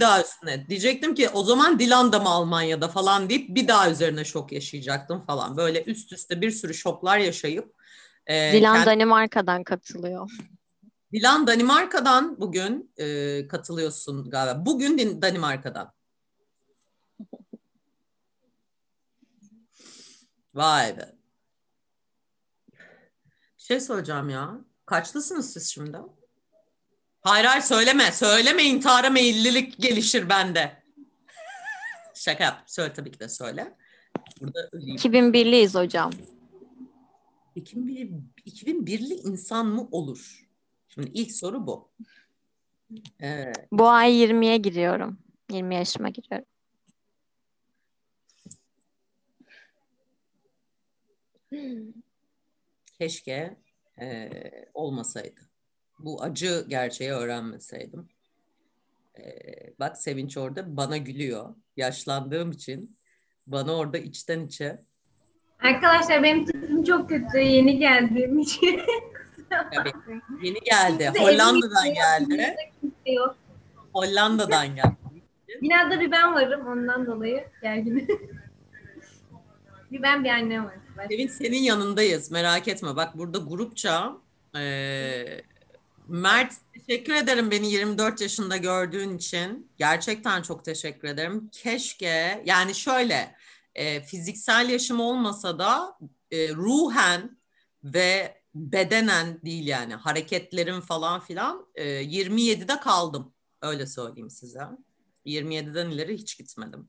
daha üstüne. Diyecektim ki o zaman Dilan da mı Almanya'da falan deyip bir daha üzerine şok yaşayacaktım falan. Böyle üst üste bir sürü şoklar yaşayıp. E, Dilan kend... Danimarka'dan katılıyor. Dilan Danimarka'dan bugün e, katılıyorsun galiba. Bugün Danimarka'dan. Vay be. Şey soracağım ya. Kaçlısınız siz şimdi? Hayır hayır söyleme. Söyleme intihara meyillilik gelişir bende. Şaka yap. Söyle tabii ki de söyle. Burada öleyim. 2001'liyiz hocam. 2001, 2001'li insan mı olur? Şimdi ilk soru bu. Ee, bu ay 20'ye giriyorum. 20 yaşıma giriyorum. Keşke e, olmasaydı. Bu acı gerçeği öğrenmeseydim. E, bak Sevinç orada bana gülüyor. Yaşlandığım için bana orada içten içe. Arkadaşlar benim sesim çok kötü. Yeni geldiğim için. Tabii. Yeni geldi. Hollanda'dan geldi. Hollanda'dan geldi. Binada bir ben varım ondan dolayı gerginim. bir ben bir annem var. Sevin senin yanındayız merak etme. Bak burada grupça e, Mert teşekkür ederim beni 24 yaşında gördüğün için. Gerçekten çok teşekkür ederim. Keşke yani şöyle e, fiziksel yaşım olmasa da e, ruhen ve bedenen değil yani hareketlerim falan filan e, 27'de kaldım. Öyle söyleyeyim size. 27'den ileri hiç gitmedim.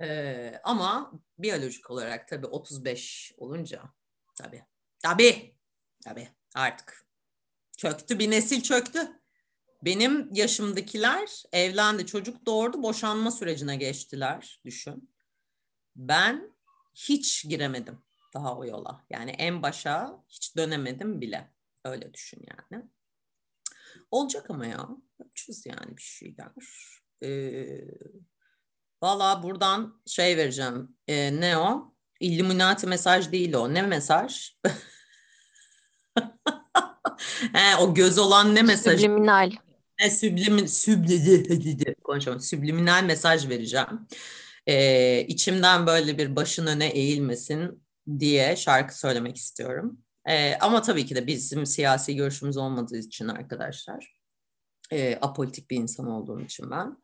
Ee, ama biyolojik olarak tabii 35 olunca tabii. Tabii. Tabii artık çöktü bir nesil çöktü. Benim yaşımdakiler evlendi, çocuk doğurdu, boşanma sürecine geçtiler düşün. Ben hiç giremedim daha o yola. Yani en başa hiç dönemedim bile. Öyle düşün yani. Olacak ama ya. Yapacağız yani bir şeyler. Ee, Valla buradan şey vereceğim. E, ne o? Illuminati mesaj değil o. Ne mesaj? He, o göz olan ne mesaj? Subliminal. E, süblimin, süblidi, konuşalım. Subliminal mesaj vereceğim. E, içimden böyle bir başın öne eğilmesin diye şarkı söylemek istiyorum. E, ama tabii ki de bizim siyasi görüşümüz olmadığı için arkadaşlar. E, apolitik bir insan olduğum için ben.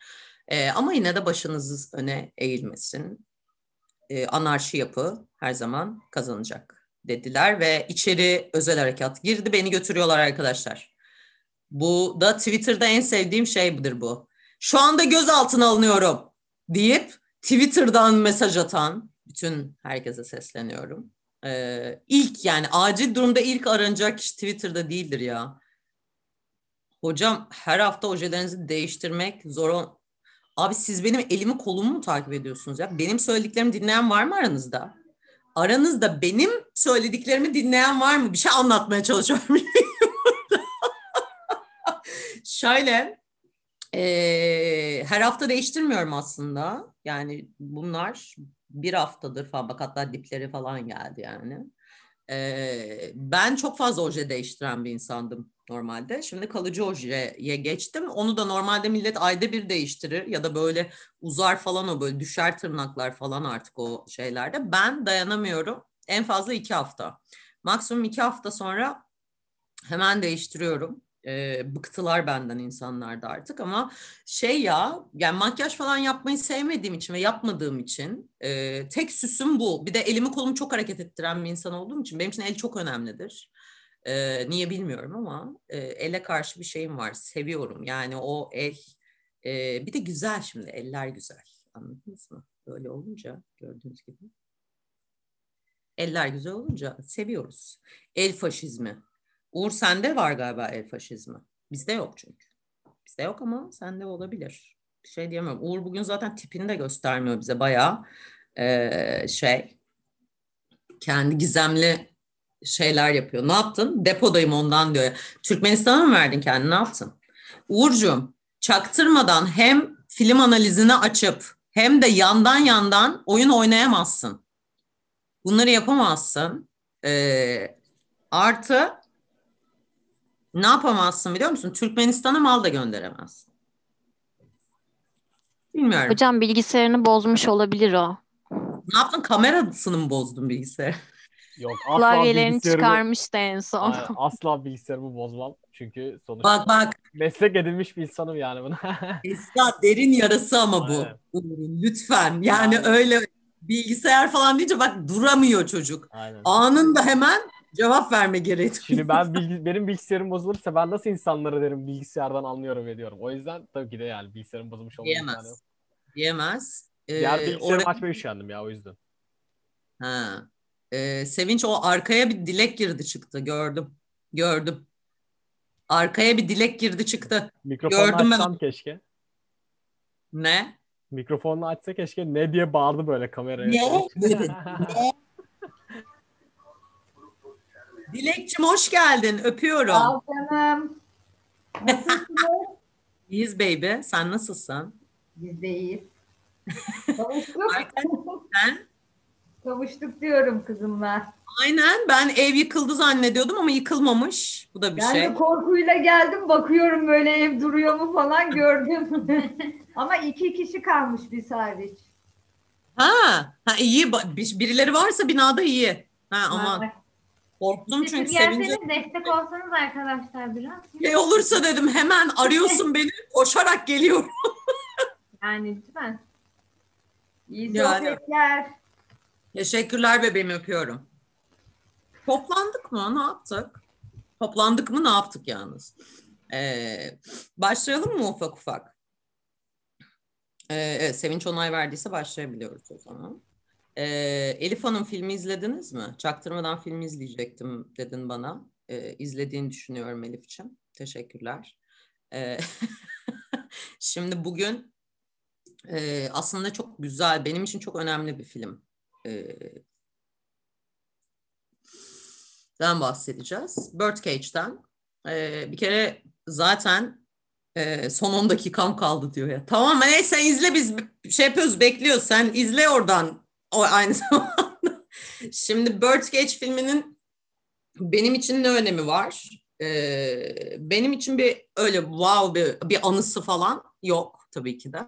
E, ama yine de başınız öne eğilmesin. E, anarşi yapı her zaman kazanacak dediler ve içeri özel harekat girdi. Beni götürüyorlar arkadaşlar. Bu da Twitter'da en sevdiğim şey budur bu. Şu anda gözaltına alınıyorum deyip Twitter'dan mesaj atan bütün herkese sesleniyorum. Ee, ilk yani acil durumda ilk aranacak kişi Twitter'da değildir ya. Hocam her hafta ojelerinizi değiştirmek zor Abi siz benim elimi kolumu mu takip ediyorsunuz ya? Benim söylediklerimi dinleyen var mı aranızda? Aranızda benim söylediklerimi dinleyen var mı? Bir şey anlatmaya çalışıyorum. Şöyle e, her hafta değiştirmiyorum aslında. Yani bunlar bir haftadır falan. Bak hatta dipleri falan geldi yani. E, ben çok fazla oje değiştiren bir insandım normalde. Şimdi kalıcı ojeye geçtim. Onu da normalde millet ayda bir değiştirir ya da böyle uzar falan o böyle düşer tırnaklar falan artık o şeylerde. Ben dayanamıyorum. En fazla iki hafta. Maksimum iki hafta sonra hemen değiştiriyorum. E, bıktılar benden insanlar da artık ama şey ya yani makyaj falan yapmayı sevmediğim için ve yapmadığım için e, tek süsüm bu. Bir de elimi kolumu çok hareket ettiren bir insan olduğum için benim için el çok önemlidir. E, niye bilmiyorum ama e, ele karşı bir şeyim var. Seviyorum. Yani o el e, bir de güzel şimdi. Eller güzel. Anladınız mı? Böyle olunca gördüğünüz gibi. Eller güzel olunca seviyoruz. El faşizmi. Uğur sende var galiba el faşizmi. Bizde yok çünkü. Bizde yok ama sende olabilir. Bir şey diyemem. Uğur bugün zaten tipini de göstermiyor bize bayağı e, şey kendi gizemli şeyler yapıyor. Ne yaptın? Depodayım ondan diyor. Türkmenistan'a mı verdin kendini? Ne yaptın? Uğurcuğum çaktırmadan hem film analizini açıp hem de yandan yandan oyun oynayamazsın. Bunları yapamazsın. Ee, artı ne yapamazsın biliyor musun? Türkmenistan'a mal da gönderemezsin. Bilmiyorum. Hocam bilgisayarını bozmuş olabilir o. Ne yaptın? Kamerasını mı bozdun bilgisayar? Yok asla Klavyelerini bilgisayarımı- çıkarmıştı en son. Aynen, asla bilgisayarımı bozmam. Çünkü sonuçta Bak bak meslek edinmiş bir insanım yani buna. Esra derin yarası ama bu. Aynen. Lütfen. Yani Aynen. öyle bilgisayar falan deyince bak duramıyor çocuk. Aynen. Anında hemen cevap verme gereği. Şimdi ben bilgi, benim bilgisayarım bozulursa ben nasıl insanlara derim bilgisayardan anlıyorum ediyorum. O yüzden tabii ki de yani bilgisayarım bozulmuş olmalı. Diyemez. Diyemez. Ee, Diğer bilgisayarımı oraya- açmaya üşendim ya o yüzden. Ha. Ee, Sevinç o arkaya bir dilek girdi çıktı. Gördüm. Gördüm. Arkaya bir dilek girdi çıktı. Gördüm ben. açsam keşke. Ne? Mikrofonunu açsa keşke ne diye bağırdı böyle kameraya. Ne? Ne? Dilekçim hoş geldin. Öpüyorum. Al canım. Nasılsınız? İyiyiz baby. Sen nasılsın? Biz de iyiyiz. Sen? Kavuştuk diyorum kızımla. Aynen. Ben ev yıkıldı zannediyordum ama yıkılmamış. Bu da bir Ben şey. de korkuyla geldim bakıyorum böyle ev duruyor mu falan gördüm. Ama iki kişi kalmış biz hariç. Ha, ha iyi. Birileri varsa binada iyi. Ha aman. Korktum Siz çünkü sevince destek olsanız arkadaşlar biraz. şey olursa dedim hemen arıyorsun beni. Koşarak geliyorum. Yani lütfen. İyi Yani. Teşekkürler bebeğim öpüyorum. Toplandık mı? Ne yaptık? Toplandık mı? Ne yaptık yalnız? Ee, başlayalım mı ufak ufak? Ee, evet, Sevinç onay verdiyse başlayabiliyoruz o zaman. Ee, Elif Hanım filmi izlediniz mi? Çaktırmadan filmi izleyecektim dedin bana. Ee, izlediğini düşünüyorum Elif'ciğim. Teşekkürler. Ee, şimdi bugün e, aslında çok güzel, benim için çok önemli bir film. Ee, den bahsedeceğiz. Birdcage'den. Ee, bir kere zaten e, son 10 dakikam kaldı diyor ya. Tamam neyse sen izle biz şey yapıyoruz bekliyoruz. Sen izle oradan o aynı zamanda. Şimdi Birdcage filminin benim için ne önemi var? Ee, benim için bir öyle wow bir, bir anısı falan yok tabii ki de.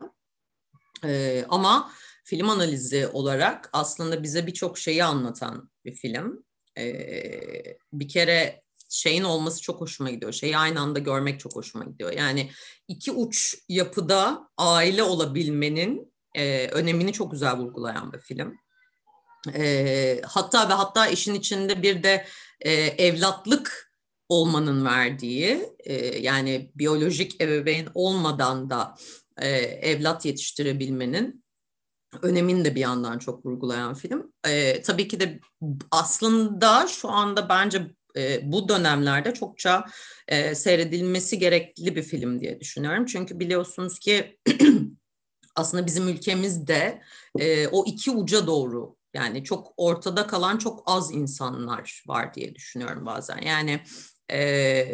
Ee, ama film analizi olarak aslında bize birçok şeyi anlatan bir film. Ee, bir kere şeyin olması çok hoşuma gidiyor. Şeyi aynı anda görmek çok hoşuma gidiyor. Yani iki uç yapıda aile olabilmenin e, önemini çok güzel vurgulayan bir film. E, hatta ve hatta işin içinde bir de e, evlatlık olmanın verdiği e, yani biyolojik ebeveyn olmadan da e, evlat yetiştirebilmenin önemini de bir yandan çok vurgulayan film. E, tabii ki de aslında şu anda bence e, bu dönemlerde çokça e, seyredilmesi gerekli bir film diye düşünüyorum. Çünkü biliyorsunuz ki aslında bizim ülkemizde e, o iki uca doğru yani çok ortada kalan çok az insanlar var diye düşünüyorum bazen. Yani e,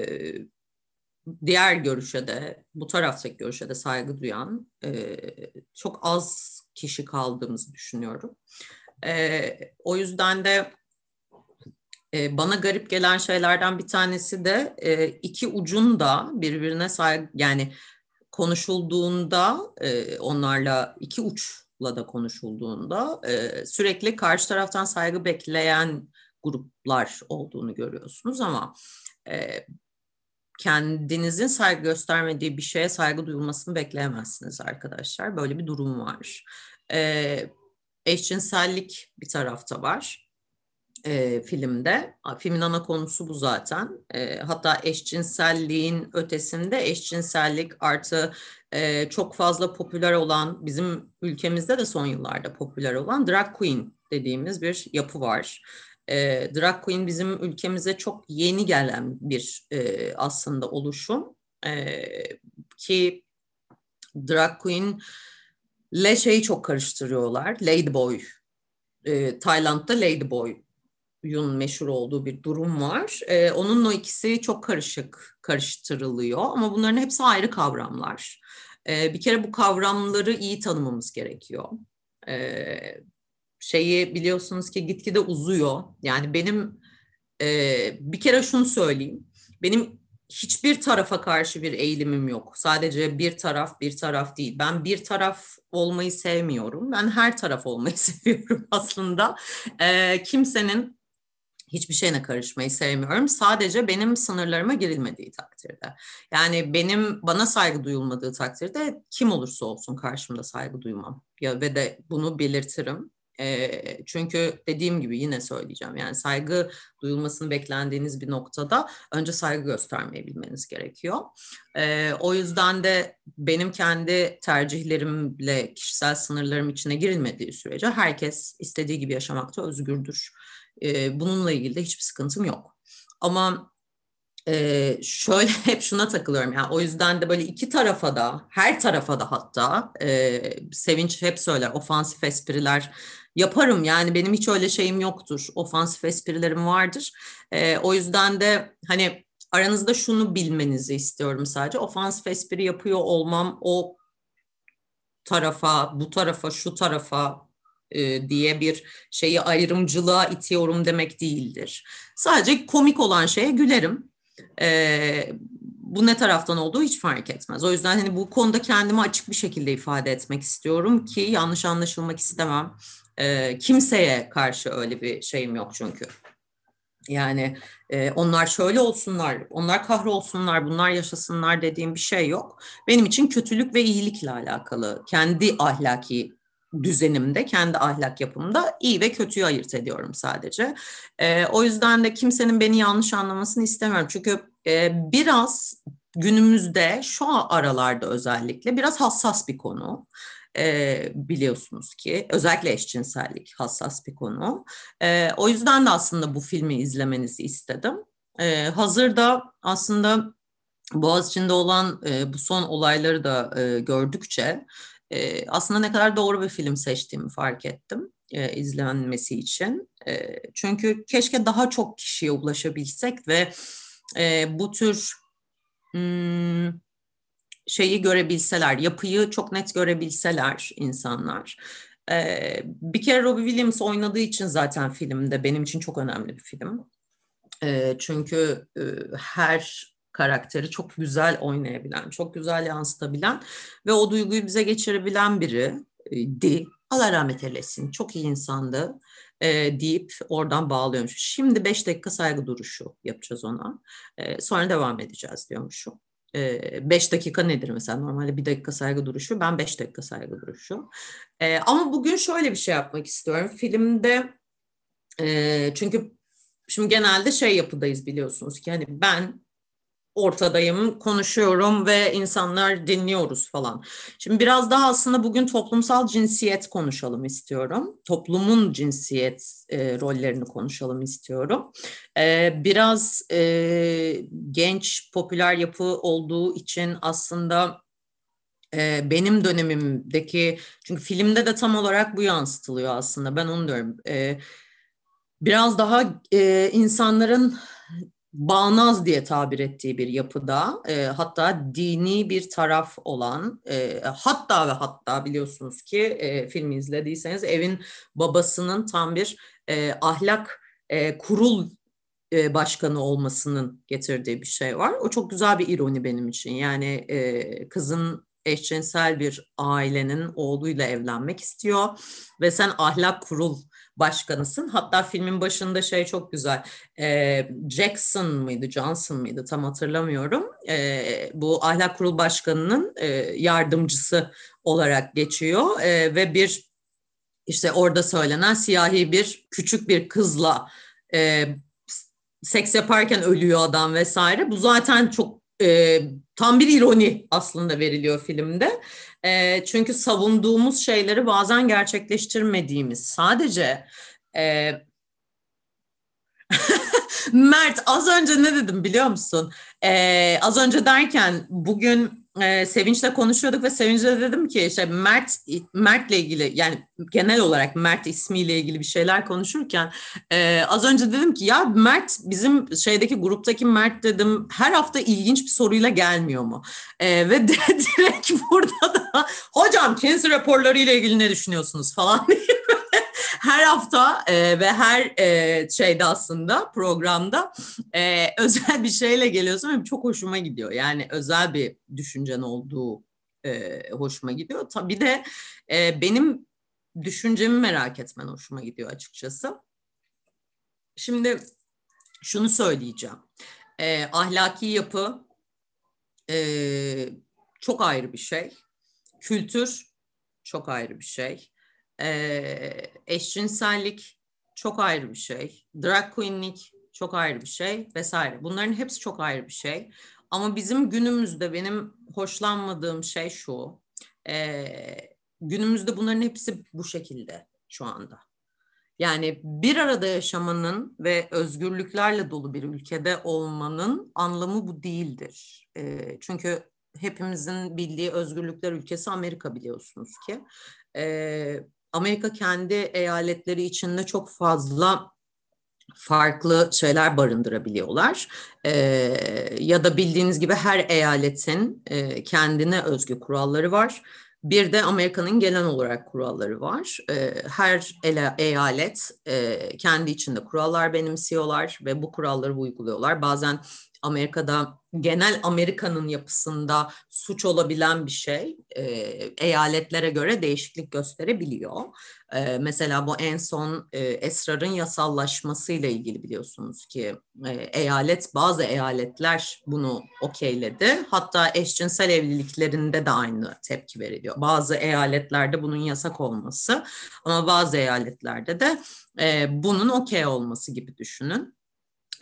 diğer görüşe de bu taraftaki görüşe de saygı duyan e, çok az kişi kaldığımızı düşünüyorum. E, o yüzden de e, bana garip gelen şeylerden bir tanesi de e, iki ucun da birbirine saygı yani konuşulduğunda e, onlarla iki uçla da konuşulduğunda e, sürekli karşı taraftan saygı bekleyen gruplar olduğunu görüyorsunuz ama e, kendinizin saygı göstermediği bir şeye saygı duyulmasını bekleyemezsiniz arkadaşlar. Böyle bir durum var. E, eşcinsellik bir tarafta var e, filmde. Filmin ana konusu bu zaten. E, hatta eşcinselliğin ötesinde eşcinsellik artı e, çok fazla popüler olan bizim ülkemizde de son yıllarda popüler olan drag queen dediğimiz bir yapı var. E, drag queen bizim ülkemize çok yeni gelen bir e, aslında oluşum e, ki drag queen ile şeyi çok karıştırıyorlar. Ladyboy. E, Tayland'da Ladyboy Yun meşhur olduğu bir durum var. Ee, onun o ikisi çok karışık karıştırılıyor ama bunların hepsi ayrı kavramlar. Ee, bir kere bu kavramları iyi tanımamız gerekiyor. Ee, şeyi biliyorsunuz ki gitgide uzuyor. Yani benim e, bir kere şunu söyleyeyim. Benim hiçbir tarafa karşı bir eğilimim yok. Sadece bir taraf bir taraf değil. Ben bir taraf olmayı sevmiyorum. Ben her taraf olmayı seviyorum aslında. E, kimsenin hiçbir şeyine karışmayı sevmiyorum. Sadece benim sınırlarıma girilmediği takdirde. Yani benim bana saygı duyulmadığı takdirde kim olursa olsun karşımda saygı duymam. Ya ve de bunu belirtirim. Çünkü dediğim gibi yine söyleyeceğim yani saygı duyulmasını beklendiğiniz bir noktada önce saygı göstermeyi bilmeniz gerekiyor. O yüzden de benim kendi tercihlerimle kişisel sınırlarım içine girilmediği sürece herkes istediği gibi yaşamakta özgürdür. Bununla ilgili de hiçbir sıkıntım yok. Ama şöyle hep şuna takılıyorum yani o yüzden de böyle iki tarafa da her tarafa da hatta Sevinç hep söyler ofansif espriler yaparım yani benim hiç öyle şeyim yoktur ofansif esprilerim vardır e, o yüzden de hani aranızda şunu bilmenizi istiyorum sadece ofansif espri yapıyor olmam o tarafa bu tarafa şu tarafa e, diye bir şeyi ayrımcılığa itiyorum demek değildir. Sadece komik olan şeye gülerim. E, bu ne taraftan olduğu hiç fark etmez. O yüzden hani bu konuda kendimi açık bir şekilde ifade etmek istiyorum ki yanlış anlaşılmak istemem. E, kimseye karşı öyle bir şeyim yok çünkü. Yani e, onlar şöyle olsunlar, onlar kahrolsunlar, bunlar yaşasınlar dediğim bir şey yok. Benim için kötülük ve iyilikle alakalı. Kendi ahlaki düzenimde, kendi ahlak yapımda iyi ve kötüyü ayırt ediyorum sadece. E, o yüzden de kimsenin beni yanlış anlamasını istemiyorum. Çünkü e, biraz günümüzde şu aralarda özellikle biraz hassas bir konu. E, biliyorsunuz ki özellikle eşcinsellik hassas bir konu. E, o yüzden de aslında bu filmi izlemenizi istedim. E, hazırda aslında Boğaziçi'nde olan e, bu son olayları da e, gördükçe e, aslında ne kadar doğru bir film seçtiğimi fark ettim e, izlenmesi için. E, çünkü keşke daha çok kişiye ulaşabilsek ve e, bu tür hmm, şeyi görebilseler, yapıyı çok net görebilseler insanlar. E, bir kere Robbie Williams oynadığı için zaten filmde benim için çok önemli bir film. E, çünkü e, her karakteri çok güzel oynayabilen, çok güzel yansıtabilen ve o duyguyu bize geçirebilen biri di. Allah rahmet eylesin. Çok iyi insandı e, deyip oradan bağlıyormuş. Şimdi beş dakika saygı duruşu yapacağız ona. E, sonra devam edeceğiz diyormuşum. E, beş dakika nedir mesela? Normalde bir dakika saygı duruşu. Ben beş dakika saygı duruşu. E, ama bugün şöyle bir şey yapmak istiyorum. Filmde e, çünkü şimdi genelde şey yapıdayız biliyorsunuz ki hani ben ortadayım, konuşuyorum ve insanlar dinliyoruz falan. Şimdi biraz daha aslında bugün toplumsal cinsiyet konuşalım istiyorum. Toplumun cinsiyet e, rollerini konuşalım istiyorum. E, biraz e, genç, popüler yapı olduğu için aslında e, benim dönemimdeki, çünkü filmde de tam olarak bu yansıtılıyor aslında. Ben onu diyorum. E, biraz daha e, insanların bağnaz diye tabir ettiği bir yapıda e, hatta dini bir taraf olan e, hatta ve hatta biliyorsunuz ki e, filmi izlediyseniz evin babasının tam bir e, ahlak e, kurul e, başkanı olmasının getirdiği bir şey var. O çok güzel bir ironi benim için. Yani e, kızın eşcinsel bir ailenin oğluyla evlenmek istiyor ve sen ahlak kurul başkanısın. Hatta filmin başında şey çok güzel. E, Jackson mıydı, Johnson mıydı tam hatırlamıyorum. E, bu ahlak kurul başkanının e, yardımcısı olarak geçiyor e, ve bir işte orada söylenen siyahi bir küçük bir kızla e, seks yaparken ölüyor adam vesaire. Bu zaten çok e, tam bir ironi aslında veriliyor filmde. E, çünkü savunduğumuz şeyleri bazen gerçekleştirmediğimiz sadece e, Mert az önce ne dedim biliyor musun? Ee, az önce derken bugün e, Sevinç'le konuşuyorduk ve Sevinç'e dedim ki işte Mert Mert'le ilgili yani genel olarak Mert ismiyle ilgili bir şeyler konuşurken e, az önce dedim ki ya Mert bizim şeydeki gruptaki Mert dedim her hafta ilginç bir soruyla gelmiyor mu? E, ve direkt burada da hocam cancer raporları ile ilgili ne düşünüyorsunuz falan diye her hafta e, ve her e, şeyde aslında programda e, özel bir şeyle geliyorsun ve çok hoşuma gidiyor. Yani özel bir düşüncen olduğu e, hoşuma gidiyor. Tabii de e, benim düşüncemi merak etmen hoşuma gidiyor açıkçası. Şimdi şunu söyleyeceğim. E, ahlaki yapı e, çok ayrı bir şey. Kültür çok ayrı bir şey. E, eşcinsellik çok ayrı bir şey. Drag queenlik çok ayrı bir şey vesaire. Bunların hepsi çok ayrı bir şey. Ama bizim günümüzde benim hoşlanmadığım şey şu. E, günümüzde bunların hepsi bu şekilde şu anda. Yani bir arada yaşamanın ve özgürlüklerle dolu bir ülkede olmanın anlamı bu değildir. E, çünkü hepimizin bildiği özgürlükler ülkesi Amerika biliyorsunuz ki. E, Amerika kendi eyaletleri içinde çok fazla farklı şeyler barındırabiliyorlar. Ee, ya da bildiğiniz gibi her eyaletin e, kendine özgü kuralları var. Bir de Amerika'nın genel olarak kuralları var. Ee, her ele, eyalet e, kendi içinde kurallar benimsiyorlar ve bu kuralları uyguluyorlar. Bazen Amerika'da genel Amerika'nın yapısında suç olabilen bir şey e, eyaletlere göre değişiklik gösterebiliyor. E, mesela bu en son e, esrarın yasallaşmasıyla ilgili biliyorsunuz ki e, eyalet bazı eyaletler bunu okeyledi. Hatta eşcinsel evliliklerinde de aynı tepki veriliyor. Bazı eyaletlerde bunun yasak olması ama bazı eyaletlerde de e, bunun okey olması gibi düşünün.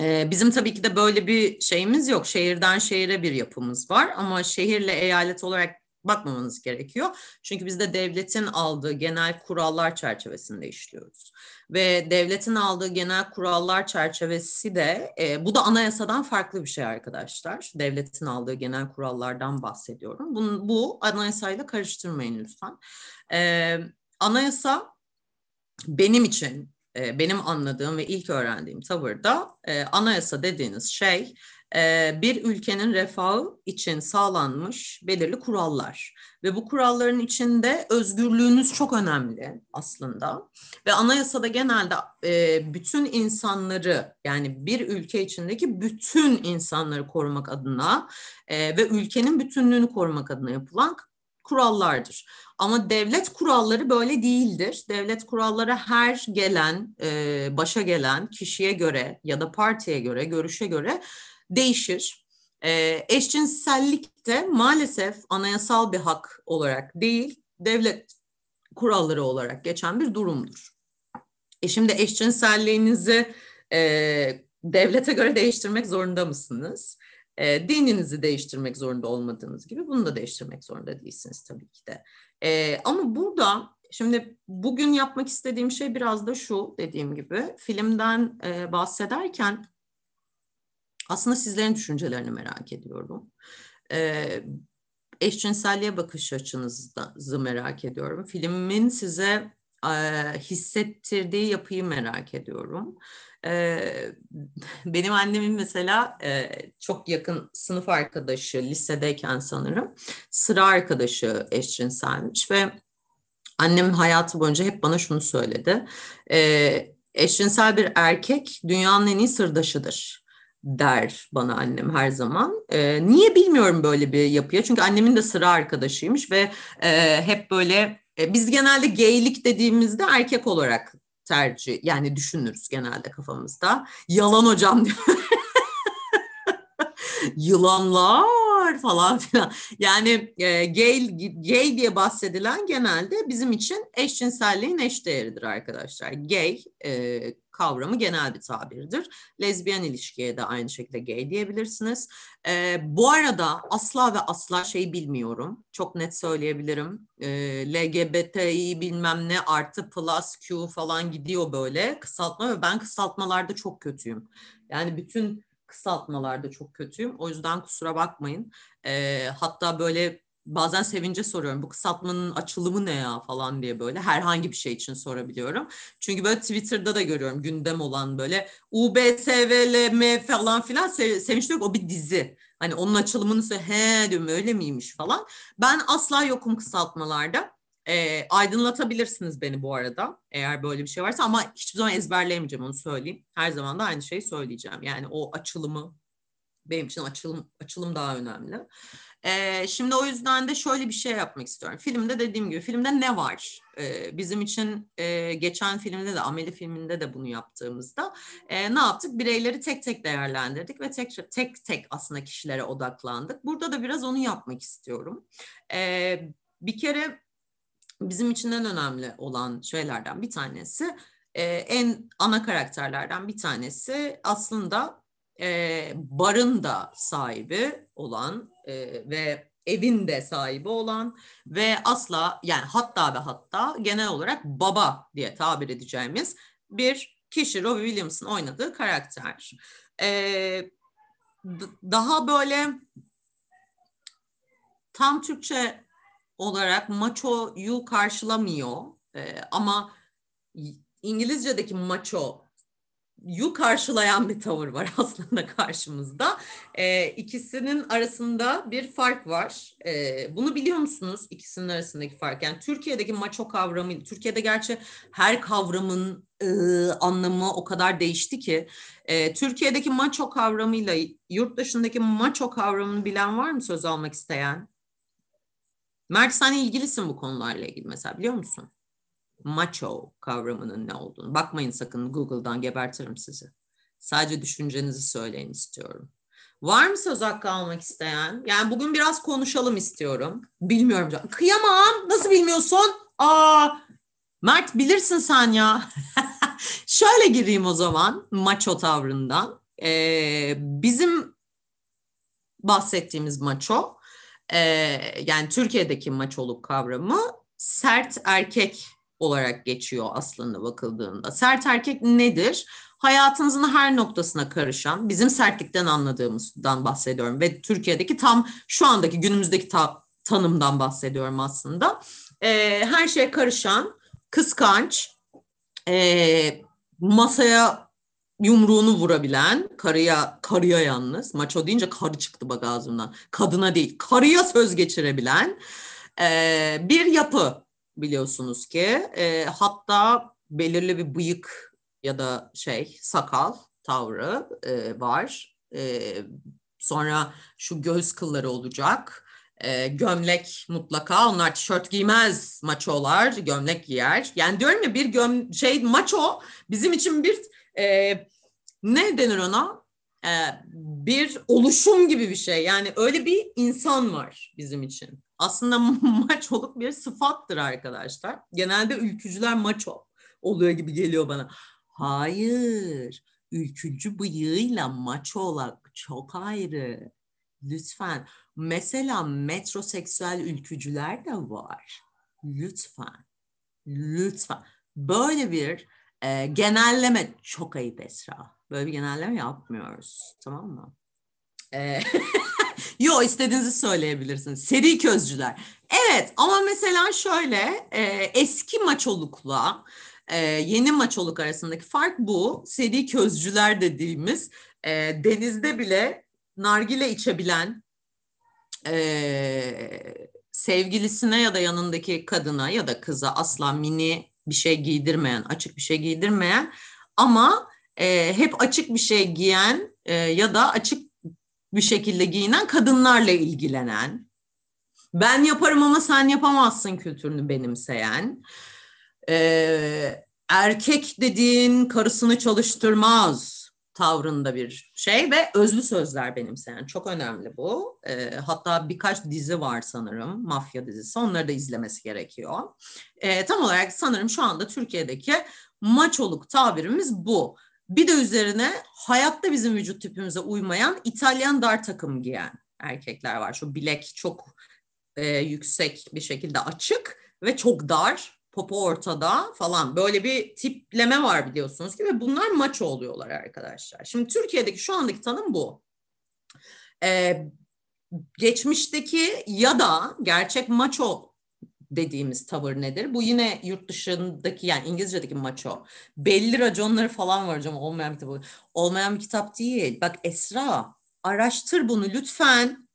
Bizim tabii ki de böyle bir şeyimiz yok. Şehirden şehire bir yapımız var ama şehirle eyalet olarak bakmamanız gerekiyor. Çünkü biz de devletin aldığı genel kurallar çerçevesinde işliyoruz. Ve devletin aldığı genel kurallar çerçevesi de e, bu da anayasadan farklı bir şey arkadaşlar. Devletin aldığı genel kurallardan bahsediyorum. Bunu, bu anayasayla karıştırmayın lütfen. E, anayasa benim için e, benim anladığım ve ilk öğrendiğim tavırda e, anayasa dediğiniz şey e, bir ülkenin refahı için sağlanmış belirli kurallar. Ve bu kuralların içinde özgürlüğünüz çok önemli aslında. Ve anayasada genelde e, bütün insanları yani bir ülke içindeki bütün insanları korumak adına e, ve ülkenin bütünlüğünü korumak adına yapılan kurallardır. Ama devlet kuralları böyle değildir. Devlet kuralları her gelen, e, başa gelen kişiye göre ya da partiye göre, görüşe göre değişir. E, eşcinsellik de maalesef anayasal bir hak olarak değil, devlet kuralları olarak geçen bir durumdur. E şimdi eşcinselliğinizi e, devlete göre değiştirmek zorunda mısınız? E, dininizi değiştirmek zorunda olmadığınız gibi bunu da değiştirmek zorunda değilsiniz tabii ki de. E, ama burada şimdi bugün yapmak istediğim şey biraz da şu dediğim gibi filmden e, bahsederken aslında sizlerin düşüncelerini merak ediyorum. E, eşcinselliğe bakış açınızı merak ediyorum. Filmin size hissettirdiği yapıyı merak ediyorum. Benim annemin mesela çok yakın sınıf arkadaşı lisedeyken sanırım sıra arkadaşı eşcinselmiş ve annem hayatı boyunca hep bana şunu söyledi. Eşcinsel bir erkek dünyanın en iyi sırdaşıdır der bana annem her zaman. Niye bilmiyorum böyle bir yapıya. Çünkü annemin de sıra arkadaşıymış ve hep böyle e, biz genelde geylik dediğimizde erkek olarak tercih yani düşünürüz genelde kafamızda. Yalan hocam diyor. Yılanlar falan filan. Yani e, gay, gay diye bahsedilen genelde bizim için eşcinselliğin eşdeğeridir arkadaşlar. Gay e, kavramı genel bir tabirdir. Lezbiyen ilişkiye de aynı şekilde gay diyebilirsiniz. E, bu arada asla ve asla şey bilmiyorum. Çok net söyleyebilirim. E, LGBTİ bilmem ne artı plus Q falan gidiyor böyle kısaltma ve ben kısaltmalarda çok kötüyüm. Yani bütün kısaltmalarda çok kötüyüm. O yüzden kusura bakmayın. E, hatta böyle bazen sevince soruyorum bu kısaltmanın açılımı ne ya falan diye böyle herhangi bir şey için sorabiliyorum. Çünkü böyle Twitter'da da görüyorum gündem olan böyle UBSVLM falan filan sev sevinç yok o bir dizi. Hani onun açılımını he diyorum öyle miymiş falan. Ben asla yokum kısaltmalarda. E, aydınlatabilirsiniz beni bu arada eğer böyle bir şey varsa ama hiçbir zaman ezberleyemeyeceğim onu söyleyeyim. Her zaman da aynı şeyi söyleyeceğim. Yani o açılımı benim için açılım açılım daha önemli. Ee, şimdi o yüzden de şöyle bir şey yapmak istiyorum. Filmde dediğim gibi filmde ne var? Ee, bizim için e, geçen filmde de Ameli filminde de bunu yaptığımızda e, ne yaptık? Bireyleri tek tek değerlendirdik ve tek tek tek aslında kişilere odaklandık. Burada da biraz onu yapmak istiyorum. Ee, bir kere bizim için en önemli olan şeylerden bir tanesi e, en ana karakterlerden bir tanesi aslında e, barın da sahibi olan e, ve evin de sahibi olan ve asla yani hatta ve hatta genel olarak baba diye tabir edeceğimiz bir kişi Robbie Williams'ın oynadığı karakter. E, daha böyle tam Türkçe olarak macho'yu karşılamıyor e, ama İngilizce'deki macho yu karşılayan bir tavır var aslında karşımızda. E, ikisinin arasında bir fark var. E, bunu biliyor musunuz ikisinin arasındaki fark? Yani Türkiye'deki maço kavramı, Türkiye'de gerçi her kavramın e, anlamı o kadar değişti ki. E, Türkiye'deki maço kavramıyla yurt dışındaki maço kavramını bilen var mı söz almak isteyen? Mert sen ilgilisin bu konularla ilgili mesela biliyor musun? Macho kavramının ne olduğunu. Bakmayın sakın Google'dan gebertirim sizi. Sadece düşüncenizi söyleyin istiyorum. Var mı söz hakkı almak isteyen? Yani bugün biraz konuşalım istiyorum. Bilmiyorum. Canım. Kıyamam. Nasıl bilmiyorsun? Aa, Mert bilirsin sen ya. Şöyle gireyim o zaman macho tavrından. Ee, bizim bahsettiğimiz macho, e, yani Türkiye'deki maçoluk kavramı sert erkek olarak geçiyor aslında bakıldığında. Sert erkek nedir? Hayatınızın her noktasına karışan, bizim sertlikten anladığımızdan bahsediyorum ve Türkiye'deki tam şu andaki günümüzdeki ta, tanımdan bahsediyorum aslında. E, her şeye karışan, kıskanç, e, masaya yumruğunu vurabilen, karıya karıya yalnız, maço deyince karı çıktı bak ağzımdan, kadına değil, karıya söz geçirebilen e, bir yapı biliyorsunuz ki. E, hatta belirli bir bıyık ya da şey sakal tavrı e, var. E, sonra şu göz kılları olacak. E, gömlek mutlaka. Onlar tişört giymez maçolar. Gömlek giyer. Yani diyorum ya bir göm şey maço bizim için bir e, ne denir ona? E, bir oluşum gibi bir şey. Yani öyle bir insan var bizim için aslında maçoluk bir sıfattır arkadaşlar. Genelde ülkücüler maço oluyor gibi geliyor bana. Hayır. Ülkücü bıyığıyla maço olak çok ayrı. Lütfen. Mesela metroseksüel ülkücüler de var. Lütfen. Lütfen. Böyle bir e, genelleme çok ayıp Esra. Böyle bir genelleme yapmıyoruz. Tamam mı? E, Yo istediğinizi söyleyebilirsiniz. Seri közcüler. Evet ama mesela şöyle e, eski maçolukla e, yeni maçoluk arasındaki fark bu. Seri közcüler dediğimiz e, denizde bile nargile içebilen e, sevgilisine ya da yanındaki kadına ya da kıza asla mini bir şey giydirmeyen, açık bir şey giydirmeyen ama e, hep açık bir şey giyen e, ya da açık bir şekilde giyinen kadınlarla ilgilenen, ben yaparım ama sen yapamazsın kültürünü benimseyen, e, erkek dediğin karısını çalıştırmaz tavrında bir şey ve özlü sözler benimseyen. Çok önemli bu. E, hatta birkaç dizi var sanırım, mafya dizisi. Onları da izlemesi gerekiyor. E, tam olarak sanırım şu anda Türkiye'deki maçoluk tabirimiz bu. Bir de üzerine hayatta bizim vücut tipimize uymayan İtalyan dar takım giyen erkekler var. Şu bilek çok e, yüksek bir şekilde açık ve çok dar, popo ortada falan. Böyle bir tipleme var biliyorsunuz ki ve bunlar maço oluyorlar arkadaşlar. Şimdi Türkiye'deki şu andaki tanım bu. Ee, geçmişteki ya da gerçek maço dediğimiz tavır nedir? Bu yine yurt dışındaki yani İngilizce'deki maço. Belli raconları falan var hocam olmayan bir kitap. Olmayan bir kitap değil. Bak Esra araştır bunu lütfen.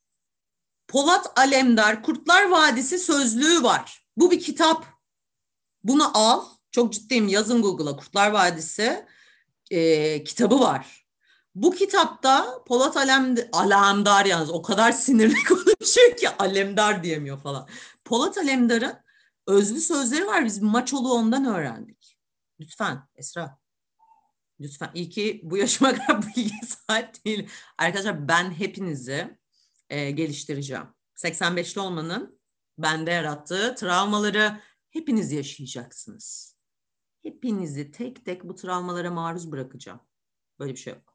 Polat Alemdar Kurtlar Vadisi sözlüğü var. Bu bir kitap. Bunu al. Çok ciddiyim yazın Google'a Kurtlar Vadisi e, kitabı var. Bu kitapta Polat Alem, Alemdar yalnız o kadar sinirli konuşuyor ki Alemdar diyemiyor falan. Polat Alemdar'ın özlü sözleri var. Biz maçolu ondan öğrendik. Lütfen Esra. Lütfen. İyi ki bu yaşıma kadar bilgi sahip değil. Arkadaşlar ben hepinizi e, geliştireceğim. 85'li olmanın bende yarattığı travmaları hepiniz yaşayacaksınız. Hepinizi tek tek bu travmalara maruz bırakacağım. Böyle bir şey yok.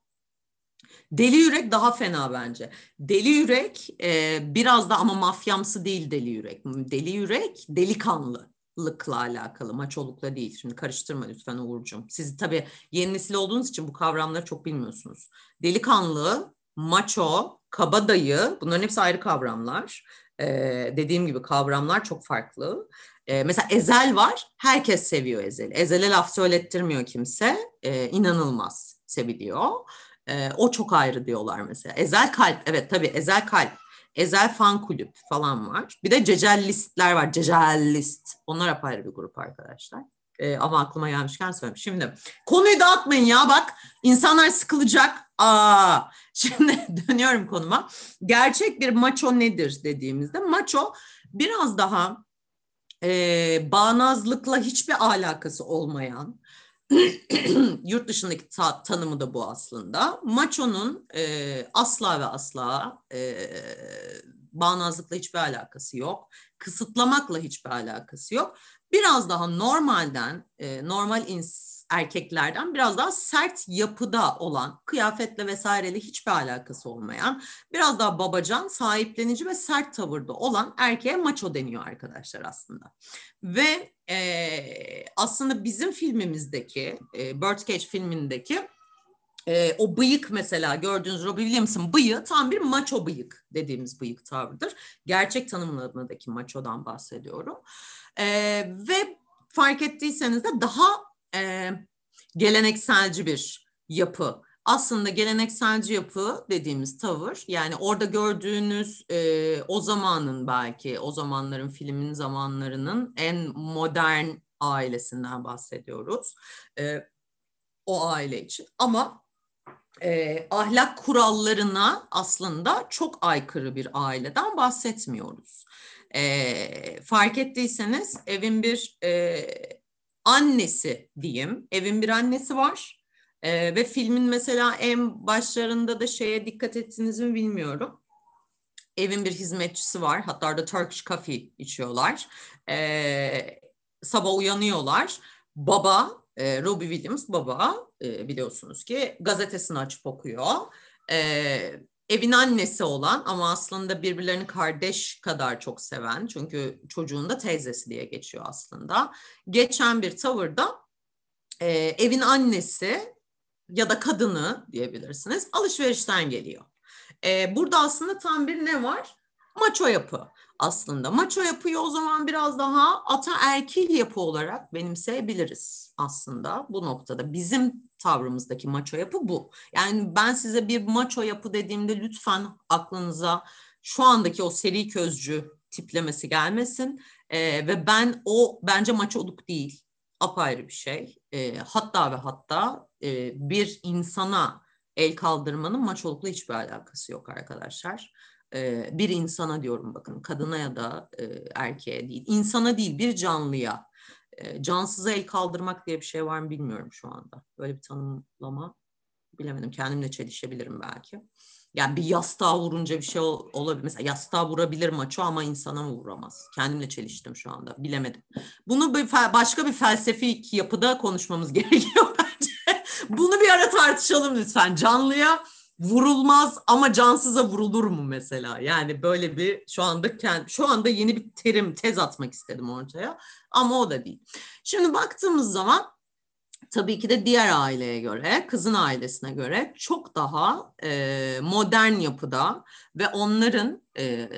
Deli Yürek daha fena bence. Deli Yürek e, biraz da ama mafyamsı değil Deli Yürek. Deli Yürek delikanlılıkla alakalı, maçolukla değil. Şimdi karıştırma lütfen Uğur'cum. Siz tabii yeni nesil olduğunuz için bu kavramları çok bilmiyorsunuz. Delikanlı, maço, kabadayı bunların hepsi ayrı kavramlar. E, dediğim gibi kavramlar çok farklı. E, mesela Ezel var. Herkes seviyor Ezel'i. Ezel'e laf söylettirmiyor kimse. E, inanılmaz seviliyor. E, o çok ayrı diyorlar mesela. Ezel Kalp. Evet tabii Ezel Kalp. Ezel Fan Kulüp falan var. Bir de Cecel Listler var. Cecel List. Onlar apayrı bir grup arkadaşlar. E, ama aklıma gelmişken söyleyeyim. Şimdi konuyu dağıtmayın ya bak. insanlar sıkılacak. Aa, şimdi dönüyorum konuma. Gerçek bir maço nedir dediğimizde maço biraz daha e, bağnazlıkla hiçbir alakası olmayan yurt dışındaki ta- tanımı da bu aslında. Maço'nun e, asla ve asla e, bağnazlıkla hiçbir alakası yok. Kısıtlamakla hiçbir alakası yok. Biraz daha normalden, e, normal ins erkeklerden biraz daha sert yapıda olan, kıyafetle vesaireyle hiçbir alakası olmayan, biraz daha babacan, sahiplenici ve sert tavırda olan erkeğe maço deniyor arkadaşlar aslında. Ve e, aslında bizim filmimizdeki, e, Birdcage filmindeki e, o bıyık mesela gördüğünüz Robbie Williams'ın bıyığı tam bir maço bıyık dediğimiz bıyık tavrıdır. Gerçek tanımlamadaki maçodan bahsediyorum. E, ve fark ettiyseniz de daha e, gelenekselci bir yapı. Aslında gelenekselci yapı dediğimiz tavır yani orada gördüğünüz e, o zamanın belki o zamanların filmin zamanlarının en modern ailesinden bahsediyoruz. E, o aile için ama e, ahlak kurallarına aslında çok aykırı bir aileden bahsetmiyoruz. E, fark ettiyseniz evin bir e, annesi diyeyim. Evin bir annesi var. Ee, ve filmin mesela en başlarında da şeye dikkat ettiniz mi bilmiyorum. Evin bir hizmetçisi var. Hatta orada Turkish coffee içiyorlar. Ee, sabah uyanıyorlar. Baba, e, Robbie Williams baba e, biliyorsunuz ki gazetesini açıp okuyor. E, evin annesi olan ama aslında birbirlerini kardeş kadar çok seven çünkü çocuğun da teyzesi diye geçiyor aslında. Geçen bir tavırda e, evin annesi ya da kadını diyebilirsiniz alışverişten geliyor. E, burada aslında tam bir ne var? Maço yapı aslında. Maço yapıyı o zaman biraz daha ataerkil yapı olarak benimseyebiliriz aslında bu noktada. Bizim tavrımızdaki maço yapı bu. Yani ben size bir maço yapı dediğimde lütfen aklınıza şu andaki o seri közcü tiplemesi gelmesin. Ee, ve ben o bence maçoluk değil. Apayrı bir şey. Ee, hatta ve hatta e, bir insana el kaldırmanın maçolukla hiçbir alakası yok arkadaşlar bir insana diyorum bakın kadına ya da erkeğe değil insana değil bir canlıya cansıza el kaldırmak diye bir şey var mı bilmiyorum şu anda böyle bir tanımlama bilemedim kendimle çelişebilirim belki yani bir yastığa vurunca bir şey olabilir. Mesela yastığa vurabilir maço ama insana mı vuramaz? Kendimle çeliştim şu anda. Bilemedim. Bunu bir başka bir felsefi yapıda konuşmamız gerekiyor bence. Bunu bir ara tartışalım lütfen. Canlıya vurulmaz ama cansıza vurulur mu mesela? Yani böyle bir şu anda kendi, şu anda yeni bir terim tez atmak istedim ortaya ama o da değil. Şimdi baktığımız zaman tabii ki de diğer aileye göre, kızın ailesine göre çok daha e, modern yapıda ve onların e,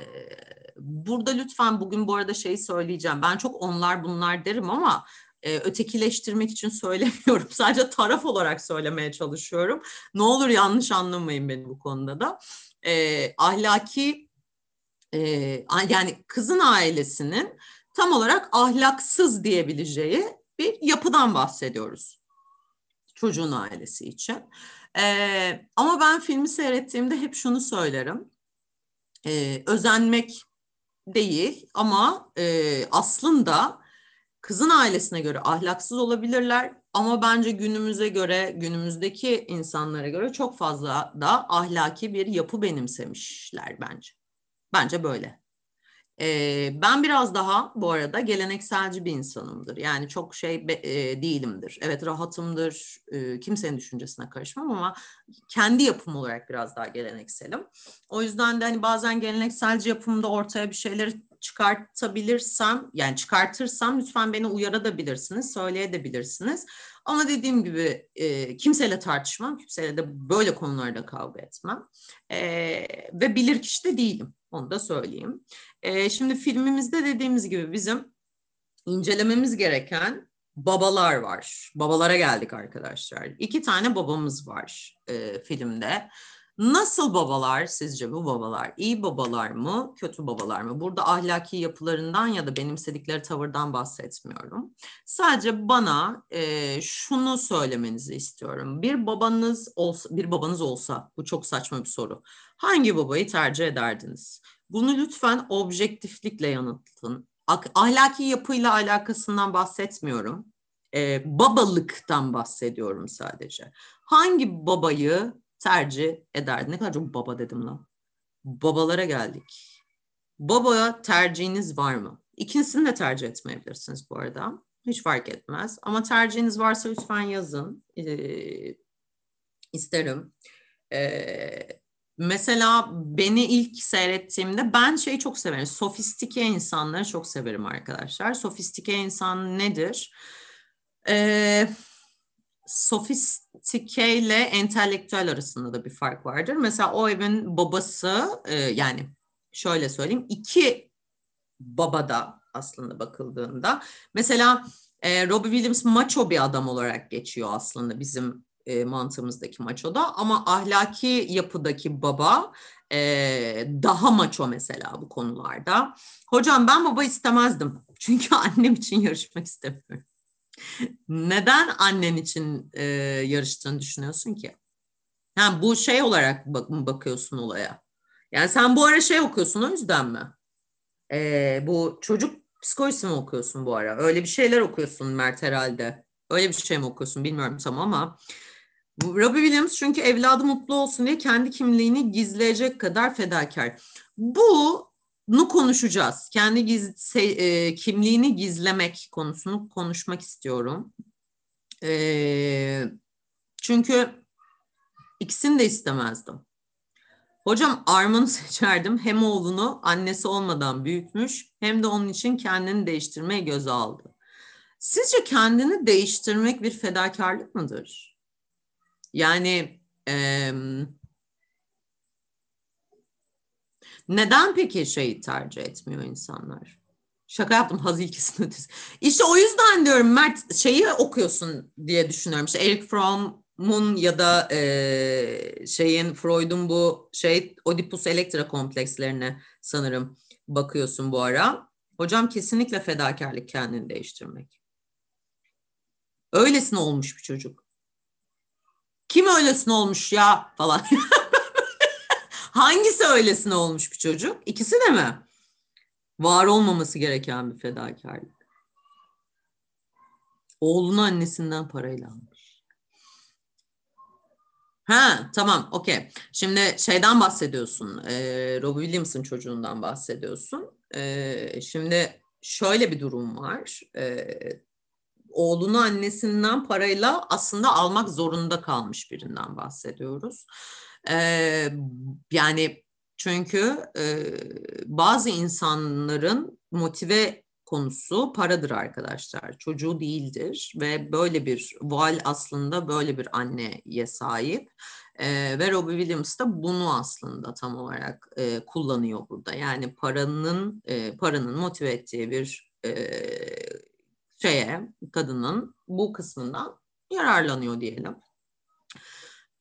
burada lütfen bugün bu arada şey söyleyeceğim. Ben çok onlar bunlar derim ama e, ötekileştirmek için söylemiyorum. Sadece taraf olarak söylemeye çalışıyorum. Ne olur yanlış anlamayın beni bu konuda da. E, ahlaki e, yani kızın ailesinin tam olarak ahlaksız diyebileceği bir yapıdan bahsediyoruz çocuğun ailesi için. Ee, ama ben filmi seyrettiğimde hep şunu söylerim. Ee, özenmek değil ama e, aslında kızın ailesine göre ahlaksız olabilirler ama bence günümüze göre, günümüzdeki insanlara göre çok fazla da ahlaki bir yapı benimsemişler bence. Bence böyle. Ee, ben biraz daha bu arada gelenekselci bir insanımdır. Yani çok şey e, değilimdir. Evet rahatımdır, e, kimsenin düşüncesine karışmam ama kendi yapım olarak biraz daha gelenekselim. O yüzden de hani bazen gelenekselci yapımda ortaya bir şeyleri çıkartabilirsem, yani çıkartırsam lütfen beni uyarabilirsiniz, söyleyebilirsiniz. Ama dediğim gibi e, kimseyle tartışmam, kimseyle de böyle konularda kavga etmem. E, ve bilir kişi de değilim, onu da söyleyeyim. E, şimdi filmimizde dediğimiz gibi bizim incelememiz gereken babalar var. Babalara geldik arkadaşlar. İki tane babamız var e, filmde. Nasıl babalar sizce bu babalar? İyi babalar mı, kötü babalar mı? Burada ahlaki yapılarından ya da benimsedikleri tavırdan bahsetmiyorum. Sadece bana e, şunu söylemenizi istiyorum. Bir babanız olsa, bir babanız olsa, bu çok saçma bir soru. Hangi babayı tercih ederdiniz? Bunu lütfen objektiflikle yanıtlayın. Ahlaki yapıyla alakasından bahsetmiyorum. E, babalıktan bahsediyorum sadece. Hangi babayı tercih ederdi. Ne kadar çok baba dedim lan. Babalara geldik. Babaya tercihiniz var mı? İkincisini de tercih etmeyebilirsiniz bu arada. Hiç fark etmez. Ama tercihiniz varsa lütfen yazın. Ee, isterim. Ee, mesela beni ilk seyrettiğimde ben şeyi çok severim. Sofistike insanları çok severim arkadaşlar. Sofistike insan nedir? Eee sofistike ile entelektüel arasında da bir fark vardır. Mesela o evin babası e, yani şöyle söyleyeyim iki baba da aslında bakıldığında mesela e, Robbie Williams macho bir adam olarak geçiyor aslında bizim e, mantığımızdaki maçoda ama ahlaki yapıdaki baba e, daha maço mesela bu konularda. Hocam ben baba istemezdim çünkü annem için yarışmak istemiyorum. Neden annen için e, yarıştığını düşünüyorsun ki? Ha, bu şey olarak bak bakıyorsun olaya? Yani sen bu ara şey okuyorsun o yüzden mi? E, bu çocuk psikolojisi mi okuyorsun bu ara? Öyle bir şeyler okuyorsun Mert herhalde. Öyle bir şey mi okuyorsun bilmiyorum tam ama. Robbie Williams çünkü evladı mutlu olsun diye kendi kimliğini gizleyecek kadar fedakar. Bu bunu konuşacağız. Kendi giz, e, kimliğini gizlemek konusunu konuşmak istiyorum. E, çünkü ikisini de istemezdim. Hocam Arman'ı seçerdim. Hem oğlunu annesi olmadan büyütmüş hem de onun için kendini değiştirmeye göze aldı. Sizce kendini değiştirmek bir fedakarlık mıdır? Yani... E, neden peki şeyi tercih etmiyor insanlar? Şaka yaptım haz ilkesinin ötesi. İşte o yüzden diyorum Mert şeyi okuyorsun diye düşünüyorum. İşte Eric Fromm'un ya da e, şeyin Freud'un bu şey Oedipus Elektra komplekslerine sanırım bakıyorsun bu ara. Hocam kesinlikle fedakarlık kendini değiştirmek. Öylesine olmuş bir çocuk. Kim öylesine olmuş ya falan. Hangisi öylesine olmuş bir çocuk? İkisi de mi? Var olmaması gereken bir fedakarlık. Oğlunu annesinden parayla almış. Ha tamam okey. Şimdi şeyden bahsediyorsun. E, Robbie Williams'ın çocuğundan bahsediyorsun. E, şimdi şöyle bir durum var. E, oğlunu annesinden parayla aslında almak zorunda kalmış birinden bahsediyoruz. E, yani çünkü e, bazı insanların motive konusu paradır arkadaşlar. Çocuğu değildir ve böyle bir Val aslında böyle bir anneye sahip. E, ve Robbie Williams da bunu aslında tam olarak e, kullanıyor burada. Yani paranın e, paranın motive ettiği bir e, şeye kadının bu kısmından yararlanıyor diyelim.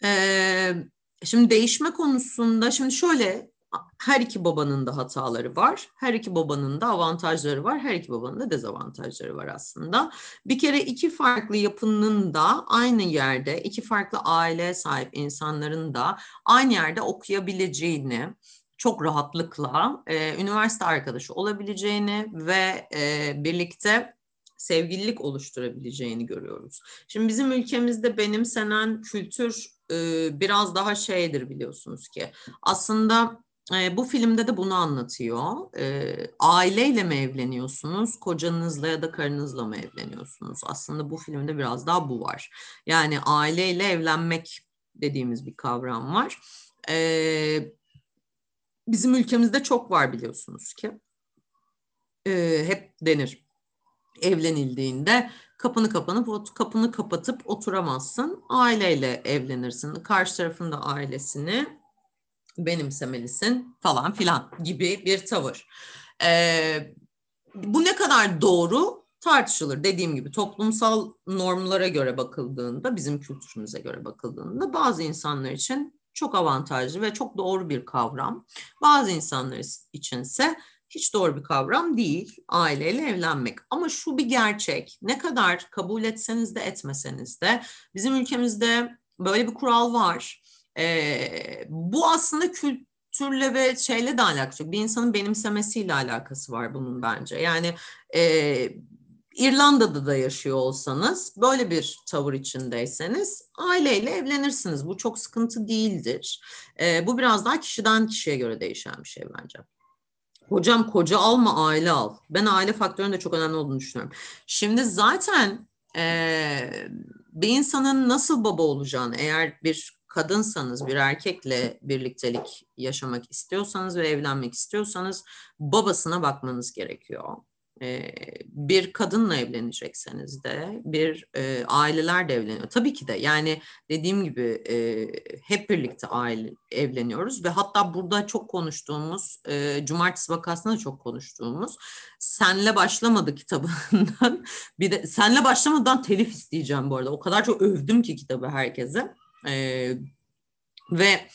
Ee, Şimdi değişme konusunda şimdi şöyle her iki babanın da hataları var. Her iki babanın da avantajları var. Her iki babanın da dezavantajları var aslında. Bir kere iki farklı yapının da aynı yerde, iki farklı aile sahip insanların da aynı yerde okuyabileceğini, çok rahatlıkla e, üniversite arkadaşı olabileceğini ve e, birlikte sevgililik oluşturabileceğini görüyoruz. Şimdi bizim ülkemizde benimsenen kültür biraz daha şeydir biliyorsunuz ki. Aslında bu filmde de bunu anlatıyor. Aileyle mi evleniyorsunuz, kocanızla ya da karınızla mı evleniyorsunuz? Aslında bu filmde biraz daha bu var. Yani aileyle evlenmek dediğimiz bir kavram var. Bizim ülkemizde çok var biliyorsunuz ki. Hep denir evlenildiğinde kapını kapanıp kapını kapatıp oturamazsın. Aileyle evlenirsin. Karşı tarafın da ailesini benimsemelisin falan filan gibi bir tavır. Ee, bu ne kadar doğru tartışılır. Dediğim gibi toplumsal normlara göre bakıldığında, bizim kültürümüze göre bakıldığında bazı insanlar için çok avantajlı ve çok doğru bir kavram. Bazı insanlar içinse hiç doğru bir kavram değil aileyle evlenmek. Ama şu bir gerçek. Ne kadar kabul etseniz de etmeseniz de bizim ülkemizde böyle bir kural var. Ee, bu aslında kültürle ve şeyle de alakası yok. Bir insanın benimsemesiyle alakası var bunun bence. Yani e, İrlanda'da da yaşıyor olsanız, böyle bir tavır içindeyseniz aileyle evlenirsiniz. Bu çok sıkıntı değildir. E, bu biraz daha kişiden kişiye göre değişen bir şey bence. Hocam koca alma aile al. Ben aile faktörünün de çok önemli olduğunu düşünüyorum. Şimdi zaten e, bir insanın nasıl baba olacağını eğer bir kadınsanız bir erkekle birliktelik yaşamak istiyorsanız ve evlenmek istiyorsanız babasına bakmanız gerekiyor bir kadınla evlenecekseniz de bir e, aileler de evleniyor. Tabii ki de yani dediğim gibi e, hep birlikte aile evleniyoruz ve hatta burada çok konuştuğumuz e, Cumartesi vakasında çok konuştuğumuz Senle Başlamadı kitabından bir de Senle Başlamadan telif isteyeceğim bu arada. O kadar çok övdüm ki kitabı herkese. E, ve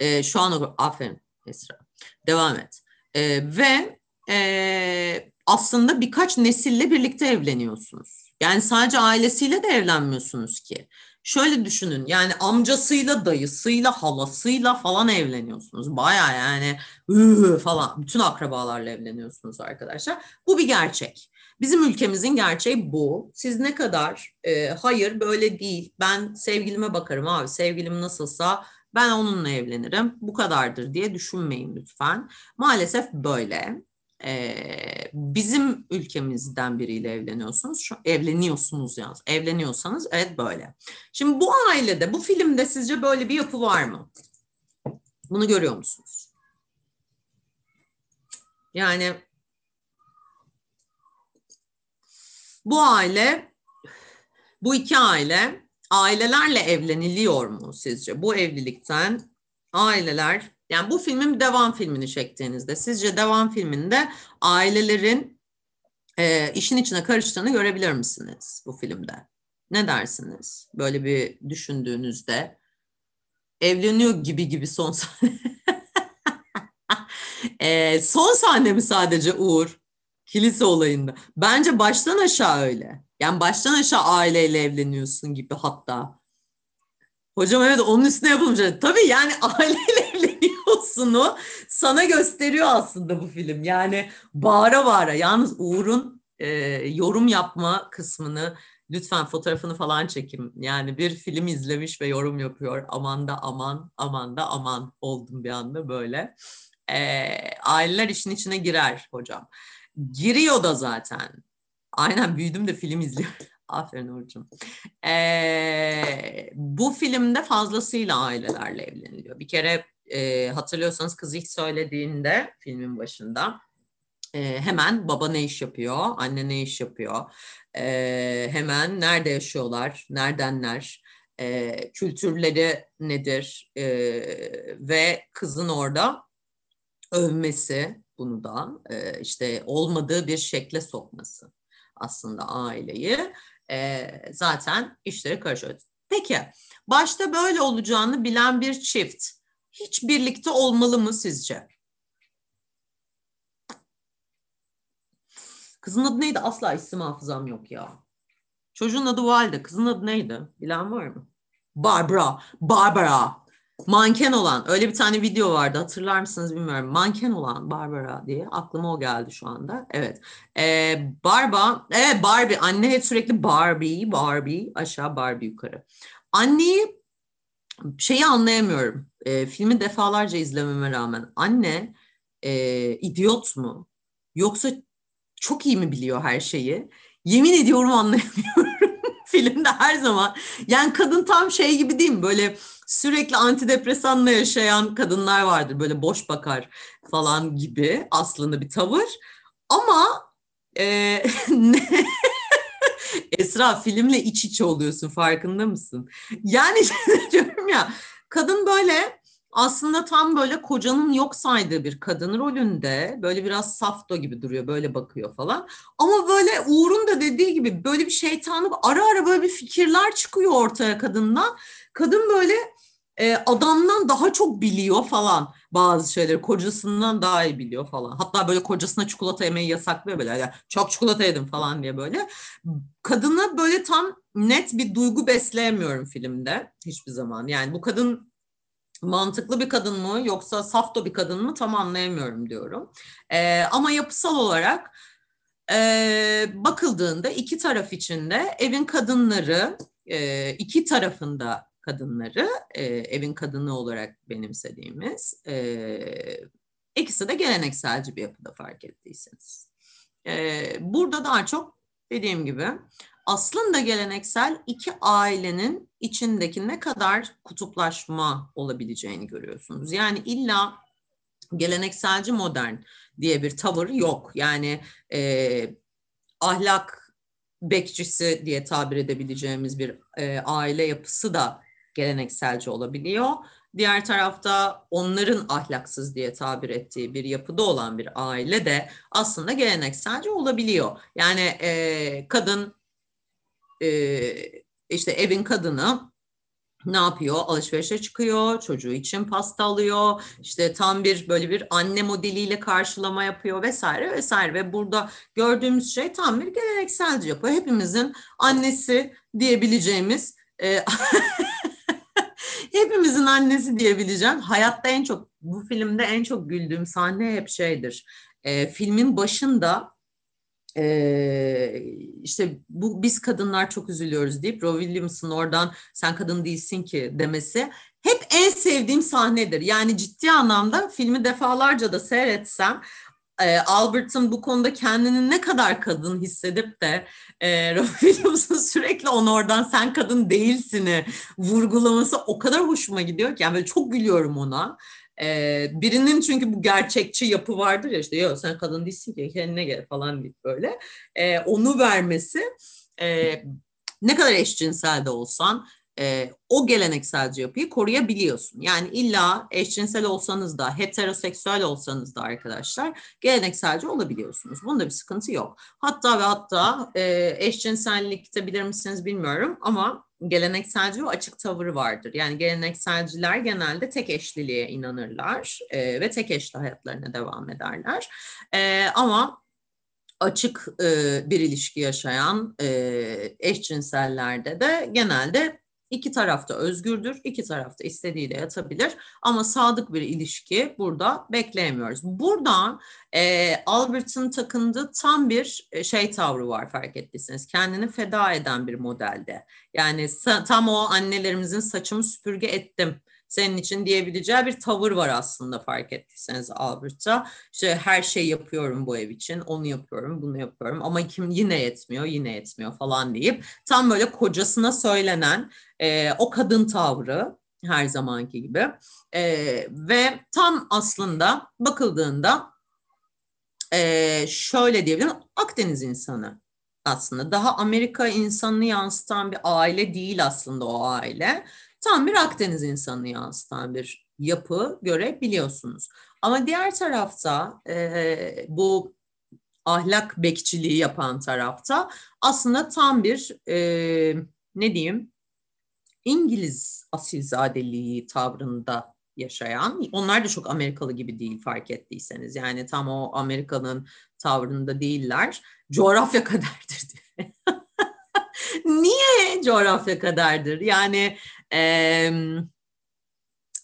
e, şu an aferin Esra devam et. E, ve e, aslında birkaç nesille birlikte evleniyorsunuz. Yani sadece ailesiyle de evlenmiyorsunuz ki. Şöyle düşünün yani amcasıyla, dayısıyla, halasıyla falan evleniyorsunuz. Baya yani ıı, falan bütün akrabalarla evleniyorsunuz arkadaşlar. Bu bir gerçek. Bizim ülkemizin gerçeği bu. Siz ne kadar e, hayır böyle değil ben sevgilime bakarım abi sevgilim nasılsa ben onunla evlenirim bu kadardır diye düşünmeyin lütfen. Maalesef böyle e, bizim ülkemizden biriyle evleniyorsunuz. Şu, evleniyorsunuz yalnız. Evleniyorsanız evet böyle. Şimdi bu ailede, bu filmde sizce böyle bir yapı var mı? Bunu görüyor musunuz? Yani bu aile, bu iki aile ailelerle evleniliyor mu sizce? Bu evlilikten aileler yani bu filmin devam filmini çektiğinizde sizce devam filminde ailelerin e, işin içine karıştığını görebilir misiniz bu filmde? Ne dersiniz? Böyle bir düşündüğünüzde evleniyor gibi gibi son sahne. e, son sahne mi sadece Uğur? Kilise olayında. Bence baştan aşağı öyle. Yani baştan aşağı aileyle evleniyorsun gibi hatta. Hocam evet onun üstüne yapılmış. Tabii yani aileyle olsunu sana gösteriyor aslında bu film. Yani bağıra bağıra. Yalnız Uğur'un e, yorum yapma kısmını lütfen fotoğrafını falan çekim. Yani bir film izlemiş ve yorum yapıyor. Aman da aman, aman da aman oldum bir anda böyle. E, aileler işin içine girer hocam. Giriyor da zaten. Aynen büyüdüm de film izliyorum. Aferin Uğur'cum. Ee, bu filmde fazlasıyla ailelerle evleniliyor. Bir kere e, hatırlıyorsanız kız ilk söylediğinde filmin başında e, hemen baba ne iş yapıyor, anne ne iş yapıyor, e, hemen nerede yaşıyorlar, neredenler, e, kültürleri nedir e, ve kızın orada övmesi bunu da e, işte olmadığı bir şekle sokması aslında aileyi e, zaten işleri karışıyor. Peki başta böyle olacağını bilen bir çift hiç birlikte olmalı mı sizce? Kızın adı neydi? Asla isim hafızam yok ya. Çocuğun adı Valde. Kızın adı neydi? Bilen var mı? Barbara. Barbara. Manken olan. Öyle bir tane video vardı. Hatırlar mısınız bilmiyorum. Manken olan Barbara diye. Aklıma o geldi şu anda. Evet. Ee, Barba. Evet Barbie. Anne hep sürekli Barbie, Barbie. Aşağı Barbie yukarı. Anneyi şeyi anlayamıyorum. E, filmi defalarca izlememe rağmen anne e, idiot mu? Yoksa çok iyi mi biliyor her şeyi? Yemin ediyorum anlayamıyorum. Filmde her zaman. Yani kadın tam şey gibi değil mi? Böyle sürekli antidepresanla yaşayan kadınlar vardır. Böyle boş bakar falan gibi aslında bir tavır. Ama e, Esra filmle iç içe oluyorsun farkında mısın? Yani diyorum ya kadın böyle aslında tam böyle kocanın yok saydığı bir kadın rolünde böyle biraz safto gibi duruyor böyle bakıyor falan. Ama böyle Uğur'un da dediği gibi böyle bir şeytanlık ara ara böyle bir fikirler çıkıyor ortaya kadından. Kadın böyle e, adamdan daha çok biliyor falan bazı şeyleri kocasından daha iyi biliyor falan. Hatta böyle kocasına çikolata yemeyi yasaklıyor böyle yani çok çikolata yedim falan diye böyle. Kadını böyle tam net bir duygu besleyemiyorum filmde hiçbir zaman. Yani bu kadın mantıklı bir kadın mı yoksa safto bir kadın mı tam anlayamıyorum diyorum. E, ama yapısal olarak e, bakıldığında iki taraf içinde evin kadınları e, iki tarafında kadınları e, evin kadını olarak benimsediğimiz e, ikisi de gelenekselci bir yapıda fark ettiyseniz. E, burada daha çok dediğim gibi aslında geleneksel iki ailenin içindeki ne kadar kutuplaşma olabileceğini görüyorsunuz. Yani illa gelenekselci modern diye bir tavır yok. Yani e, ahlak bekçisi diye tabir edebileceğimiz bir e, aile yapısı da gelenekselci olabiliyor. Diğer tarafta onların ahlaksız diye tabir ettiği bir yapıda olan bir aile de aslında gelenekselci olabiliyor. Yani e, kadın e, işte evin kadını ne yapıyor? Alışverişe çıkıyor, çocuğu için pasta alıyor, işte tam bir böyle bir anne modeliyle karşılama yapıyor vesaire vesaire ve burada gördüğümüz şey tam bir gelenekselci yapı. Hepimizin annesi diyebileceğimiz e, hepimizin annesi diyebileceğim. Hayatta en çok bu filmde en çok güldüğüm sahne hep şeydir. E, filmin başında e, işte bu biz kadınlar çok üzülüyoruz deyip Roe Williams'ın oradan sen kadın değilsin ki demesi hep en sevdiğim sahnedir. Yani ciddi anlamda filmi defalarca da seyretsem e, Albert'ın bu konuda kendini ne kadar kadın hissedip de e, Robbie Williams'ın sürekli onu oradan sen kadın değilsini vurgulaması o kadar hoşuma gidiyor ki yani böyle çok gülüyorum ona. E, birinin çünkü bu gerçekçi yapı vardır ya işte yok sen kadın değilsin ki kendine gel falan deyip böyle e, onu vermesi e, ne kadar eşcinsel de olsan e, o gelenekselci yapıyı koruyabiliyorsun. Yani illa eşcinsel olsanız da heteroseksüel olsanız da arkadaşlar gelenekselci olabiliyorsunuz. Bunda bir sıkıntı yok. Hatta ve hatta e, eşcinsellikte bilir misiniz bilmiyorum ama gelenekselci ve açık tavırı vardır. Yani gelenekselciler genelde tek eşliliğe inanırlar e, ve tek eşli hayatlarına devam ederler. E, ama açık e, bir ilişki yaşayan e, eşcinsellerde de genelde İki tarafta özgürdür, iki tarafta istediğiyle yatabilir ama sadık bir ilişki burada bekleyemiyoruz. Buradan e, Albert'ın takındığı tam bir e, şey tavrı var fark ettiyseniz. Kendini feda eden bir modelde. Yani tam o annelerimizin saçımı süpürge ettim senin için diyebileceği bir tavır var aslında fark ettiyseniz Albert'ta. İşte her şey yapıyorum bu ev için, onu yapıyorum, bunu yapıyorum ama kim yine yetmiyor, yine yetmiyor falan deyip tam böyle kocasına söylenen e, o kadın tavrı her zamanki gibi. E, ve tam aslında bakıldığında e, şöyle diyebilirim Akdeniz insanı aslında. Daha Amerika insanını yansıtan bir aile değil aslında o aile tam bir Akdeniz insanını yansıtan bir yapı görebiliyorsunuz. Ama diğer tarafta e, bu ahlak bekçiliği yapan tarafta aslında tam bir e, ne diyeyim İngiliz asilzadeliği tavrında yaşayan, onlar da çok Amerikalı gibi değil fark ettiyseniz. Yani tam o Amerika'nın tavrında değiller. coğrafya kaderdir diye. Niye coğrafya kaderdir? Yani e,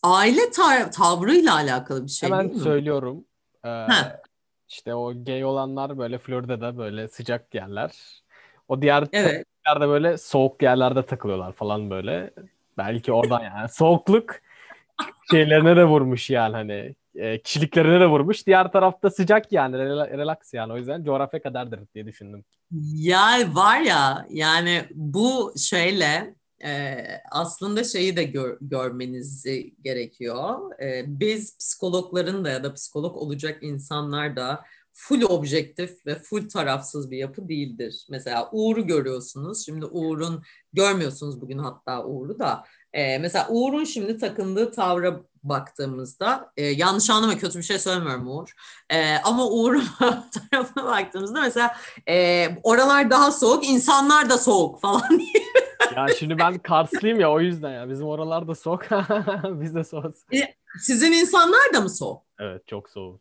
aile tar- tavrıyla alakalı bir şey Hemen değil mi? söylüyorum. Ee, Ha. işte o gay olanlar böyle Florida'da böyle sıcak yerler. O diğer Evet. yerde böyle soğuk yerlerde takılıyorlar falan böyle. Belki oradan yani soğukluk şeylerine de vurmuş yani hani e, kişiliklerine de vurmuş. Diğer tarafta sıcak yani rela- relax yani o yüzden coğrafya kadardır diye düşündüm. Ya var ya yani bu şeyle e, aslında şeyi de gör- görmeniz gerekiyor. E, biz psikologların da ya da psikolog olacak insanlar da full objektif ve full tarafsız bir yapı değildir. Mesela Uğur'u görüyorsunuz. Şimdi Uğur'un görmüyorsunuz bugün hatta Uğur'u da. E, mesela Uğur'un şimdi takındığı tavra baktığımızda e, yanlış anlama kötü bir şey söylemiyorum Uğur. E, ama Uğur'un tarafına baktığımızda mesela e, oralar daha soğuk, insanlar da soğuk falan diye. Ya şimdi ben Karslıyım ya o yüzden ya. Bizim oralarda soğuk. Biz de soğuk. Sizin insanlar da mı soğuk? Evet çok soğuk.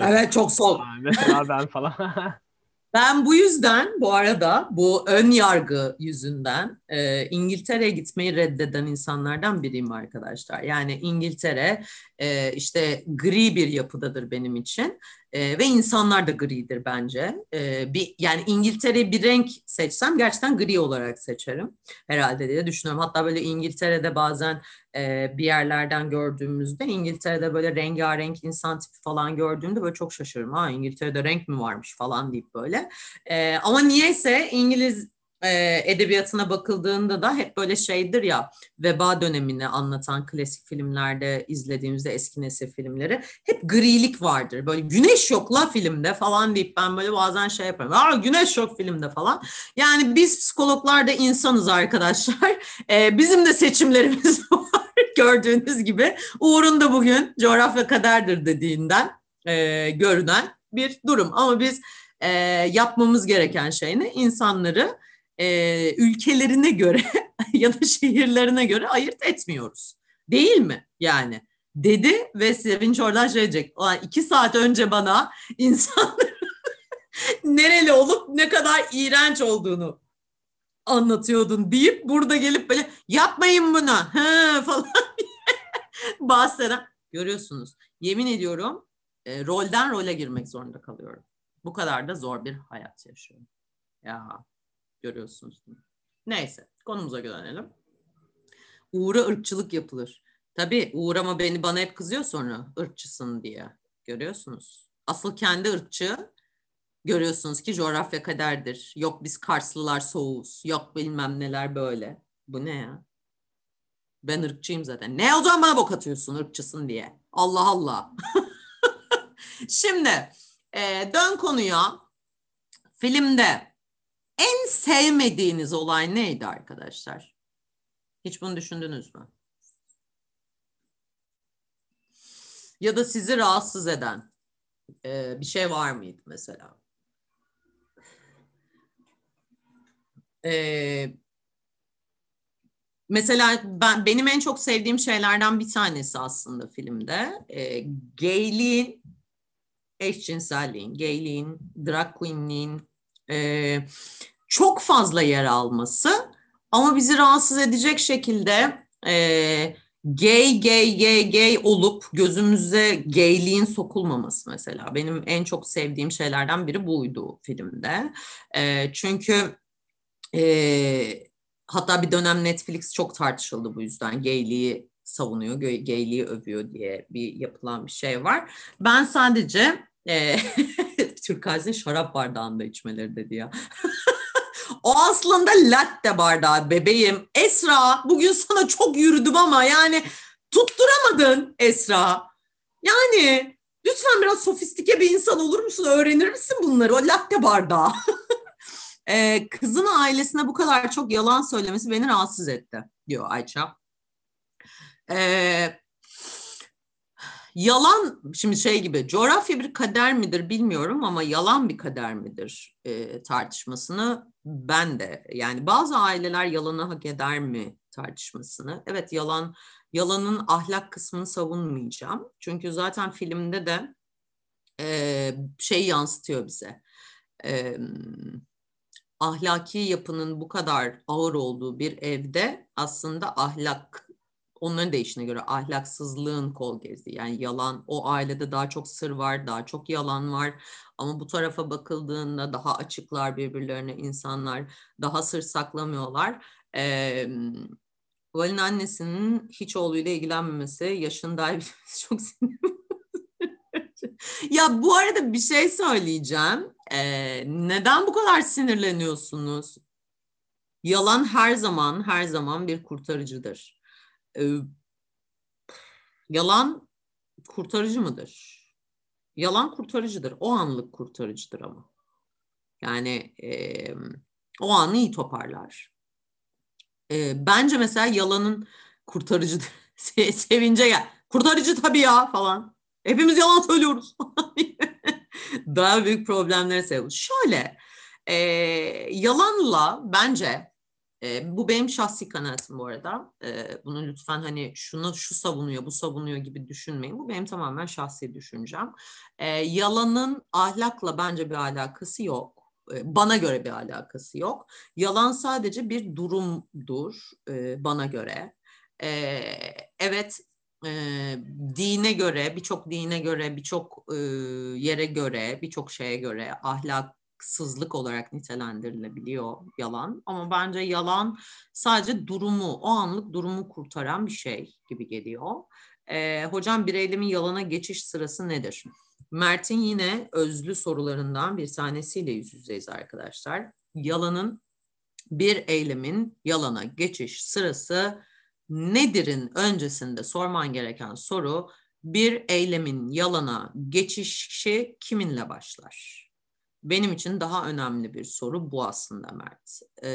Evet çok soğuk. Mesela ben falan. Ben bu yüzden bu arada bu ön yargı yüzünden e, İngiltere'ye gitmeyi reddeden insanlardan biriyim arkadaşlar. Yani İngiltere e, işte gri bir yapıdadır benim için e, ve insanlar da gridir bence. E, bir yani İngiltere'yi bir renk seçsem gerçekten gri olarak seçerim herhalde diye düşünüyorum. Hatta böyle İngiltere'de bazen e, bir yerlerden gördüğümüzde İngiltere'de böyle rengarenk insan tipi falan gördüğümde böyle çok şaşırırım. Ha İngiltere'de renk mi varmış falan deyip böyle. E, ama niyeyse İngiliz e, edebiyatına bakıldığında da hep böyle şeydir ya veba dönemini anlatan klasik filmlerde izlediğimizde eski nesil filmleri hep grilik vardır. Böyle güneş yok la filmde falan deyip ben böyle bazen şey yaparım. Aa güneş yok filmde falan. Yani biz psikologlar da insanız arkadaşlar. E, bizim de seçimlerimiz var gördüğünüz gibi. Uğur'un da bugün coğrafya kaderdir dediğinden e, görünen bir durum. Ama biz e, yapmamız gereken şey ne? İnsanları e, ülkelerine göre ya da şehirlerine göre ayırt etmiyoruz. Değil mi? Yani dedi ve Sevinç oradan şey diyecek. İki saat önce bana insanların nereli olup ne kadar iğrenç olduğunu anlatıyordun deyip burada gelip böyle yapmayın bunu ha, falan bahseden görüyorsunuz. Yemin ediyorum e, rolden role girmek zorunda kalıyorum. Bu kadar da zor bir hayat yaşıyorum. Ya görüyorsunuz. Neyse konumuza dönelim. Uğur'a ırkçılık yapılır. Tabii Uğur ama beni bana hep kızıyor sonra ırkçısın diye. Görüyorsunuz. Asıl kendi ırkçı görüyorsunuz ki coğrafya kaderdir. Yok biz Karslılar soğuğuz. Yok bilmem neler böyle. Bu ne ya? Ben ırkçıyım zaten. Ne o zaman bana bok atıyorsun ırkçısın diye. Allah Allah. Şimdi e, dön konuya. Filmde en sevmediğiniz olay neydi arkadaşlar? Hiç bunu düşündünüz mü? Ya da sizi rahatsız eden e, bir şey var mıydı mesela? E, mesela ben benim en çok sevdiğim şeylerden bir tanesi aslında filmde e, gayliğin, eşcinselliğin, gayliğin, drag queenliğin e, çok fazla yer alması ama bizi rahatsız edecek şekilde e, gay gay gay gay olup gözümüze gayliğin sokulmaması mesela. Benim en çok sevdiğim şeylerden biri buydu filmde. E, çünkü e, hatta bir dönem Netflix çok tartışıldı bu yüzden. Gayliği savunuyor, gayliği övüyor diye bir yapılan bir şey var. Ben sadece e, Türk kahvesini şarap bardağında içmeleri dedi ya. o aslında latte bardağı bebeğim. Esra bugün sana çok yürüdüm ama yani tutturamadın Esra. Yani lütfen biraz sofistike bir insan olur musun? Öğrenir misin bunları? O latte bardağı. ee, kızın ailesine bu kadar çok yalan söylemesi beni rahatsız etti diyor Ayça. Ee, yalan şimdi şey gibi coğrafya bir kader midir bilmiyorum ama yalan bir kader midir e, tartışmasını ben de yani bazı aileler yalanı hak eder mi tartışmasını? Evet yalan yalanın ahlak kısmını savunmayacağım. Çünkü zaten filmde de e, şey yansıtıyor bize. E, ahlaki yapının bu kadar ağır olduğu bir evde aslında ahlak onların değişine göre ahlaksızlığın kol gezdi. Yani yalan o ailede daha çok sır var, daha çok yalan var. Ama bu tarafa bakıldığında daha açıklar birbirlerine insanlar, daha sır saklamıyorlar. Ee, Val'in annesinin hiç oğluyla ilgilenmemesi, yaşındaymış çok Ya bu arada bir şey söyleyeceğim. Ee, neden bu kadar sinirleniyorsunuz? Yalan her zaman her zaman bir kurtarıcıdır. Ee, yalan kurtarıcı mıdır? Yalan kurtarıcıdır. O anlık kurtarıcıdır ama. Yani e, o anı iyi toparlar. E, bence mesela yalanın kurtarıcıdır. Sevince gel. Kurtarıcı tabii ya falan. Hepimiz yalan söylüyoruz. Daha büyük problemlere sebep Şöyle, e, yalanla bence e, bu benim şahsi kanaatim bu arada. E, bunu lütfen hani şunu şu savunuyor, bu savunuyor gibi düşünmeyin. Bu benim tamamen şahsi düşüncem. E, yalanın ahlakla bence bir alakası yok. E, bana göre bir alakası yok. Yalan sadece bir durumdur e, bana göre. E, evet e, dine göre, birçok dine göre, birçok e, yere göre, birçok şeye göre ahlaksızlık olarak nitelendirilebiliyor yalan. Ama bence yalan sadece durumu, o anlık durumu kurtaran bir şey gibi geliyor. E, hocam bir eylemin yalana geçiş sırası nedir? Mert'in yine özlü sorularından bir tanesiyle yüz yüzeyiz arkadaşlar. Yalanın bir eylemin yalana geçiş sırası nedir'in öncesinde sorman gereken soru bir eylemin yalana geçişi kiminle başlar? Benim için daha önemli bir soru bu aslında Mert. Ee,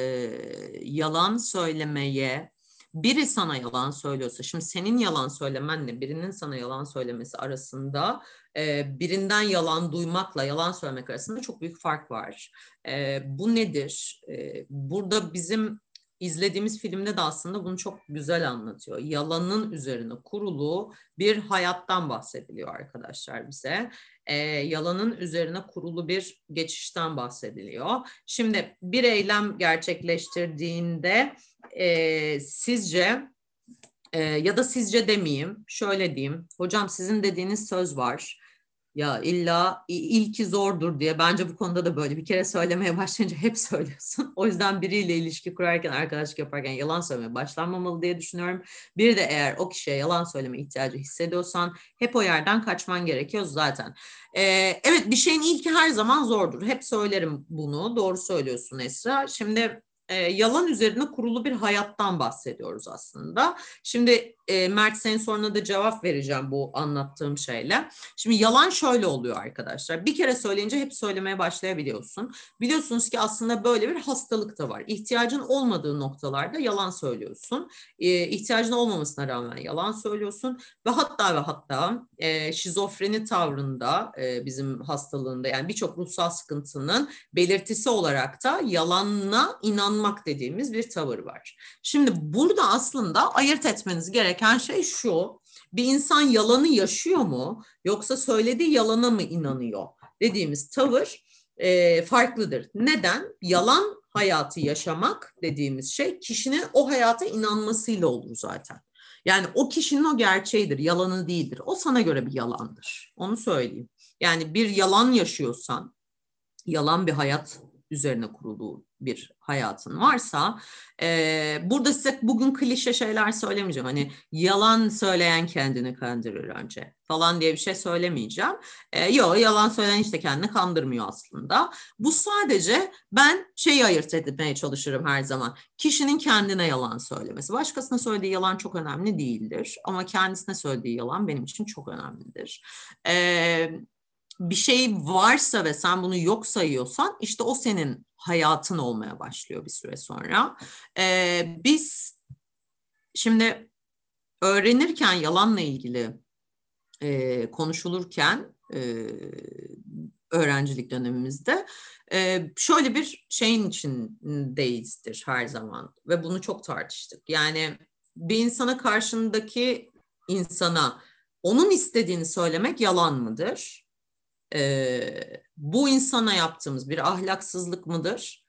yalan söylemeye biri sana yalan söylüyorsa, şimdi senin yalan söylemenle birinin sana yalan söylemesi arasında e, birinden yalan duymakla yalan söylemek arasında çok büyük fark var. E, bu nedir? E, burada bizim izlediğimiz filmde de aslında bunu çok güzel anlatıyor. Yalanın üzerine kurulu bir hayattan bahsediliyor arkadaşlar bize. E, yalanın üzerine kurulu bir geçişten bahsediliyor. Şimdi bir eylem gerçekleştirdiğinde e, sizce e, ya da sizce demeyeyim, şöyle diyeyim. Hocam sizin dediğiniz söz var ya illa ilki zordur diye bence bu konuda da böyle bir kere söylemeye başlayınca hep söylüyorsun. O yüzden biriyle ilişki kurarken, arkadaşlık yaparken yalan söylemeye başlanmamalı diye düşünüyorum. Bir de eğer o kişiye yalan söyleme ihtiyacı hissediyorsan hep o yerden kaçman gerekiyor zaten. Ee, evet bir şeyin ilki her zaman zordur. Hep söylerim bunu. Doğru söylüyorsun Esra. Şimdi e, yalan üzerine kurulu bir hayattan bahsediyoruz aslında. Şimdi e, Mert senin soruna da cevap vereceğim bu anlattığım şeyle. Şimdi yalan şöyle oluyor arkadaşlar. Bir kere söyleyince hep söylemeye başlayabiliyorsun. Biliyorsunuz ki aslında böyle bir hastalık da var. İhtiyacın olmadığı noktalarda yalan söylüyorsun. E, ihtiyacın olmamasına rağmen yalan söylüyorsun ve hatta ve hatta e, şizofreni tavrında e, bizim hastalığında yani birçok ruhsal sıkıntının belirtisi olarak da yalanla inanmak dediğimiz bir tavır var. Şimdi burada aslında ayırt etmeniz gereken şey şu. Bir insan yalanı yaşıyor mu yoksa söylediği yalana mı inanıyor dediğimiz tavır e, farklıdır. Neden? Yalan hayatı yaşamak dediğimiz şey kişinin o hayata inanmasıyla olur zaten. Yani o kişinin o gerçeğidir, yalanı değildir. O sana göre bir yalandır. Onu söyleyeyim. Yani bir yalan yaşıyorsan, yalan bir hayat üzerine kurulu bir hayatın varsa e, burada size bugün klişe şeyler söylemeyeceğim. Hani yalan söyleyen kendini kandırır önce falan diye bir şey söylemeyeceğim. E, yok yalan söyleyen işte kendini kandırmıyor aslında. Bu sadece ben şeyi ayırt etmeye çalışırım her zaman. Kişinin kendine yalan söylemesi. Başkasına söylediği yalan çok önemli değildir. Ama kendisine söylediği yalan benim için çok önemlidir. E, bir şey varsa ve sen bunu yok sayıyorsan işte o senin hayatın olmaya başlıyor bir süre sonra. Ee, biz şimdi öğrenirken yalanla ilgili e, konuşulurken e, öğrencilik dönemimizde e, şöyle bir şeyin içindeyizdir her zaman ve bunu çok tartıştık. Yani bir insana karşındaki insana onun istediğini söylemek yalan mıdır? E, bu insana yaptığımız bir ahlaksızlık mıdır?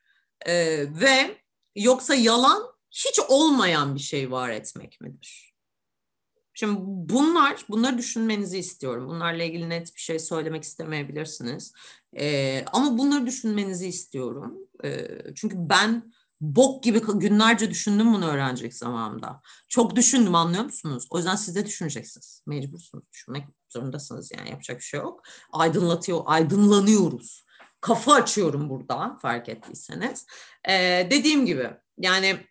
E, ve yoksa yalan hiç olmayan bir şey var etmek midir? Şimdi bunlar, bunları düşünmenizi istiyorum. Bunlarla ilgili net bir şey söylemek istemeyebilirsiniz. Ee, ama bunları düşünmenizi istiyorum. Ee, çünkü ben bok gibi günlerce düşündüm bunu öğrenecek zamanımda. Çok düşündüm anlıyor musunuz? O yüzden siz de düşüneceksiniz. Mecbursunuz düşünmek zorundasınız yani yapacak bir şey yok. Aydınlatıyor, aydınlanıyoruz. Kafa açıyorum burada fark ettiyseniz. Ee, dediğim gibi yani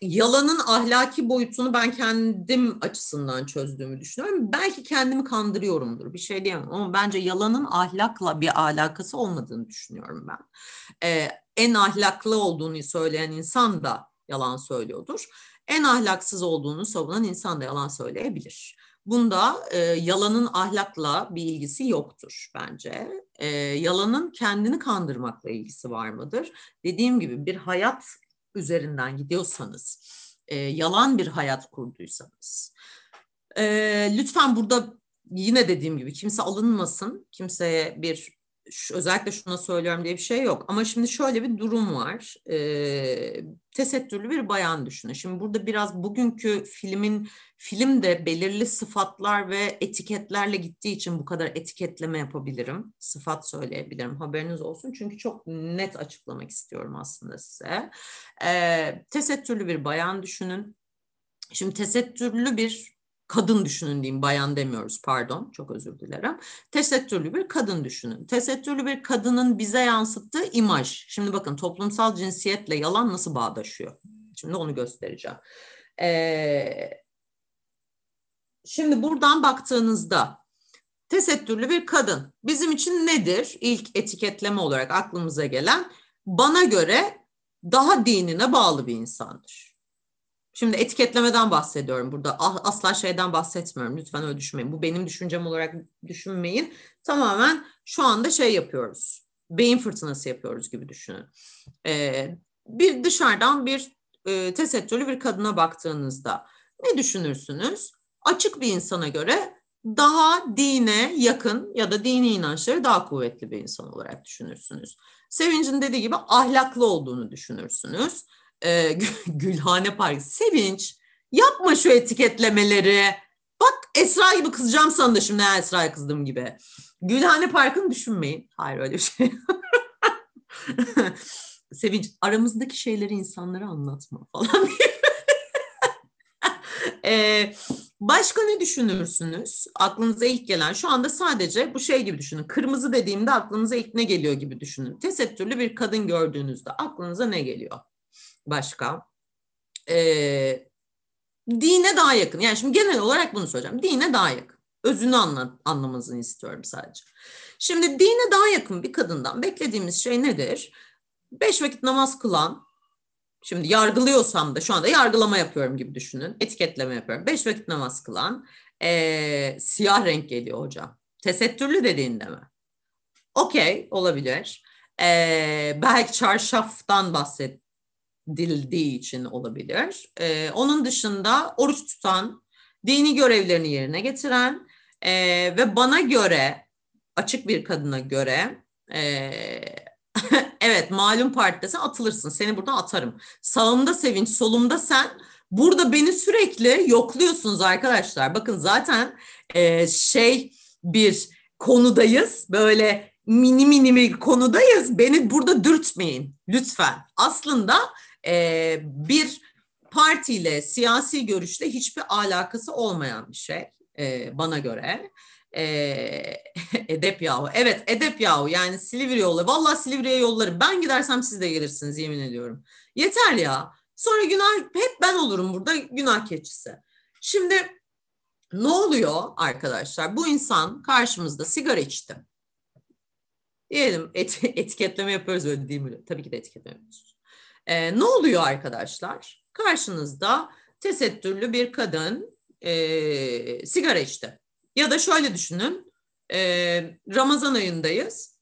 yalanın ahlaki boyutunu ben kendim açısından çözdüğümü düşünüyorum. Belki kendimi kandırıyorumdur bir şey diyemem ama bence yalanın ahlakla bir alakası olmadığını düşünüyorum ben. Ee, en ahlaklı olduğunu söyleyen insan da yalan söylüyordur. En ahlaksız olduğunu savunan insan da yalan söyleyebilir. Bunda e, yalanın ahlakla bir ilgisi yoktur bence. E, yalanın kendini kandırmakla ilgisi var mıdır? Dediğim gibi bir hayat üzerinden gidiyorsanız, e, yalan bir hayat kurduysanız, e, lütfen burada yine dediğim gibi kimse alınmasın, kimseye bir özellikle şuna söylüyorum diye bir şey yok. Ama şimdi şöyle bir durum var. E, tesettürlü bir bayan düşünün. Şimdi burada biraz bugünkü filmin filmde belirli sıfatlar ve etiketlerle gittiği için bu kadar etiketleme yapabilirim. Sıfat söyleyebilirim. Haberiniz olsun. Çünkü çok net açıklamak istiyorum aslında size. E, tesettürlü bir bayan düşünün. Şimdi tesettürlü bir kadın düşünün diyeyim, bayan demiyoruz pardon, çok özür dilerim. Tesettürlü bir kadın düşünün. Tesettürlü bir kadının bize yansıttığı imaj. Şimdi bakın toplumsal cinsiyetle yalan nasıl bağdaşıyor? Şimdi onu göstereceğim. Ee, şimdi buradan baktığınızda tesettürlü bir kadın bizim için nedir? İlk etiketleme olarak aklımıza gelen bana göre daha dinine bağlı bir insandır. Şimdi etiketlemeden bahsediyorum burada. Ah, asla şeyden bahsetmiyorum. Lütfen öyle düşünmeyin. Bu benim düşüncem olarak düşünmeyin. Tamamen şu anda şey yapıyoruz. Beyin fırtınası yapıyoruz gibi düşünün. Ee, bir dışarıdan bir e, tesettürlü bir kadına baktığınızda ne düşünürsünüz? Açık bir insana göre daha dine yakın ya da dini inançları daha kuvvetli bir insan olarak düşünürsünüz. Sevinç'in dediği gibi ahlaklı olduğunu düşünürsünüz e, Gülhane Park. Sevinç yapma şu etiketlemeleri. Bak Esra gibi kızacağım sana şimdi Esra'ya kızdım gibi. Gülhane Park'ını düşünmeyin. Hayır öyle bir şey. Sevinç aramızdaki şeyleri insanlara anlatma falan ee, başka ne düşünürsünüz? Aklınıza ilk gelen şu anda sadece bu şey gibi düşünün. Kırmızı dediğimde aklınıza ilk ne geliyor gibi düşünün. Tesettürlü bir kadın gördüğünüzde aklınıza ne geliyor? Başka. Ee, dine daha yakın. Yani şimdi genel olarak bunu söyleyeceğim. Dine daha yakın. Özünü anla, anlamanızı istiyorum sadece. Şimdi dine daha yakın bir kadından beklediğimiz şey nedir? Beş vakit namaz kılan, şimdi yargılıyorsam da şu anda yargılama yapıyorum gibi düşünün. Etiketleme yapıyorum. Beş vakit namaz kılan, ee, siyah renk geliyor hocam. Tesettürlü dediğinde mi? Okey olabilir. Ee, belki çarşaftan bahset dildiği için olabilir. Ee, onun dışında oruç tutan, dini görevlerini yerine getiren e, ve bana göre, açık bir kadına göre, e, evet malum partide atılırsın, seni buradan atarım. Sağımda sevinç, solumda sen. Burada beni sürekli yokluyorsunuz arkadaşlar. Bakın zaten e, şey bir konudayız. Böyle mini mini bir konudayız. Beni burada dürtmeyin lütfen. Aslında e, bir partiyle, siyasi görüşle hiçbir alakası olmayan bir şey e, bana göre. E, edep yahu. Evet edep yahu yani Silivri yolla. Vallahi Silivri'ye yollarım. Ben gidersem siz de gelirsiniz yemin ediyorum. Yeter ya. Sonra günah hep ben olurum burada günah keçisi. Şimdi ne oluyor arkadaşlar? Bu insan karşımızda sigara içti. Diyelim et, etiketleme yapıyoruz öyle değil mi? Tabii ki de etiketleme yapıyoruz. E, ne oluyor arkadaşlar? Karşınızda tesettürlü bir kadın e, sigara içti. Ya da şöyle düşünün, e, Ramazan ayındayız.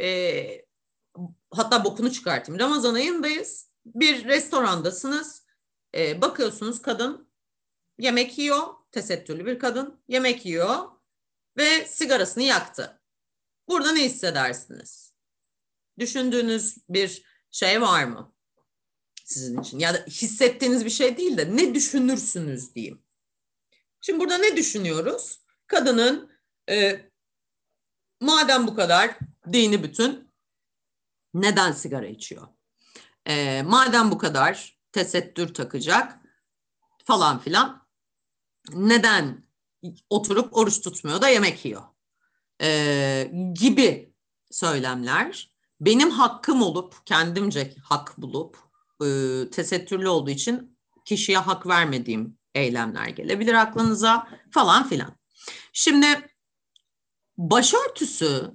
E, hatta bokunu çıkartayım. Ramazan ayındayız. Bir restorandasınız. E, bakıyorsunuz kadın yemek yiyor. Tesettürlü bir kadın yemek yiyor ve sigarasını yaktı. Burada ne hissedersiniz? Düşündüğünüz bir şey var mı? Sizin için ya da hissettiğiniz bir şey değil de ne düşünürsünüz diyeyim. Şimdi burada ne düşünüyoruz? Kadının e, madem bu kadar dini bütün neden sigara içiyor? E, madem bu kadar tesettür takacak falan filan neden oturup oruç tutmuyor da yemek yiyor? E, gibi söylemler benim hakkım olup kendimce hak bulup e, tesettürlü olduğu için kişiye hak vermediğim eylemler gelebilir aklınıza falan filan. Şimdi başörtüsü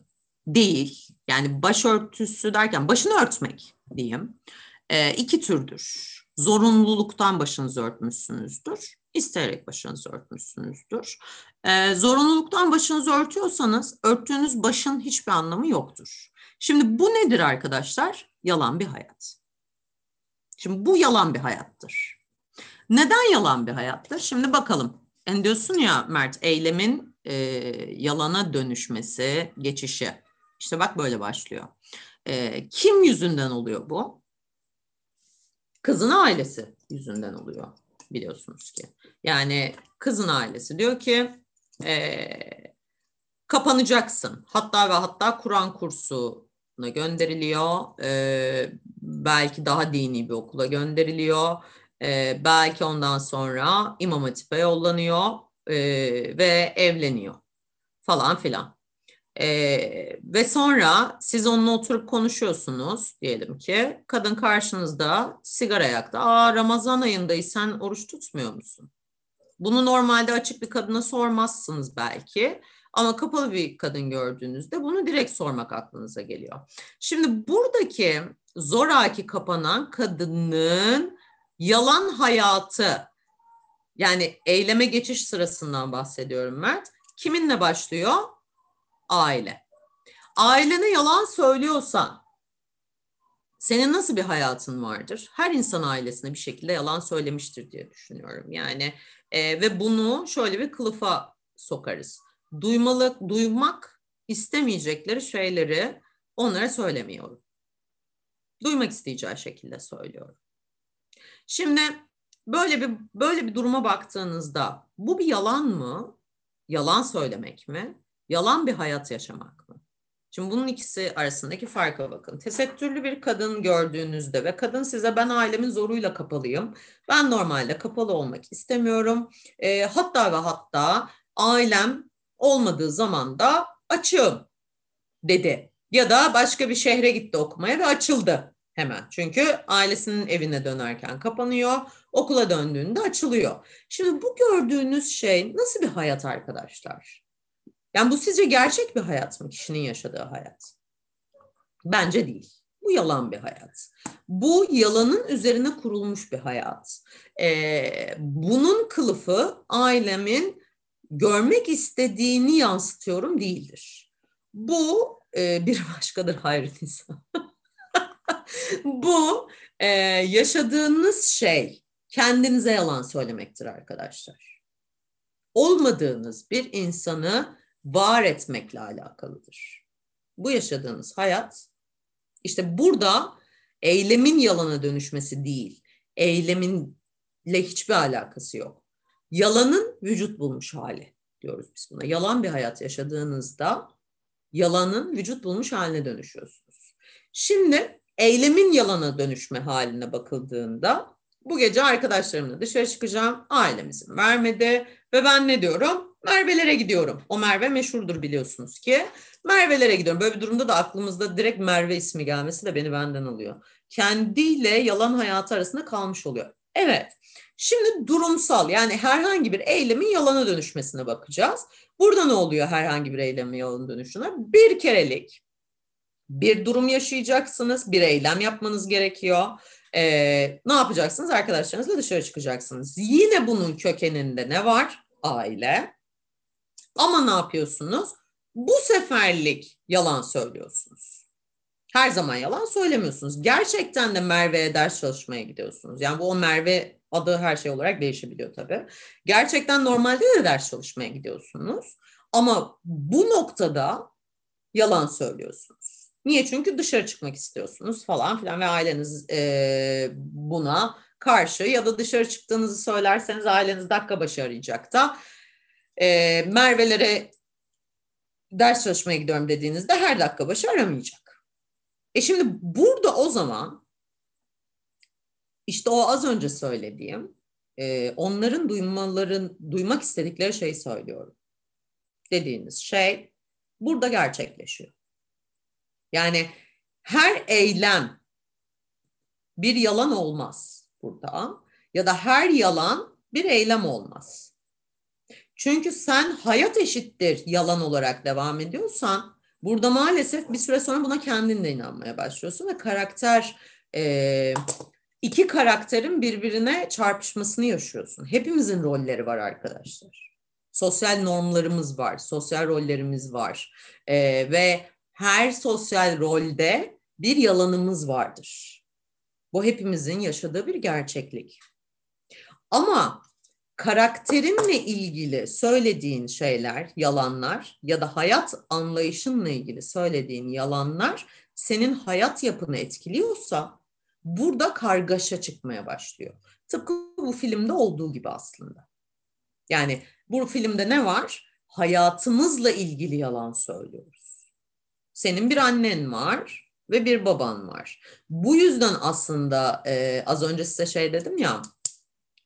değil yani başörtüsü derken başını örtmek diyeyim e, iki türdür. Zorunluluktan başınızı örtmüşsünüzdür. İsteyerek başınızı örtmüşsünüzdür. E, zorunluluktan başınızı örtüyorsanız örttüğünüz başın hiçbir anlamı yoktur. Şimdi bu nedir arkadaşlar? Yalan bir hayat. Şimdi bu yalan bir hayattır. Neden yalan bir hayattır? Şimdi bakalım. Yani diyorsun ya Mert eylemin e, yalana dönüşmesi, geçişi. İşte bak böyle başlıyor. E, kim yüzünden oluyor bu? Kızın ailesi yüzünden oluyor biliyorsunuz ki. Yani kızın ailesi diyor ki e, kapanacaksın. Hatta ve hatta Kur'an kursuna gönderiliyor. E, belki daha dini bir okula gönderiliyor. E, belki ondan sonra İmam Hatip'e yollanıyor e, ve evleniyor falan filan. E, ve sonra siz onunla oturup konuşuyorsunuz diyelim ki kadın karşınızda sigara yaktı. Aa Ramazan ayındayız sen oruç tutmuyor musun? Bunu normalde açık bir kadına sormazsınız belki. Ama kapalı bir kadın gördüğünüzde bunu direkt sormak aklınıza geliyor. Şimdi buradaki zoraki kapanan kadının yalan hayatı yani eyleme geçiş sırasından bahsediyorum Mert. Kiminle başlıyor? Aile. Ailene yalan söylüyorsan senin nasıl bir hayatın vardır? Her insan ailesine bir şekilde yalan söylemiştir diye düşünüyorum. Yani e, ve bunu şöyle bir kılıfa sokarız. Duymalı, duymak istemeyecekleri şeyleri onlara söylemiyorum. Duymak isteyeceği şekilde söylüyorum. Şimdi böyle bir böyle bir duruma baktığınızda bu bir yalan mı? Yalan söylemek mi? Yalan bir hayat yaşamak mı? Şimdi bunun ikisi arasındaki farka bakın. Tesettürlü bir kadın gördüğünüzde ve kadın size ben ailemin zoruyla kapalıyım. Ben normalde kapalı olmak istemiyorum. E, hatta ve hatta ailem olmadığı zaman da açığım dedi. Ya da başka bir şehre gitti okumaya ve açıldı hemen. Çünkü ailesinin evine dönerken kapanıyor, okula döndüğünde açılıyor. Şimdi bu gördüğünüz şey nasıl bir hayat arkadaşlar? Yani bu sizce gerçek bir hayat mı kişinin yaşadığı hayat? Bence değil. Bu yalan bir hayat. Bu yalanın üzerine kurulmuş bir hayat. Ee, bunun kılıfı ailemin görmek istediğini yansıtıyorum değildir. Bu e, bir başkadır hayrı insan. Bu e, yaşadığınız şey kendinize yalan söylemektir arkadaşlar. Olmadığınız bir insanı var etmekle alakalıdır. Bu yaşadığınız hayat işte burada eylemin yalana dönüşmesi değil, eyleminle hiçbir alakası yok. Yalanın vücut bulmuş hali diyoruz biz buna. Yalan bir hayat yaşadığınızda yalanın vücut bulmuş haline dönüşüyorsunuz. Şimdi eylemin yalana dönüşme haline bakıldığında bu gece arkadaşlarımla dışarı çıkacağım. Ailemizin vermedi ve ben ne diyorum? Merve'lere gidiyorum. O Merve meşhurdur biliyorsunuz ki. Merve'lere gidiyorum. Böyle bir durumda da aklımızda direkt Merve ismi gelmesi de beni benden alıyor. Kendiyle yalan hayatı arasında kalmış oluyor. Evet. Şimdi durumsal yani herhangi bir eylemin yalana dönüşmesine bakacağız. Burada ne oluyor herhangi bir eylemin yalana dönüşüne? Bir kerelik bir durum yaşayacaksınız, bir eylem yapmanız gerekiyor. Ee, ne yapacaksınız? Arkadaşlarınızla dışarı çıkacaksınız. Yine bunun kökeninde ne var? Aile. Ama ne yapıyorsunuz? Bu seferlik yalan söylüyorsunuz. Her zaman yalan söylemiyorsunuz. Gerçekten de Merve'ye ders çalışmaya gidiyorsunuz. Yani bu o Merve adı her şey olarak değişebiliyor tabii. Gerçekten normalde de ders çalışmaya gidiyorsunuz. Ama bu noktada yalan söylüyorsunuz. Niye? Çünkü dışarı çıkmak istiyorsunuz falan filan ve aileniz e, buna karşı ya da dışarı çıktığınızı söylerseniz aileniz dakika başı arayacak da e, Merve'lere ders çalışmaya gidiyorum dediğinizde her dakika başı aramayacak. E şimdi burada o zaman işte o az önce söylediğim e, onların duymaların duymak istedikleri şeyi söylüyorum. Dediğiniz şey burada gerçekleşiyor. Yani her eylem bir yalan olmaz burada ya da her yalan bir eylem olmaz. Çünkü sen hayat eşittir yalan olarak devam ediyorsan burada maalesef bir süre sonra buna kendin de inanmaya başlıyorsun ve karakter e, iki karakterin birbirine çarpışmasını yaşıyorsun. Hepimizin rolleri var arkadaşlar. Sosyal normlarımız var, sosyal rollerimiz var e, ve her sosyal rolde bir yalanımız vardır. Bu hepimizin yaşadığı bir gerçeklik. Ama karakterinle ilgili söylediğin şeyler, yalanlar ya da hayat anlayışınla ilgili söylediğin yalanlar senin hayat yapını etkiliyorsa burada kargaşa çıkmaya başlıyor. Tıpkı bu filmde olduğu gibi aslında. Yani bu filmde ne var? Hayatımızla ilgili yalan söylüyoruz. Senin bir annen var ve bir baban var. Bu yüzden aslında e, az önce size şey dedim ya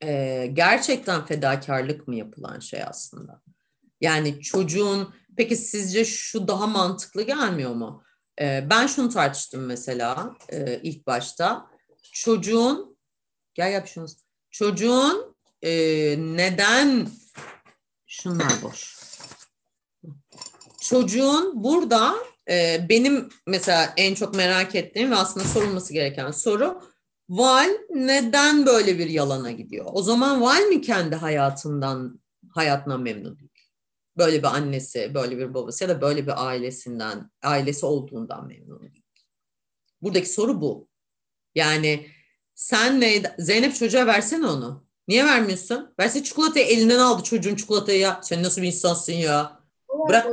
e, gerçekten fedakarlık mı yapılan şey aslında? Yani çocuğun peki sizce şu daha mantıklı gelmiyor mu? E, ben şunu tartıştım mesela e, ilk başta. Çocuğun gel yap şunu. Çocuğun e, neden şunlar boş. Çocuğun burada e, benim mesela en çok merak ettiğim ve aslında sorulması gereken soru Val neden böyle bir yalana gidiyor? O zaman Val mi kendi hayatından, hayatından memnun değil? Böyle bir annesi, böyle bir babası ya da böyle bir ailesinden, ailesi olduğundan memnun değil. Buradaki soru bu. Yani sen ne, Zeynep çocuğa versene onu. Niye vermiyorsun? Verse çikolatayı elinden aldı çocuğun çikolatayı ya. Sen nasıl bir insansın ya? Bırak.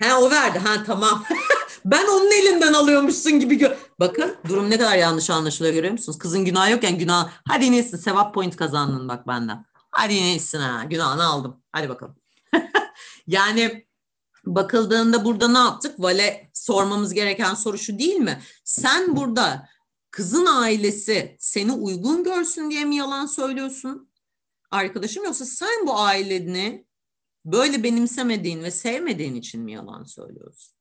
Ha o verdi. Ha tamam. ben onun elinden alıyormuşsun gibi gör. Bakın durum ne kadar yanlış anlaşılıyor görüyor musunuz? Kızın günah yokken günah. Hadi neyse sevap point kazandın bak benden. Hadi neyse ha günahını aldım. Hadi bakalım. yani bakıldığında burada ne yaptık? Vale sormamız gereken soru şu değil mi? Sen burada kızın ailesi seni uygun görsün diye mi yalan söylüyorsun? Arkadaşım yoksa sen bu aileni böyle benimsemediğin ve sevmediğin için mi yalan söylüyorsun?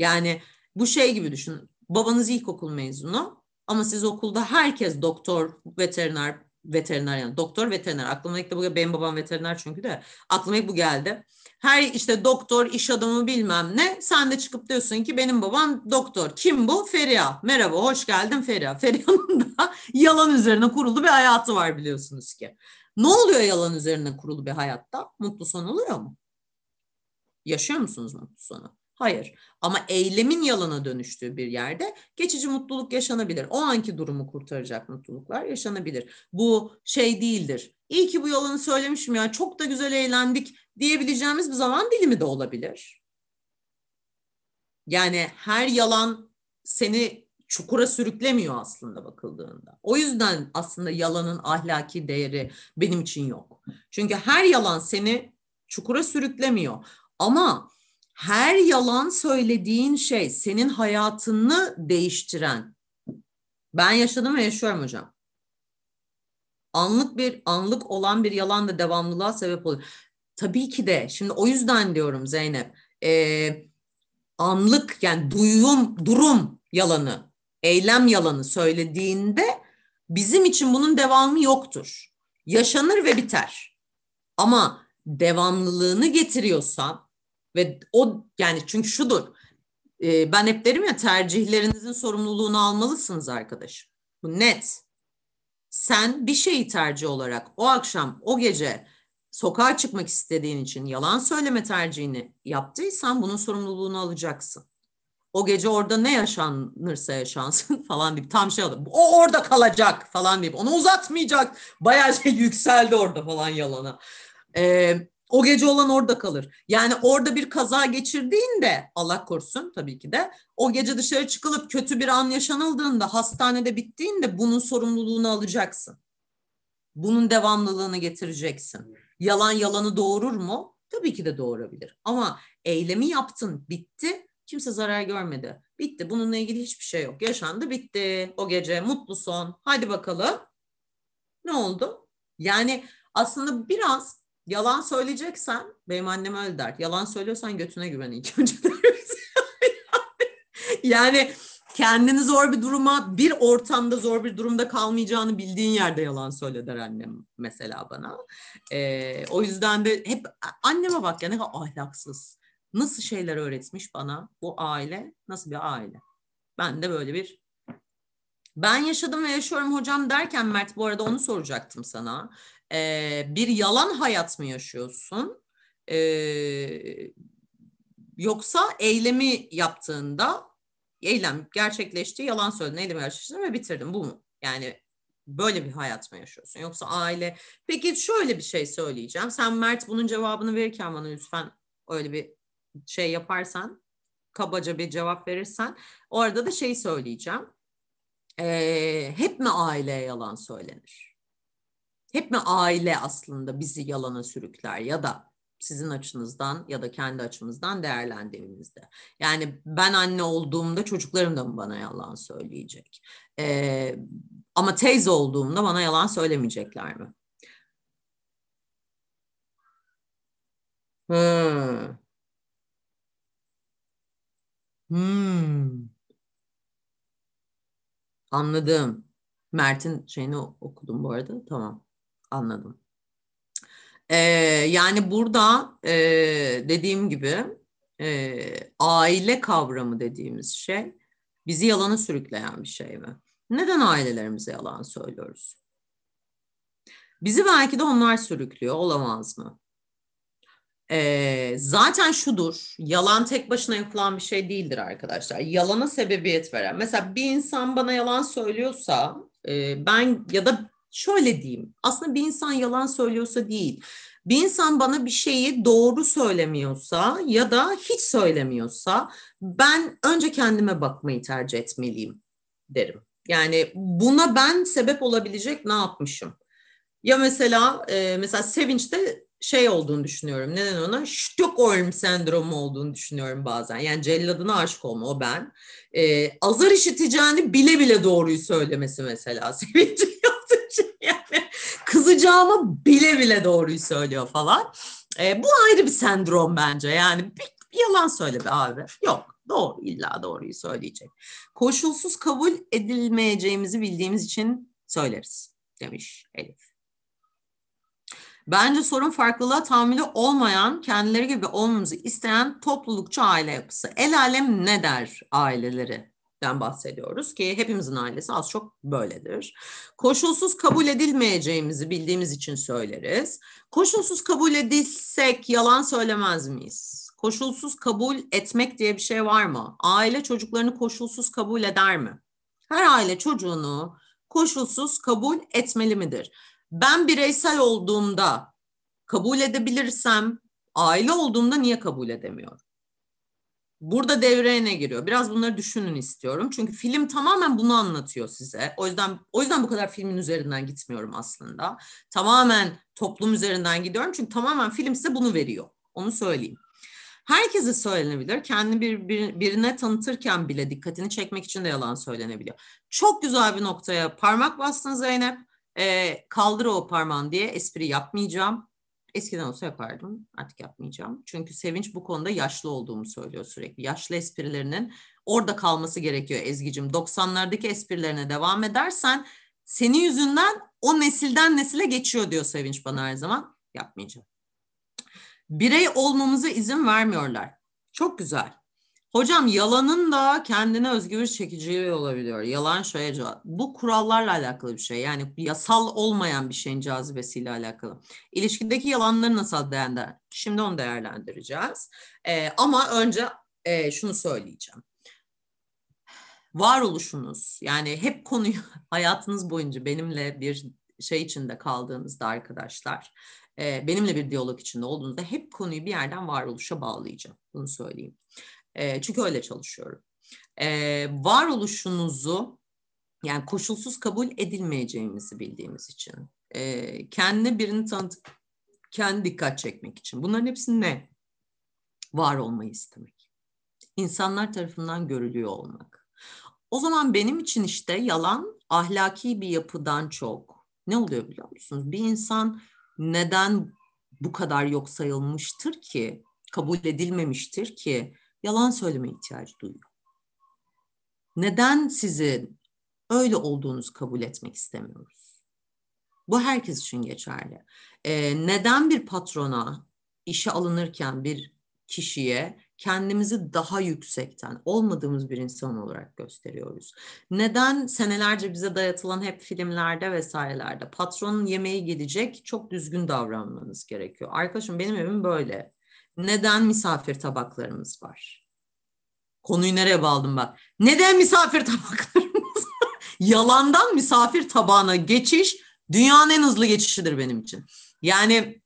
Yani bu şey gibi düşün. Babanız ilkokul mezunu ama siz okulda herkes doktor, veteriner, veteriner yani doktor, veteriner. Aklıma ilk de bu benim babam veteriner çünkü de aklıma ilk bu geldi. Her işte doktor, iş adamı bilmem ne. Sen de çıkıp diyorsun ki benim babam doktor. Kim bu? Feriha. Merhaba, hoş geldin Feriha. Feriha'nın da yalan üzerine kurulu bir hayatı var biliyorsunuz ki. Ne oluyor yalan üzerine kurulu bir hayatta? Mutlu son oluyor mu? Yaşıyor musunuz mutlu sonu? Hayır. Ama eylemin yalana dönüştüğü bir yerde geçici mutluluk yaşanabilir. O anki durumu kurtaracak mutluluklar yaşanabilir. Bu şey değildir. İyi ki bu yalanı söylemişim ya çok da güzel eğlendik diyebileceğimiz bir zaman dilimi de olabilir. Yani her yalan seni çukura sürüklemiyor aslında bakıldığında. O yüzden aslında yalanın ahlaki değeri benim için yok. Çünkü her yalan seni çukura sürüklemiyor. Ama her yalan söylediğin şey senin hayatını değiştiren. Ben yaşadım ve yaşıyorum hocam. Anlık bir anlık olan bir yalan da devamlılığa sebep oluyor. Tabii ki de şimdi o yüzden diyorum Zeynep. E, anlık yani duyum, durum yalanı, eylem yalanı söylediğinde bizim için bunun devamı yoktur. Yaşanır ve biter. Ama devamlılığını getiriyorsan ve o yani çünkü şudur. E, ben hep derim ya tercihlerinizin sorumluluğunu almalısınız arkadaşım. Bu net. Sen bir şeyi tercih olarak o akşam, o gece sokağa çıkmak istediğin için yalan söyleme tercihini yaptıysan bunun sorumluluğunu alacaksın. O gece orada ne yaşanırsa yaşansın falan deyip tam şey oldu. O orada kalacak falan deyip onu uzatmayacak. Bayağı şey yükseldi orada falan yalana. Ee, O gece olan orada kalır. Yani orada bir kaza geçirdiğinde Allah korusun tabii ki de o gece dışarı çıkılıp kötü bir an yaşanıldığında hastanede bittiğinde bunun sorumluluğunu alacaksın. Bunun devamlılığını getireceksin. Yalan yalanı doğurur mu? Tabii ki de doğurabilir. Ama eylemi yaptın, bitti. Kimse zarar görmedi. Bitti. Bununla ilgili hiçbir şey yok. Yaşandı, bitti. O gece mutlu son. Hadi bakalım. Ne oldu? Yani aslında biraz yalan söyleyeceksen, benim annem öyle der. Yalan söylüyorsan götüne güven ilk önce yani kendini zor bir duruma, bir ortamda zor bir durumda kalmayacağını bildiğin yerde yalan söyle der annem mesela bana. Ee, o yüzden de hep anneme bak ya ne kadar ahlaksız. Nasıl şeyler öğretmiş bana bu aile, nasıl bir aile. Ben de böyle bir ben yaşadım ve yaşıyorum hocam derken Mert bu arada onu soracaktım sana. Ee, bir yalan hayat mı yaşıyorsun? Ee, yoksa eylemi yaptığında eylem gerçekleşti, yalan söyledin, eylemi gerçekleştirdin ve bitirdin. Bu mu? Yani böyle bir hayat mı yaşıyorsun? Yoksa aile... Peki şöyle bir şey söyleyeceğim. Sen Mert bunun cevabını verirken bana lütfen öyle bir şey yaparsan, kabaca bir cevap verirsen, orada da şey söyleyeceğim. Ee, hep mi aileye yalan söylenir? Hep mi aile aslında bizi yalana sürükler ya da sizin açınızdan ya da kendi açımızdan değerlendirdiğimizde. Yani ben anne olduğumda çocuklarım da mı bana yalan söyleyecek? Ee, ama teyze olduğumda bana yalan söylemeyecekler mi? Hmm. Hmm. Anladım. Mert'in şeyini okudum bu arada. Tamam. Anladım. Ee, yani burada e, dediğim gibi e, aile kavramı dediğimiz şey bizi yalana sürükleyen bir şey mi? Neden ailelerimize yalan söylüyoruz? Bizi belki de onlar sürüklüyor, olamaz mı? Ee, zaten şudur, yalan tek başına yapılan bir şey değildir arkadaşlar. Yalana sebebiyet veren. Mesela bir insan bana yalan söylüyorsa, e, ben ya da şöyle diyeyim, aslında bir insan yalan söylüyorsa değil, bir insan bana bir şeyi doğru söylemiyorsa ya da hiç söylemiyorsa, ben önce kendime bakmayı tercih etmeliyim derim. Yani buna ben sebep olabilecek ne yapmışım? Ya mesela e, mesela sevinçte şey olduğunu düşünüyorum. Neden ona? Stockholm sendromu olduğunu düşünüyorum bazen. Yani celladına aşık olma o ben. Ee, azar işiteceğini bile bile doğruyu söylemesi mesela. Yani. Kızacağımı bile bile doğruyu söylüyor falan. Ee, bu ayrı bir sendrom bence. Yani bir yalan söyle be abi. Yok. Doğru. illa doğruyu söyleyecek. Koşulsuz kabul edilmeyeceğimizi bildiğimiz için söyleriz demiş Elif. Bence sorun farklılığa tahammülü olmayan, kendileri gibi olmamızı isteyen toplulukçu aile yapısı. El alem ne der aileleri? Den bahsediyoruz ki hepimizin ailesi az çok böyledir. Koşulsuz kabul edilmeyeceğimizi bildiğimiz için söyleriz. Koşulsuz kabul edilsek yalan söylemez miyiz? Koşulsuz kabul etmek diye bir şey var mı? Aile çocuklarını koşulsuz kabul eder mi? Her aile çocuğunu koşulsuz kabul etmeli midir? Ben bireysel olduğumda kabul edebilirsem aile olduğumda niye kabul edemiyorum? Burada devreye ne giriyor? Biraz bunları düşünün istiyorum. Çünkü film tamamen bunu anlatıyor size. O yüzden o yüzden bu kadar filmin üzerinden gitmiyorum aslında. Tamamen toplum üzerinden gidiyorum. Çünkü tamamen film size bunu veriyor. Onu söyleyeyim. Herkese söylenebilir. Kendi bir, bir, birine tanıtırken bile dikkatini çekmek için de yalan söylenebiliyor. Çok güzel bir noktaya parmak bastın Zeynep. E, kaldır o parmağın diye espri yapmayacağım. Eskiden olsa yapardım. Artık yapmayacağım. Çünkü Sevinç bu konuda yaşlı olduğumu söylüyor sürekli. Yaşlı esprilerinin orada kalması gerekiyor Ezgi'cim. 90'lardaki esprilerine devam edersen senin yüzünden o nesilden nesile geçiyor diyor Sevinç bana her zaman. Yapmayacağım. Birey olmamıza izin vermiyorlar. Çok güzel. Hocam yalanın da kendine özgü bir çekiciliği olabiliyor. Yalan şöyle cevap. Bu kurallarla alakalı bir şey. Yani yasal olmayan bir şeyin cazibesiyle alakalı. İlişkideki yalanları nasıl değerlendir? Şimdi onu değerlendireceğiz. Ee, ama önce e, şunu söyleyeceğim. Varoluşunuz yani hep konuyu hayatınız boyunca benimle bir şey içinde kaldığınızda arkadaşlar e, benimle bir diyalog içinde olduğunuzda hep konuyu bir yerden varoluşa bağlayacağım. Bunu söyleyeyim. E, çünkü öyle çalışıyorum. E, varoluşunuzu yani koşulsuz kabul edilmeyeceğimizi bildiğimiz için. E, kendi birini tanıtıp kendi dikkat çekmek için. Bunların hepsi ne? Var olmayı istemek. İnsanlar tarafından görülüyor olmak. O zaman benim için işte yalan ahlaki bir yapıdan çok ne oluyor biliyor musunuz? Bir insan neden bu kadar yok sayılmıştır ki, kabul edilmemiştir ki yalan söyleme ihtiyacı duyuyor? Neden sizin öyle olduğunuzu kabul etmek istemiyoruz? Bu herkes için geçerli. Ee, neden bir patrona işe alınırken bir kişiye kendimizi daha yüksekten, olmadığımız bir insan olarak gösteriyoruz. Neden senelerce bize dayatılan hep filmlerde vesairelerde patronun yemeği gelecek, çok düzgün davranmanız gerekiyor. Arkadaşım benim evim böyle. Neden misafir tabaklarımız var? Konuyu nereye bağladım bak. Neden misafir tabaklarımız var? Yalandan misafir tabağına geçiş dünyanın en hızlı geçişidir benim için. Yani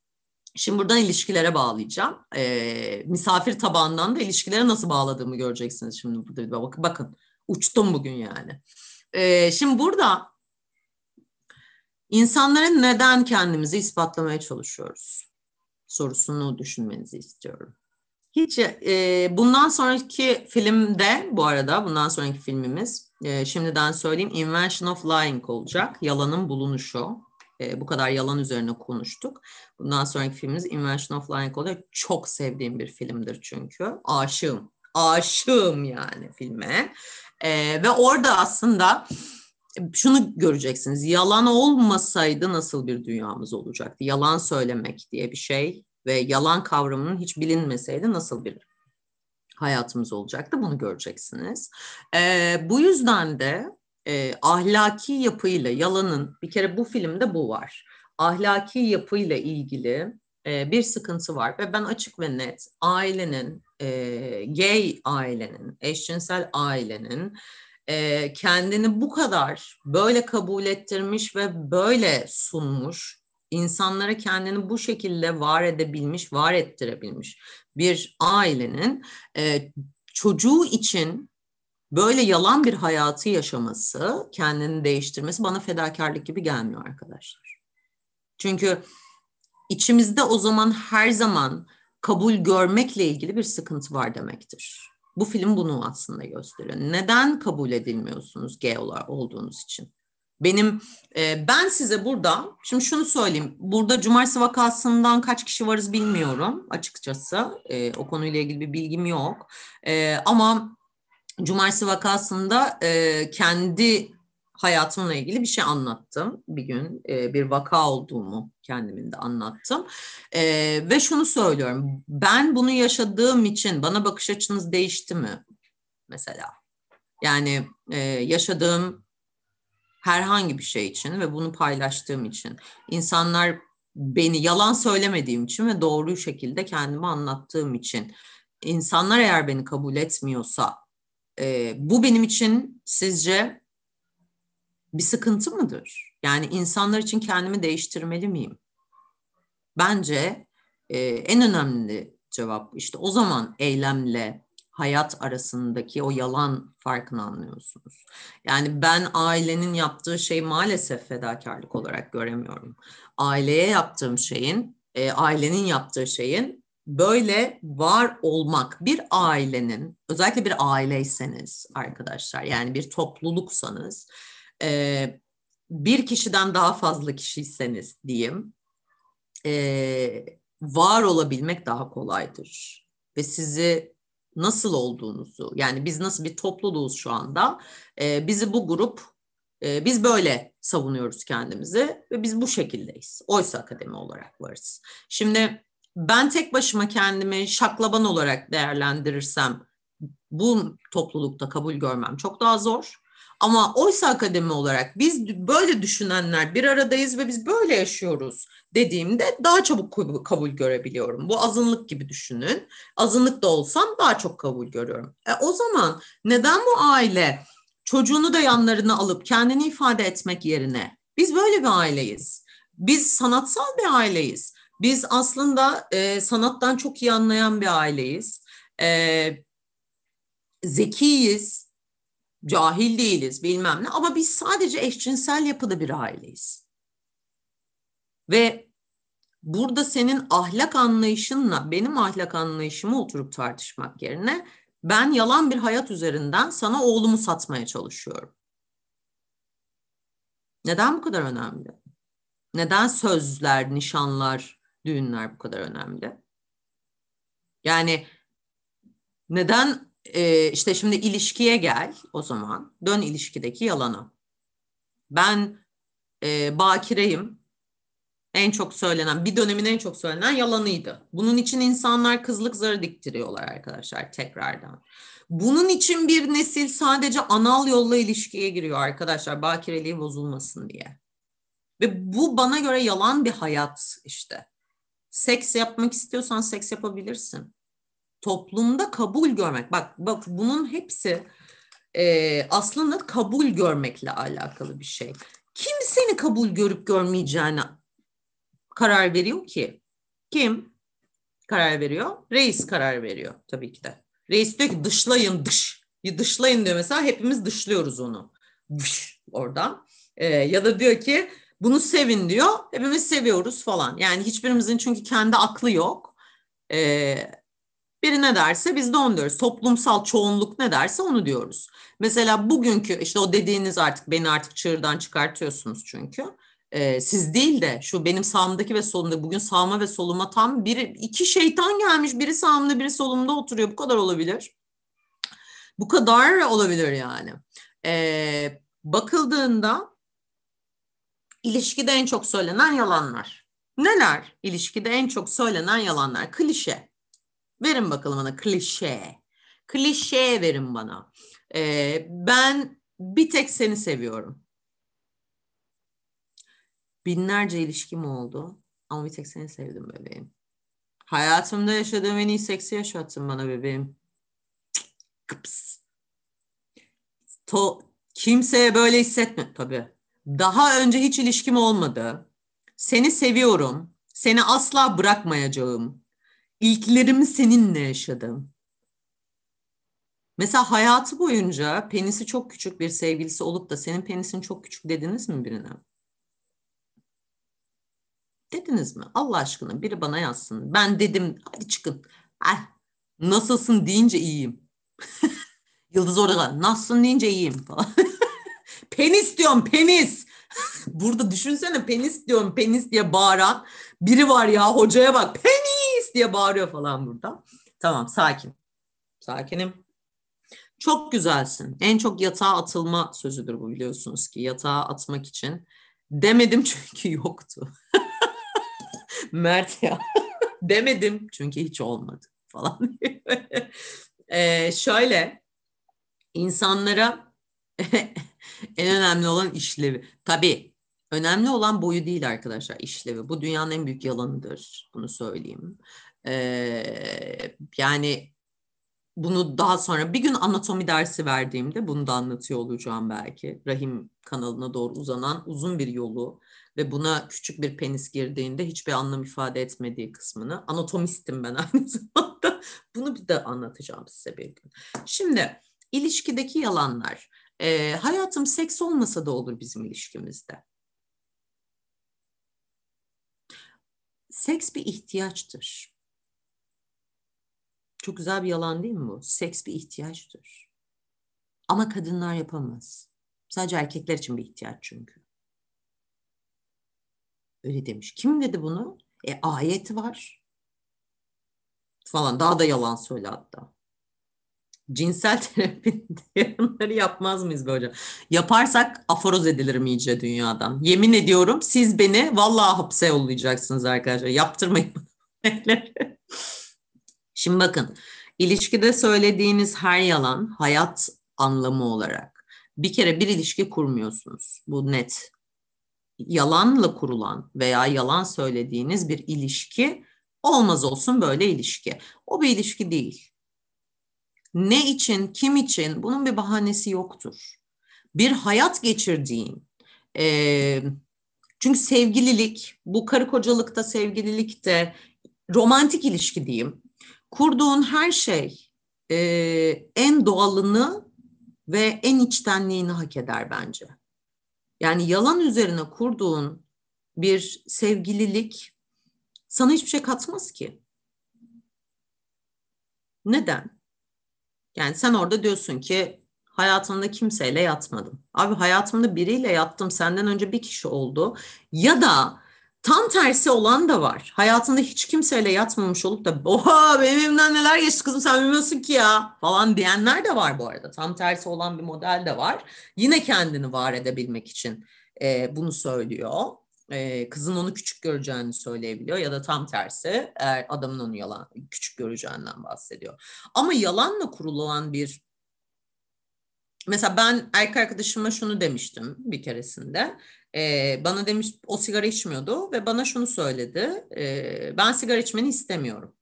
Şimdi buradan ilişkilere bağlayacağım. Ee, misafir tabağından da ilişkilere nasıl bağladığımı göreceksiniz şimdi burada. Bakın, bakın uçtum bugün yani. Ee, şimdi burada insanların neden kendimizi ispatlamaya çalışıyoruz sorusunu düşünmenizi istiyorum. Hiç e, bundan sonraki filmde bu arada bundan sonraki filmimiz e, şimdiden söyleyeyim Invention of Lying olacak. Yalanın bulunuşu. E, bu kadar yalan üzerine konuştuk. Bundan sonraki filmimiz Invention of Lying olacak. Çok sevdiğim bir filmdir çünkü. Aşığım. Aşığım yani filme. E, ve orada aslında şunu göreceksiniz. Yalan olmasaydı nasıl bir dünyamız olacaktı? Yalan söylemek diye bir şey ve yalan kavramının hiç bilinmeseydi nasıl bir hayatımız olacaktı? Bunu göreceksiniz. E, bu yüzden de e, ahlaki yapıyla yalanın bir kere bu filmde bu var. Ahlaki yapıyla ilgili e, bir sıkıntı var ve ben açık ve net ailenin, e, gay ailenin, eşcinsel ailenin e, kendini bu kadar böyle kabul ettirmiş ve böyle sunmuş insanlara kendini bu şekilde var edebilmiş, var ettirebilmiş bir ailenin e, çocuğu için böyle yalan bir hayatı yaşaması, kendini değiştirmesi bana fedakarlık gibi gelmiyor arkadaşlar. Çünkü içimizde o zaman her zaman kabul görmekle ilgili bir sıkıntı var demektir. Bu film bunu aslında gösteriyor. Neden kabul edilmiyorsunuz gay olduğunuz için? Benim e, ben size burada şimdi şunu söyleyeyim. Burada cumartesi vakasından kaç kişi varız bilmiyorum açıkçası. E, o konuyla ilgili bir bilgim yok. E, ama Cumartesi vakasında e, kendi hayatımla ilgili bir şey anlattım bir gün. E, bir vaka olduğumu kendimin de anlattım. E, ve şunu söylüyorum. Ben bunu yaşadığım için bana bakış açınız değişti mi? Mesela. Yani e, yaşadığım herhangi bir şey için ve bunu paylaştığım için insanlar beni yalan söylemediğim için ve doğru şekilde kendimi anlattığım için insanlar eğer beni kabul etmiyorsa e, bu benim için sizce bir sıkıntı mıdır? Yani insanlar için kendimi değiştirmeli miyim? Bence e, en önemli cevap işte o zaman eylemle hayat arasındaki o yalan farkını anlıyorsunuz. Yani ben ailenin yaptığı şey maalesef fedakarlık olarak göremiyorum. Aileye yaptığım şeyin, e, ailenin yaptığı şeyin böyle var olmak bir ailenin özellikle bir aileyseniz arkadaşlar yani bir topluluksanız e, bir kişiden daha fazla kişiyseniz diyeyim e, var olabilmek daha kolaydır. Ve sizi nasıl olduğunuzu yani biz nasıl bir topluluğuz şu anda e, bizi bu grup e, biz böyle savunuyoruz kendimizi ve biz bu şekildeyiz. Oysa akademi olarak varız. Şimdi ben tek başıma kendimi şaklaban olarak değerlendirirsem bu toplulukta kabul görmem çok daha zor. Ama oysa akademi olarak biz böyle düşünenler bir aradayız ve biz böyle yaşıyoruz dediğimde daha çabuk kabul görebiliyorum. Bu azınlık gibi düşünün. Azınlık da olsam daha çok kabul görüyorum. E o zaman neden bu aile çocuğunu da yanlarına alıp kendini ifade etmek yerine biz böyle bir aileyiz. Biz sanatsal bir aileyiz Biz aslında e, sanattan çok iyi anlayan bir aileyiz. E, zekiyiz, cahil değiliz bilmem ne ama biz sadece eşcinsel yapıda bir aileyiz. Ve burada senin ahlak anlayışınla benim ahlak anlayışımı oturup tartışmak yerine ben yalan bir hayat üzerinden sana oğlumu satmaya çalışıyorum. Neden bu kadar önemli? Neden sözler, nişanlar, düğünler bu kadar önemli? Yani neden e, işte şimdi ilişkiye gel o zaman. Dön ilişkideki yalana. Ben e, bakireyim. En çok söylenen, bir dönemin en çok söylenen yalanıydı. Bunun için insanlar kızlık zarı diktiriyorlar arkadaşlar tekrardan. Bunun için bir nesil sadece anal yolla ilişkiye giriyor arkadaşlar bakireliği bozulmasın diye. Ve bu bana göre yalan bir hayat işte. Seks yapmak istiyorsan seks yapabilirsin. Toplumda kabul görmek. Bak bak bunun hepsi e, aslında kabul görmekle alakalı bir şey. Kim seni kabul görüp görmeyeceğine karar veriyor ki? Kim karar veriyor? Reis karar veriyor tabii ki de. Reis diyor ki dışlayın dış. Bir dışlayın diyor mesela hepimiz dışlıyoruz onu. Dış, oradan. Ee, ya da diyor ki bunu sevin diyor. Hepimiz seviyoruz falan. Yani hiçbirimizin çünkü kendi aklı yok. Ee, biri ne derse biz de onu diyoruz. Toplumsal çoğunluk ne derse onu diyoruz. Mesela bugünkü işte o dediğiniz artık beni artık çığırdan çıkartıyorsunuz çünkü. Ee, siz değil de şu benim sağımdaki ve solumda bugün sağıma ve soluma tam biri iki şeytan gelmiş biri sağımda biri solumda oturuyor bu kadar olabilir. Bu kadar olabilir yani. Ee, bakıldığında ilişkide en çok söylenen yalanlar. Neler? İlişkide en çok söylenen yalanlar. Klişe. Verin bakalım bana klişe. Klişe verin bana. Ee, ben bir tek seni seviyorum. Binlerce ilişkim oldu ama bir tek seni sevdim bebeğim. Hayatımda yaşadığım en iyi seksi yaşattın bana bebeğim. Kıps. To, kimseye böyle hissetme tabii. Daha önce hiç ilişkim olmadı. Seni seviyorum. Seni asla bırakmayacağım. İlklerimi seninle yaşadım. Mesela hayatı boyunca penisi çok küçük bir sevgilisi olup da senin penisin çok küçük dediniz mi birine? Dediniz mi? Allah aşkına biri bana yazsın. Ben dedim hadi çıkın. Eh, nasılsın deyince iyiyim. Yıldız orada nasılsın deyince iyiyim falan. penis diyorum penis. Burada düşünsene penis diyorum penis diye bağıran biri var ya hocaya bak penis diye bağırıyor falan burada. Tamam sakin. Sakinim. Çok güzelsin. En çok yatağa atılma sözüdür bu biliyorsunuz ki. Yatağa atmak için. Demedim çünkü yoktu. Mert ya. Demedim çünkü hiç olmadı falan. ee, şöyle insanlara en önemli olan işlevi. Tabii önemli olan boyu değil arkadaşlar işlevi. Bu dünyanın en büyük yalanıdır. Bunu söyleyeyim. Ee, yani bunu daha sonra bir gün anatomi dersi verdiğimde bunu da anlatıyor olacağım belki. Rahim kanalına doğru uzanan uzun bir yolu ve buna küçük bir penis girdiğinde hiçbir anlam ifade etmediği kısmını. Anatomistim ben aynı zamanda. Bunu bir de anlatacağım size bir gün. Şimdi ilişkideki yalanlar. E, hayatım seks olmasa da olur bizim ilişkimizde. Seks bir ihtiyaçtır. Çok güzel bir yalan değil mi bu? Seks bir ihtiyaçtır. Ama kadınlar yapamaz. Sadece erkekler için bir ihtiyaç çünkü. Öyle demiş. Kim dedi bunu? E ayet var. Falan. Daha da yalan söyle hatta. Cinsel terapi yayınları yapmaz mıyız böyle? Yaparsak aforoz edilirim iyice dünyadan. Yemin ediyorum siz beni vallahi hapse yollayacaksınız arkadaşlar. Yaptırmayın. Şimdi bakın ilişkide söylediğiniz her yalan hayat anlamı olarak bir kere bir ilişki kurmuyorsunuz. Bu net. Yalanla kurulan veya yalan söylediğiniz bir ilişki olmaz olsun böyle ilişki. O bir ilişki değil. Ne için, kim için bunun bir bahanesi yoktur. Bir hayat geçirdiğin, e, Çünkü sevgililik, bu karı kocalıkta, sevgililikte, romantik ilişki diyeyim. Kurduğun her şey e, en doğalını ve en içtenliğini hak eder bence. Yani yalan üzerine kurduğun bir sevgililik sana hiçbir şey katmaz ki. Neden? Yani sen orada diyorsun ki hayatımda kimseyle yatmadım. Abi hayatımda biriyle yattım senden önce bir kişi oldu. Ya da tam tersi olan da var. Hayatında hiç kimseyle yatmamış olup da oha benim elimden neler geçti kızım sen bilmiyorsun ki ya falan diyenler de var bu arada. Tam tersi olan bir model de var. Yine kendini var edebilmek için e, bunu söylüyor. E, kızın onu küçük göreceğini söyleyebiliyor ya da tam tersi eğer adamın onu yalan küçük göreceğinden bahsediyor. Ama yalanla kurulan bir mesela ben erkek arkadaşıma şunu demiştim bir keresinde. Ee, bana demiş o sigara içmiyordu ve bana şunu söyledi. E, ben sigara içmeni istemiyorum.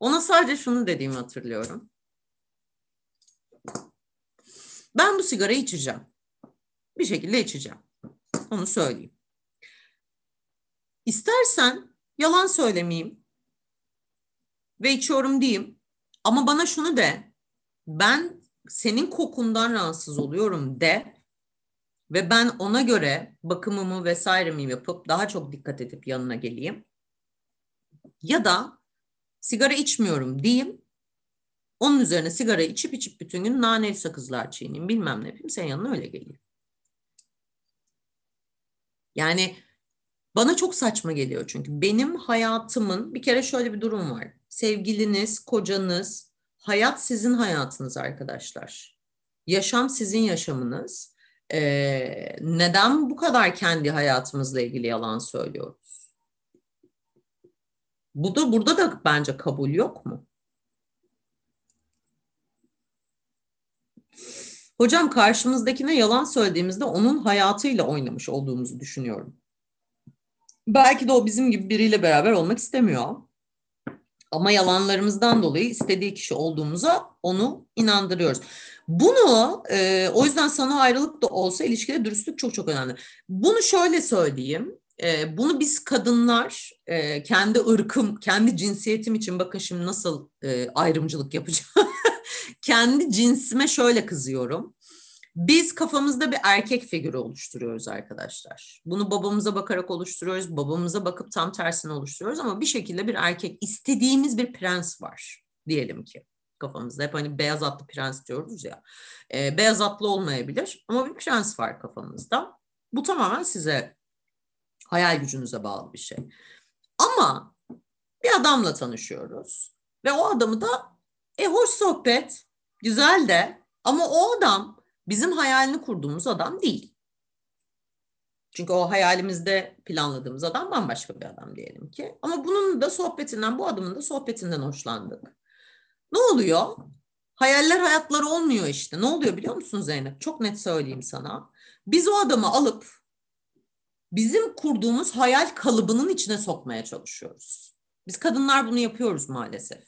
Ona sadece şunu dediğimi hatırlıyorum. Ben bu sigarayı içeceğim. Bir şekilde içeceğim. Onu söyleyeyim. İstersen yalan söylemeyeyim ve içiyorum diyeyim. Ama bana şunu de. Ben senin kokundan rahatsız oluyorum de ve ben ona göre bakımımı vesairemi yapıp daha çok dikkat edip yanına geleyim. Ya da sigara içmiyorum diyeyim. Onun üzerine sigara içip içip bütün gün naneli sakızlar çiğneyim bilmem ne yapayım senin yanına öyle geleyim. Yani bana çok saçma geliyor çünkü benim hayatımın bir kere şöyle bir durum var. Sevgiliniz, kocanız, hayat sizin hayatınız arkadaşlar. Yaşam sizin yaşamınız. Ee, neden bu kadar kendi hayatımızla ilgili yalan söylüyoruz? Bu da burada da bence kabul yok mu? Hocam karşımızdakine yalan söylediğimizde onun hayatıyla oynamış olduğumuzu düşünüyorum. Belki de o bizim gibi biriyle beraber olmak istemiyor. Ama yalanlarımızdan dolayı istediği kişi olduğumuza onu inandırıyoruz. Bunu e, o yüzden sana ayrılık da olsa ilişkide dürüstlük çok çok önemli. Bunu şöyle söyleyeyim. E, bunu biz kadınlar e, kendi ırkım, kendi cinsiyetim için bakın şimdi nasıl e, ayrımcılık yapacağım. kendi cinsime şöyle kızıyorum. Biz kafamızda bir erkek figürü oluşturuyoruz arkadaşlar. Bunu babamıza bakarak oluşturuyoruz, babamıza bakıp tam tersini oluşturuyoruz ama bir şekilde bir erkek istediğimiz bir prens var diyelim ki kafamızda. Hep hani beyaz atlı prens diyoruz ya. E, beyaz atlı olmayabilir ama bir prens var kafamızda. Bu tamamen size hayal gücünüze bağlı bir şey. Ama bir adamla tanışıyoruz ve o adamı da e hoş sohbet, güzel de ama o adam bizim hayalini kurduğumuz adam değil. Çünkü o hayalimizde planladığımız adam bambaşka bir adam diyelim ki. Ama bunun da sohbetinden, bu adamın da sohbetinden hoşlandık. Ne oluyor? Hayaller hayatları olmuyor işte. Ne oluyor biliyor musun Zeynep? Çok net söyleyeyim sana. Biz o adamı alıp bizim kurduğumuz hayal kalıbının içine sokmaya çalışıyoruz. Biz kadınlar bunu yapıyoruz maalesef.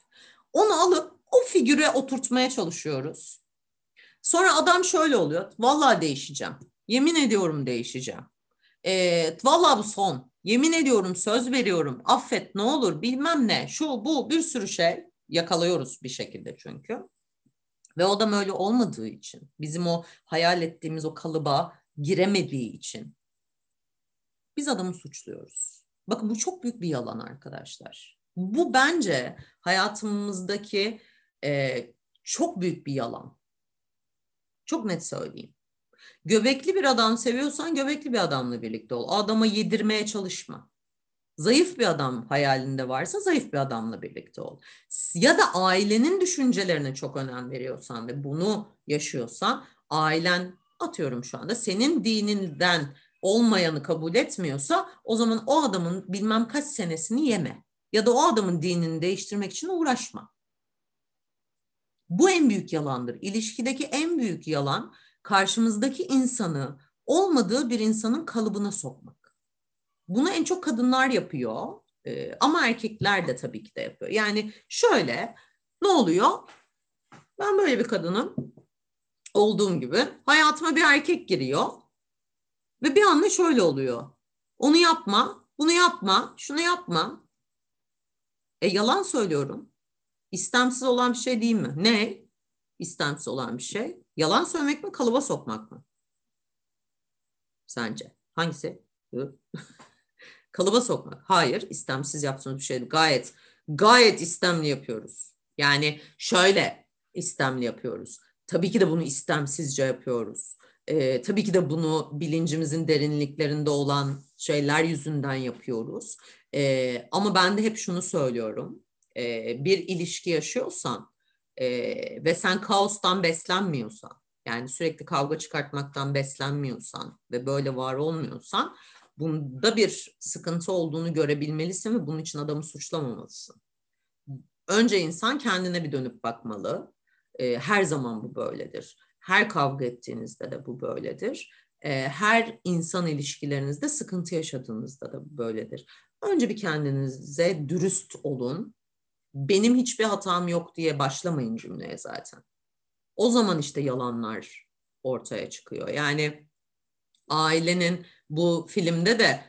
Onu alıp o figüre oturtmaya çalışıyoruz. Sonra adam şöyle oluyor. Vallahi değişeceğim. Yemin ediyorum değişeceğim. E, vallahi bu son. Yemin ediyorum söz veriyorum. Affet ne olur bilmem ne. Şu bu bir sürü şey yakalıyoruz bir şekilde çünkü. Ve o adam öyle olmadığı için, bizim o hayal ettiğimiz o kalıba giremediği için biz adamı suçluyoruz. Bakın bu çok büyük bir yalan arkadaşlar. Bu bence hayatımızdaki e, çok büyük bir yalan. Çok net söyleyeyim. Göbekli bir adam seviyorsan göbekli bir adamla birlikte ol. O adama yedirmeye çalışma. Zayıf bir adam hayalinde varsa zayıf bir adamla birlikte ol. Ya da ailenin düşüncelerine çok önem veriyorsan ve bunu yaşıyorsan ailen atıyorum şu anda senin dininden olmayanı kabul etmiyorsa o zaman o adamın bilmem kaç senesini yeme. Ya da o adamın dinini değiştirmek için uğraşma. Bu en büyük yalandır. İlişkideki en büyük yalan karşımızdaki insanı olmadığı bir insanın kalıbına sokmak. Bunu en çok kadınlar yapıyor ee, ama erkekler de tabii ki de yapıyor. Yani şöyle ne oluyor? Ben böyle bir kadının olduğum gibi hayatıma bir erkek giriyor. Ve bir anda şöyle oluyor. Onu yapma, bunu yapma, şunu yapma. E yalan söylüyorum. İstemsiz olan bir şey değil mi? Ne? İstemsiz olan bir şey. Yalan söylemek mi, kalıba sokmak mı? Sence? Hangisi? Kalıba sokmak. Hayır, istemsiz yaptığımız bir şey. Gayet, gayet istemli yapıyoruz. Yani şöyle istemli yapıyoruz. Tabii ki de bunu istemsizce yapıyoruz. Ee, tabii ki de bunu bilincimizin derinliklerinde olan şeyler yüzünden yapıyoruz. Ee, ama ben de hep şunu söylüyorum. Ee, bir ilişki yaşıyorsan e, ve sen kaostan beslenmiyorsan, yani sürekli kavga çıkartmaktan beslenmiyorsan ve böyle var olmuyorsan, bunda bir sıkıntı olduğunu görebilmelisin ve bunun için adamı suçlamamalısın. Önce insan kendine bir dönüp bakmalı. E, her zaman bu böyledir. Her kavga ettiğinizde de bu böyledir. E, her insan ilişkilerinizde sıkıntı yaşadığınızda da bu böyledir. Önce bir kendinize dürüst olun. Benim hiçbir hatam yok diye başlamayın cümleye zaten. O zaman işte yalanlar ortaya çıkıyor. Yani ailenin bu filmde de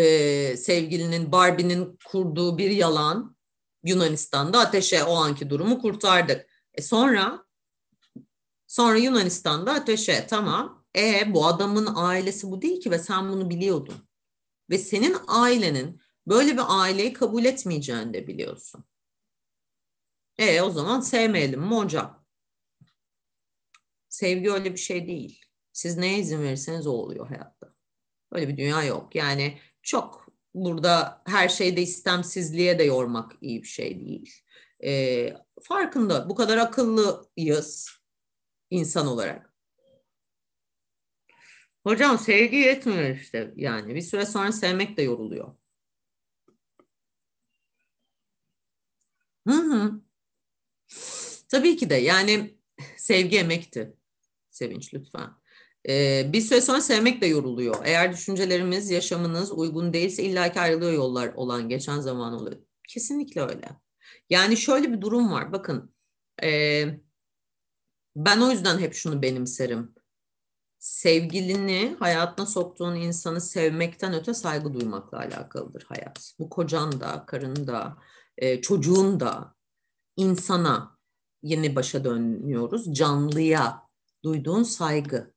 e, sevgilinin Barbie'nin kurduğu bir yalan Yunanistan'da ateşe o anki durumu kurtardık. E sonra sonra Yunanistan'da ateşe tamam. E bu adamın ailesi bu değil ki ve sen bunu biliyordun. Ve senin ailenin böyle bir aileyi kabul etmeyeceğini de biliyorsun. E o zaman sevmeyelim mi hocam? Sevgi öyle bir şey değil. Siz neye izin verirseniz o oluyor hayatta. Öyle bir dünya yok. Yani çok burada her şeyde istemsizliğe de yormak iyi bir şey değil. E, farkında bu kadar akıllıyız insan olarak. Hocam sevgi yetmiyor işte yani bir süre sonra sevmek de yoruluyor. Hı hı. Tabii ki de yani sevgi emekti. Sevinç lütfen. Ee, bir süre sonra sevmek de yoruluyor. Eğer düşüncelerimiz, yaşamınız uygun değilse illaki ayrılıyor yollar olan geçen zaman oluyor. Kesinlikle öyle. Yani şöyle bir durum var. Bakın e, ben o yüzden hep şunu benimserim. Sevgilini, hayatına soktuğun insanı sevmekten öte saygı duymakla alakalıdır hayat. Bu kocan da, karın da, e, çocuğun da, insana yeni başa dönüyoruz. Canlıya duyduğun saygı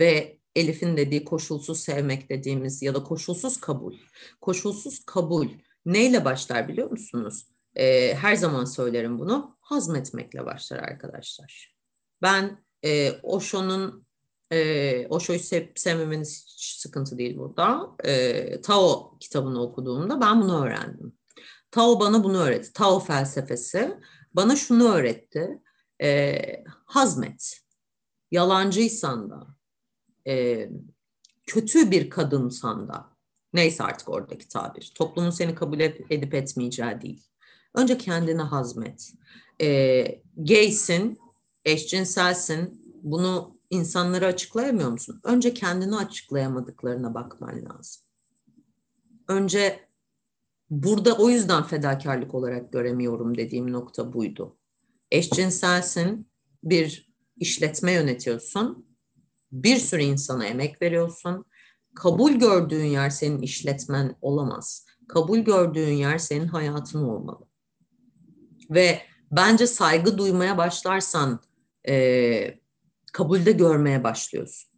ve Elif'in dediği koşulsuz sevmek dediğimiz ya da koşulsuz kabul. Koşulsuz kabul neyle başlar biliyor musunuz? Ee, her zaman söylerim bunu. Hazmetmekle başlar arkadaşlar. Ben e, Osho'nun e, Osho'yu sev, sevmemeniz hiç sıkıntı değil burada. E, Tao kitabını okuduğumda ben bunu öğrendim. Tao bana bunu öğretti. Tao felsefesi bana şunu öğretti. E, hazmet. Yalancıysan da, e, kötü bir kadınsan da, neyse artık oradaki tabir, toplumun seni kabul edip etmeyeceği değil. Önce kendini hazmet. E, gaysin, eşcinselsin, bunu insanlara açıklayamıyor musun? Önce kendini açıklayamadıklarına bakman lazım. Önce burada o yüzden fedakarlık olarak göremiyorum dediğim nokta buydu. Eşcinselsin, bir işletme yönetiyorsun, bir sürü insana emek veriyorsun. Kabul gördüğün yer senin işletmen olamaz. Kabul gördüğün yer senin hayatın olmalı. Ve bence saygı duymaya başlarsan e, kabulde görmeye başlıyorsun.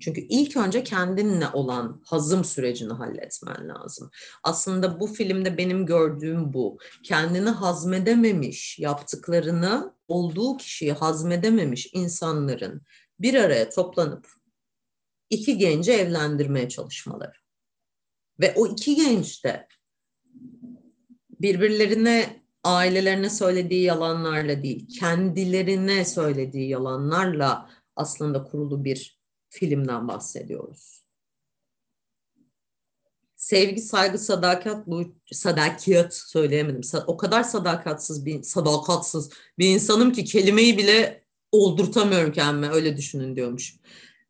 Çünkü ilk önce kendinle olan hazım sürecini halletmen lazım. Aslında bu filmde benim gördüğüm bu. Kendini hazmedememiş, yaptıklarını olduğu kişiyi hazmedememiş insanların bir araya toplanıp iki genci evlendirmeye çalışmaları. Ve o iki genç de birbirlerine ailelerine söylediği yalanlarla değil, kendilerine söylediği yalanlarla aslında kurulu bir filmden bahsediyoruz. Sevgi, saygı, sadakat, bu sadakat söyleyemedim. O kadar sadakatsız bir sadakatsız bir insanım ki kelimeyi bile oldurtamıyorum kendime öyle düşünün diyormuş.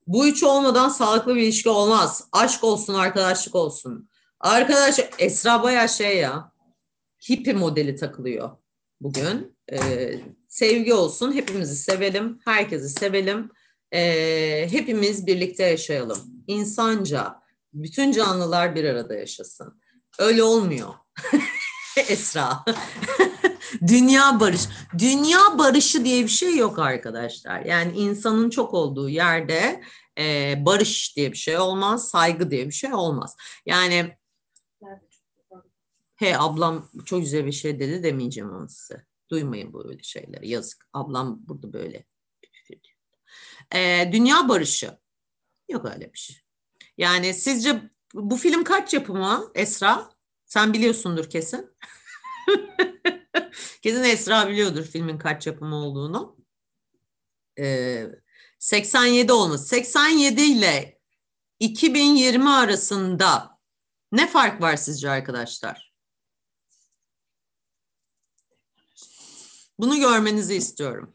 Bu üç olmadan sağlıklı bir ilişki olmaz. Aşk olsun, arkadaşlık olsun. Arkadaş Esra baya şey ya. Hippie modeli takılıyor bugün. Ee, sevgi olsun, hepimizi sevelim, herkesi sevelim. Ee, hepimiz birlikte yaşayalım. insanca bütün canlılar bir arada yaşasın. Öyle olmuyor. Esra. Dünya barış. Dünya barışı diye bir şey yok arkadaşlar. Yani insanın çok olduğu yerde e, barış diye bir şey olmaz, saygı diye bir şey olmaz. Yani he ablam çok güzel bir şey dedi demeyeceğim onu size. Duymayın böyle şeyleri. Yazık. Ablam burada böyle. E, dünya barışı. Yok öyle bir şey. Yani sizce bu film kaç yapımı Esra? Sen biliyorsundur kesin. kesin Esra biliyordur filmin kaç yapımı olduğunu. Ee, 87 olması. 87 ile 2020 arasında ne fark var sizce arkadaşlar? Bunu görmenizi istiyorum.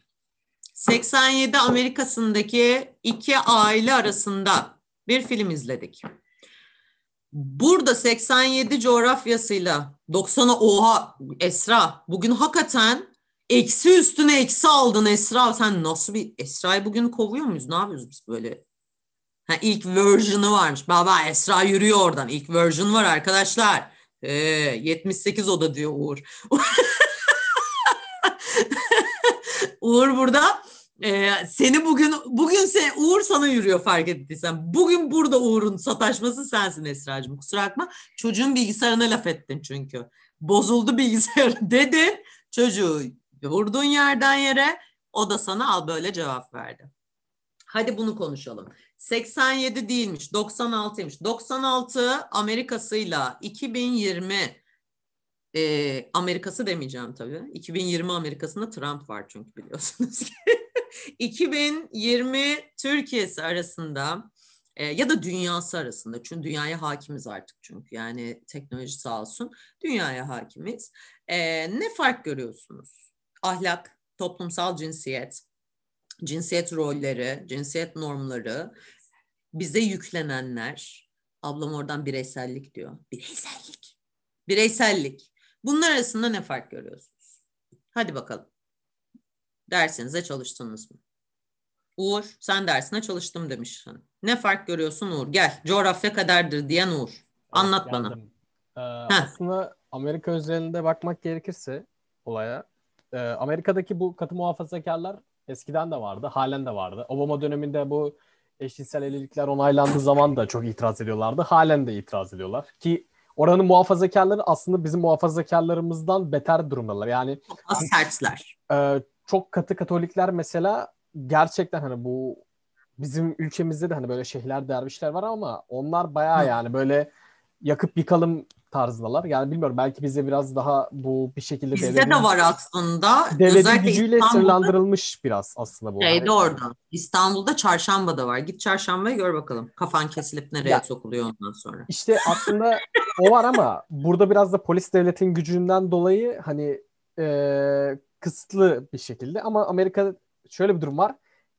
87 Amerika'sındaki iki aile arasında bir film izledik. Burada 87 coğrafyasıyla 90'a oha Esra bugün hakikaten eksi üstüne eksi aldın Esra. Sen nasıl bir Esra'yı bugün kovuyor muyuz? Ne yapıyoruz biz böyle? Ha, ilk version'ı varmış. Baba Esra yürüyor oradan. İlk version var arkadaşlar. Ee, 78 oda diyor Uğur. Uğur burada ee, seni bugün bugün sen Uğur sana yürüyor fark ettiysen. Bugün burada Uğur'un sataşması sensin Esra'cığım. Kusura bakma. Çocuğun bilgisayarına laf ettin çünkü. Bozuldu bilgisayar dedin. Çocuğu vurdun yerden yere. O da sana al böyle cevap verdi. Hadi bunu konuşalım. 87 değilmiş, 96'ymış. 96 Amerika'sıyla 2020 e, Amerika'sı demeyeceğim tabii. 2020 Amerika'sında Trump var çünkü biliyorsunuz ki. 2020 Türkiye'si arasında e, ya da dünyası arasında çünkü dünyaya hakimiz artık çünkü yani teknoloji sağ olsun dünyaya hakimiz. E, ne fark görüyorsunuz? Ahlak, toplumsal cinsiyet, cinsiyet rolleri, cinsiyet normları, bize yüklenenler, ablam oradan bireysellik diyor. Bireysellik. Bireysellik. Bunlar arasında ne fark görüyorsunuz? Hadi bakalım. Dersinize çalıştınız mı? Uğur sen dersine çalıştım demişsin. Ne fark görüyorsun Uğur? Gel coğrafya kaderdir diyen Uğur. Anlat evet, bana. Ee, aslında Amerika özelinde bakmak gerekirse olaya e, Amerika'daki bu katı muhafazakarlar eskiden de vardı, halen de vardı. Obama döneminde bu eşcinsel evlilikler onaylandığı zaman da çok itiraz ediyorlardı. Halen de itiraz ediyorlar. Ki oranın muhafazakarları aslında bizim muhafazakarlarımızdan beter durumdalar. Yani sertler. E, çok katı Katolikler mesela gerçekten hani bu bizim ülkemizde de hani böyle şeyhler dervişler var ama onlar bayağı yani böyle yakıp yıkalım tarzındalar. Yani bilmiyorum belki bize biraz daha bu bir şekilde Bizde devletin, de var aslında. Devletin Özellikle gücüyle sınırlandırılmış biraz aslında bu. Şeyde orada. İstanbul'da çarşambada var. Git çarşambaya gör bakalım. Kafan kesilip nereye ya, sokuluyor ondan sonra. İşte aslında o var ama burada biraz da polis devletin gücünden dolayı hani e, kısıtlı bir şekilde ama Amerika şöyle bir durum var.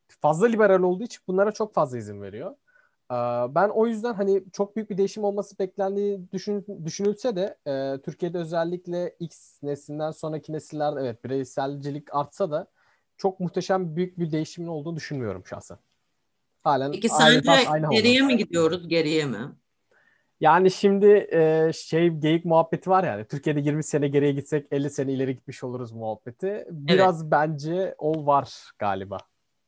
Fazla liberal olduğu için bunlara çok fazla izin veriyor. Ben o yüzden hani çok büyük bir değişim olması beklendiği düşün, düşünülse de e, Türkiye'de özellikle X neslinden sonraki nesillerde evet bireyselcilik artsa da çok muhteşem büyük bir değişimin olduğunu düşünmüyorum şahsen. Halen Peki sence geriye mi gidiyoruz geriye mi? Yani şimdi e, şey geyik muhabbeti var yani Türkiye'de 20 sene geriye gitsek 50 sene ileri gitmiş oluruz muhabbeti. Biraz evet. bence o var galiba.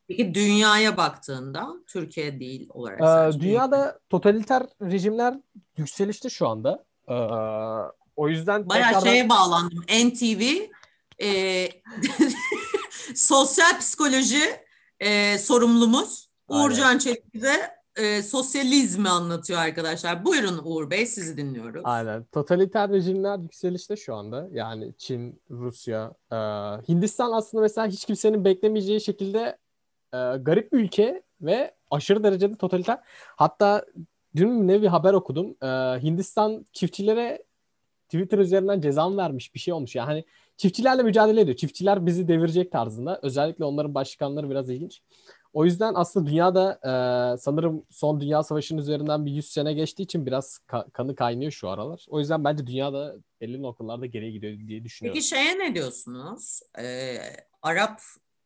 Peki dünyaya baktığında Türkiye değil olarak. Ee, dünyada totaliter rejimler yükselişte şu anda. Ee, o yüzden bayağı tekrardan... şeye bağlandım. NTV e, sosyal psikoloji e, sorumlumuz Uğurcan Çelik bize e, sosyalizmi anlatıyor arkadaşlar. Buyurun Uğur Bey sizi dinliyoruz. Aynen. Totaliter rejimler yükselişte şu anda. Yani Çin, Rusya, e, Hindistan aslında mesela hiç kimsenin beklemeyeceği şekilde e, garip ülke ve aşırı derecede totaliter. Hatta dün ne bir haber okudum. E, Hindistan çiftçilere Twitter üzerinden ceza vermiş bir şey olmuş. Yani çiftçilerle mücadele ediyor. Çiftçiler bizi devirecek tarzında. Özellikle onların başkanları biraz ilginç. O yüzden aslında dünyada e, sanırım son dünya savaşının üzerinden bir 100 sene geçtiği için biraz ka- kanı kaynıyor şu aralar. O yüzden bence dünyada belli noktalarda geriye gidiyor diye düşünüyorum. Peki şeye ne diyorsunuz? Ee, Arap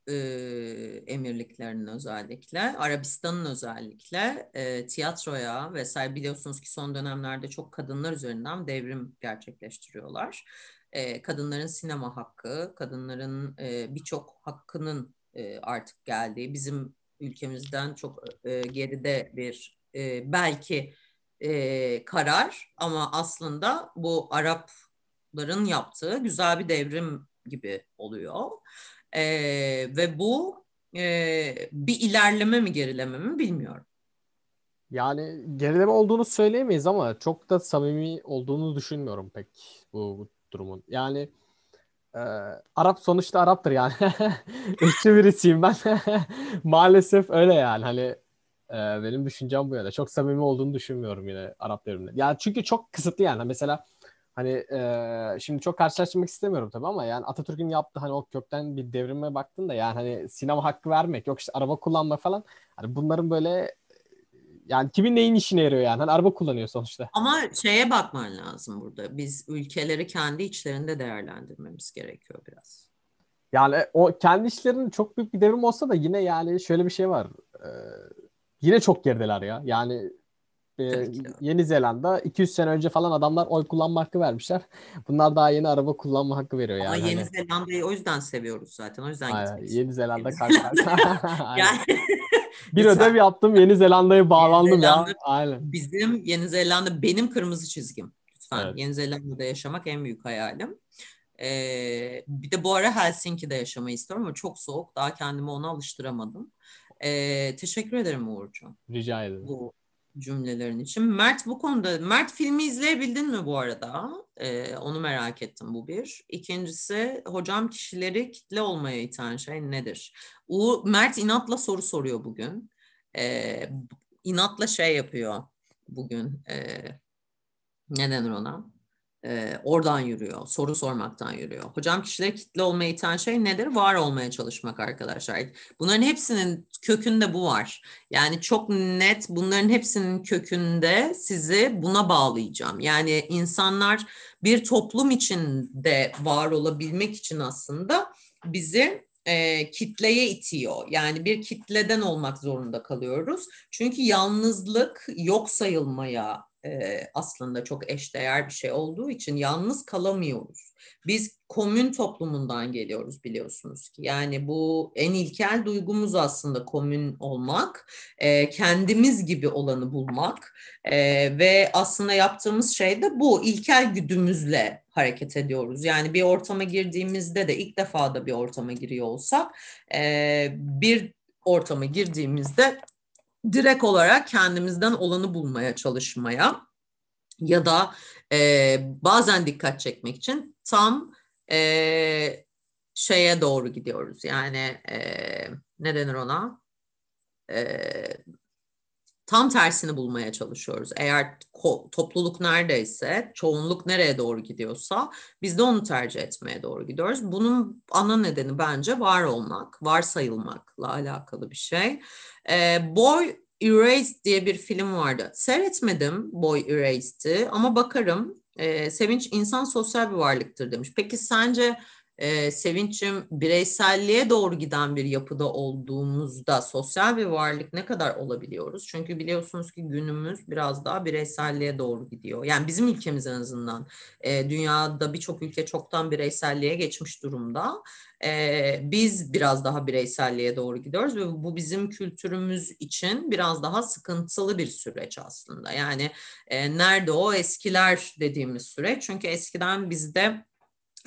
e, emirliklerinin özellikle, Arabistan'ın özellikle e, tiyatroya vesaire biliyorsunuz ki son dönemlerde çok kadınlar üzerinden devrim gerçekleştiriyorlar. E, kadınların sinema hakkı, kadınların e, birçok hakkının e, artık geldiği, bizim ülkemizden çok e, geride bir e, belki karar ama aslında bu Arapların yaptığı güzel bir devrim gibi oluyor. Ve bu bir ilerleme mi gerileme mi bilmiyorum. Yani gerileme olduğunu söyleyemeyiz ama çok da samimi olduğunu düşünmüyorum pek bu durumun. Yani e, Arap sonuçta Arap'tır yani. Irkçı birisiyim ben. Maalesef öyle yani. Hani e, benim düşüncem bu yönde. Çok samimi olduğunu düşünmüyorum yine Arap devriminde. Yani çünkü çok kısıtlı yani. Mesela Hani e, şimdi çok karşılaştırmak istemiyorum tabii ama yani Atatürk'ün yaptığı hani o kökten bir devrime baktın da yani hani sinema hakkı vermek yok işte araba kullanma falan. Hani bunların böyle yani kimin neyin işine yarıyor yani? Hani araba kullanıyor sonuçta. Ama şeye bakman lazım burada. Biz ülkeleri kendi içlerinde değerlendirmemiz gerekiyor biraz. Yani o kendi işlerinin çok büyük bir devrim olsa da yine yani şöyle bir şey var. Ee, yine çok gerideler ya. Yani ee, Yeni Zelanda 200 sene önce falan adamlar oy kullanma hakkı vermişler. Bunlar daha yeni araba kullanma hakkı veriyor yani. Ama Yeni hani... Zelanda'yı o yüzden seviyoruz zaten. O yüzden Aynen, Yeni Zelanda karşı yani... Bir Lütfen. ödev yaptım Yeni Zelanda'ya bağlandım Yeni Zelanda, ya. Aynen. Bizim Yeni Zelanda benim kırmızı çizgim. Lütfen evet. Yeni Zelanda'da yaşamak en büyük hayalim. Ee, bir de bu ara Helsinki'de yaşamayı istiyorum ama çok soğuk. Daha kendimi ona alıştıramadım. Ee, teşekkür ederim Uğurcuğum. Rica ederim. Bu cümlelerin için. Mert bu konuda, Mert filmi izleyebildin mi bu arada? Ee, onu merak ettim bu bir. İkincisi hocam kişileri kitle olmaya iten şey nedir? U, Mert inatla soru soruyor bugün. Ee, inatla şey yapıyor bugün. Ee, ne denir ona? Oradan yürüyor. Soru sormaktan yürüyor. Hocam kişileri kitle olmaya iten şey nedir? Var olmaya çalışmak arkadaşlar. Bunların hepsinin kökünde bu var. Yani çok net bunların hepsinin kökünde sizi buna bağlayacağım. Yani insanlar bir toplum içinde var olabilmek için aslında bizi e, kitleye itiyor. Yani bir kitleden olmak zorunda kalıyoruz. Çünkü yalnızlık yok sayılmaya e, aslında çok eşdeğer bir şey olduğu için yalnız kalamıyoruz. Biz komün toplumundan geliyoruz biliyorsunuz ki. Yani bu en ilkel duygumuz aslında komün olmak, e, kendimiz gibi olanı bulmak e, ve aslında yaptığımız şey de bu ilkel güdümüzle hareket ediyoruz. Yani bir ortama girdiğimizde de ilk defa da bir ortama giriyor olsak e, bir ortama girdiğimizde direkt olarak kendimizden olanı bulmaya çalışmaya ya da e, bazen dikkat çekmek için tam e, şeye doğru gidiyoruz. Yani e, ne denir ona? E, tam tersini bulmaya çalışıyoruz. Eğer topluluk neredeyse, çoğunluk nereye doğru gidiyorsa biz de onu tercih etmeye doğru gidiyoruz. Bunun ana nedeni bence var olmak, varsayılmakla alakalı bir şey. E, Boy Erased diye bir film vardı. Seyretmedim Boy Erased'i ama bakarım. E, Sevinç insan sosyal bir varlıktır demiş. Peki sence e, Sevinç'im bireyselliğe doğru giden bir yapıda olduğumuzda sosyal bir varlık ne kadar olabiliyoruz? Çünkü biliyorsunuz ki günümüz biraz daha bireyselliğe doğru gidiyor. Yani bizim ülkemiz en azından e, dünyada birçok ülke çoktan bireyselliğe geçmiş durumda. E, biz biraz daha bireyselliğe doğru gidiyoruz ve bu bizim kültürümüz için biraz daha sıkıntılı bir süreç aslında. Yani e, nerede o eskiler dediğimiz süreç? Çünkü eskiden bizde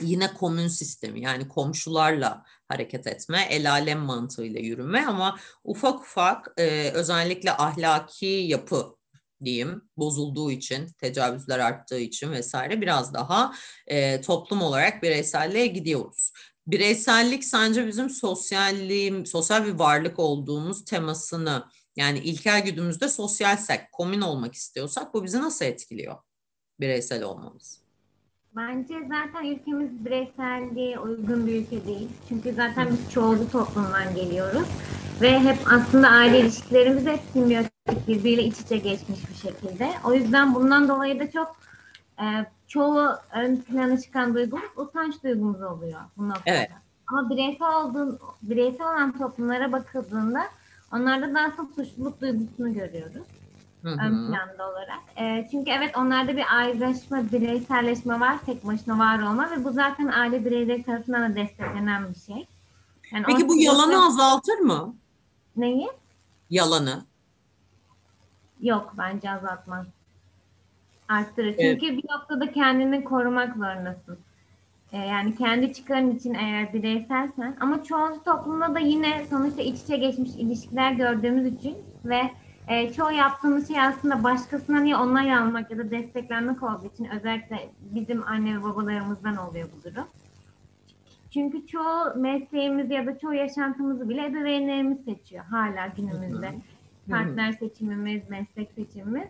yine komün sistemi yani komşularla hareket etme, el alem mantığıyla yürüme ama ufak ufak e, özellikle ahlaki yapı diyeyim bozulduğu için, tecavüzler arttığı için vesaire biraz daha e, toplum olarak bireyselliğe gidiyoruz. Bireysellik sence bizim sosyalliğim, sosyal bir varlık olduğumuz temasını yani ilkel güdümüzde sosyalsek, komün olmak istiyorsak bu bizi nasıl etkiliyor bireysel olmamız? Bence zaten ülkemiz bireyselliğe uygun bir ülke değil. Çünkü zaten biz çoğulcu toplumdan geliyoruz. Ve hep aslında aile ilişkilerimiz hep simbiyotik, birbiriyle iç içe geçmiş bir şekilde. O yüzden bundan dolayı da çok e, çoğu ön plana çıkan duygumuz utanç duygumuz oluyor bu noktada. Evet. Ama bireysel olduğun, bireysel olan toplumlara bakıldığında onlarda daha çok suçluluk duygusunu görüyoruz. Hı ön hı. planda olarak. Ee, çünkü evet onlarda bir ayrılaşma, bireyselleşme var, tek başına var olma ve bu zaten aile bireyleri tarafından da desteklenen bir şey. Yani Peki bu yalanı azaltır mı? Neyi? Yalanı. Yok bence azaltmaz. Arttırır. Evet. Çünkü bir noktada kendini korumak zorundasın. Ee, yani kendi çıkarın için eğer bireyselsen ama çoğu toplumda da yine sonuçta iç içe geçmiş ilişkiler gördüğümüz için ve e, çoğu yaptığımız şey aslında başkasından ya onay almak ya da desteklenmek olduğu için özellikle bizim anne ve babalarımızdan oluyor bu durum. Çünkü çoğu mesleğimizi ya da çoğu yaşantımızı bile ebeveynlerimiz seçiyor hala günümüzde. Partner seçimimiz, meslek seçimimiz.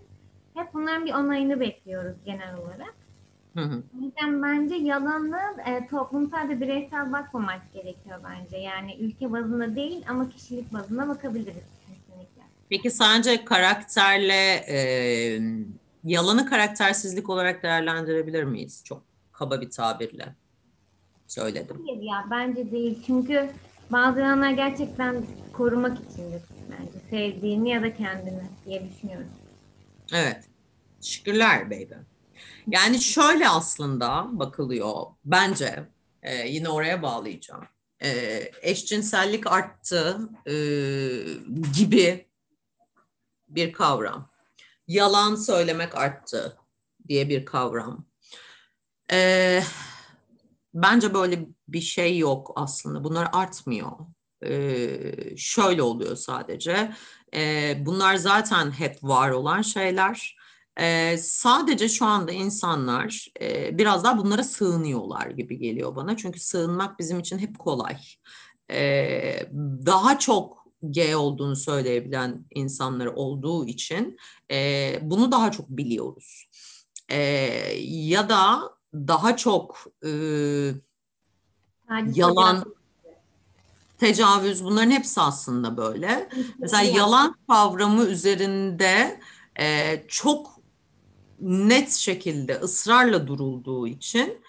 Hep bunların bir onayını bekliyoruz genel olarak. Hı hı. O yüzden bence yalanı e, toplumsal ve bireysel bakmamak gerekiyor bence. Yani ülke bazında değil ama kişilik bazında bakabiliriz. Peki sence karakterle e, yalanı karaktersizlik olarak değerlendirebilir miyiz? Çok kaba bir tabirle söyledim. Hayır ya bence değil. Çünkü bazı yalanlar gerçekten korumak içindir bence. Sevdiğini ya da kendini diye düşünüyorum. Evet. Teşekkürler baby. Yani şöyle aslında bakılıyor bence e, yine oraya bağlayacağım. E, eşcinsellik arttı e, gibi bir kavram. Yalan söylemek arttı diye bir kavram. E, bence böyle bir şey yok aslında. Bunlar artmıyor. E, şöyle oluyor sadece. E, bunlar zaten hep var olan şeyler. Ee, sadece şu anda insanlar e, biraz daha bunlara sığınıyorlar gibi geliyor bana. Çünkü sığınmak bizim için hep kolay. Ee, daha çok gay olduğunu söyleyebilen insanlar olduğu için e, bunu daha çok biliyoruz. Ee, ya da daha çok e, yalan, tecavüz bunların hepsi aslında böyle. Mesela yalan kavramı üzerinde e, çok net şekilde ısrarla durulduğu için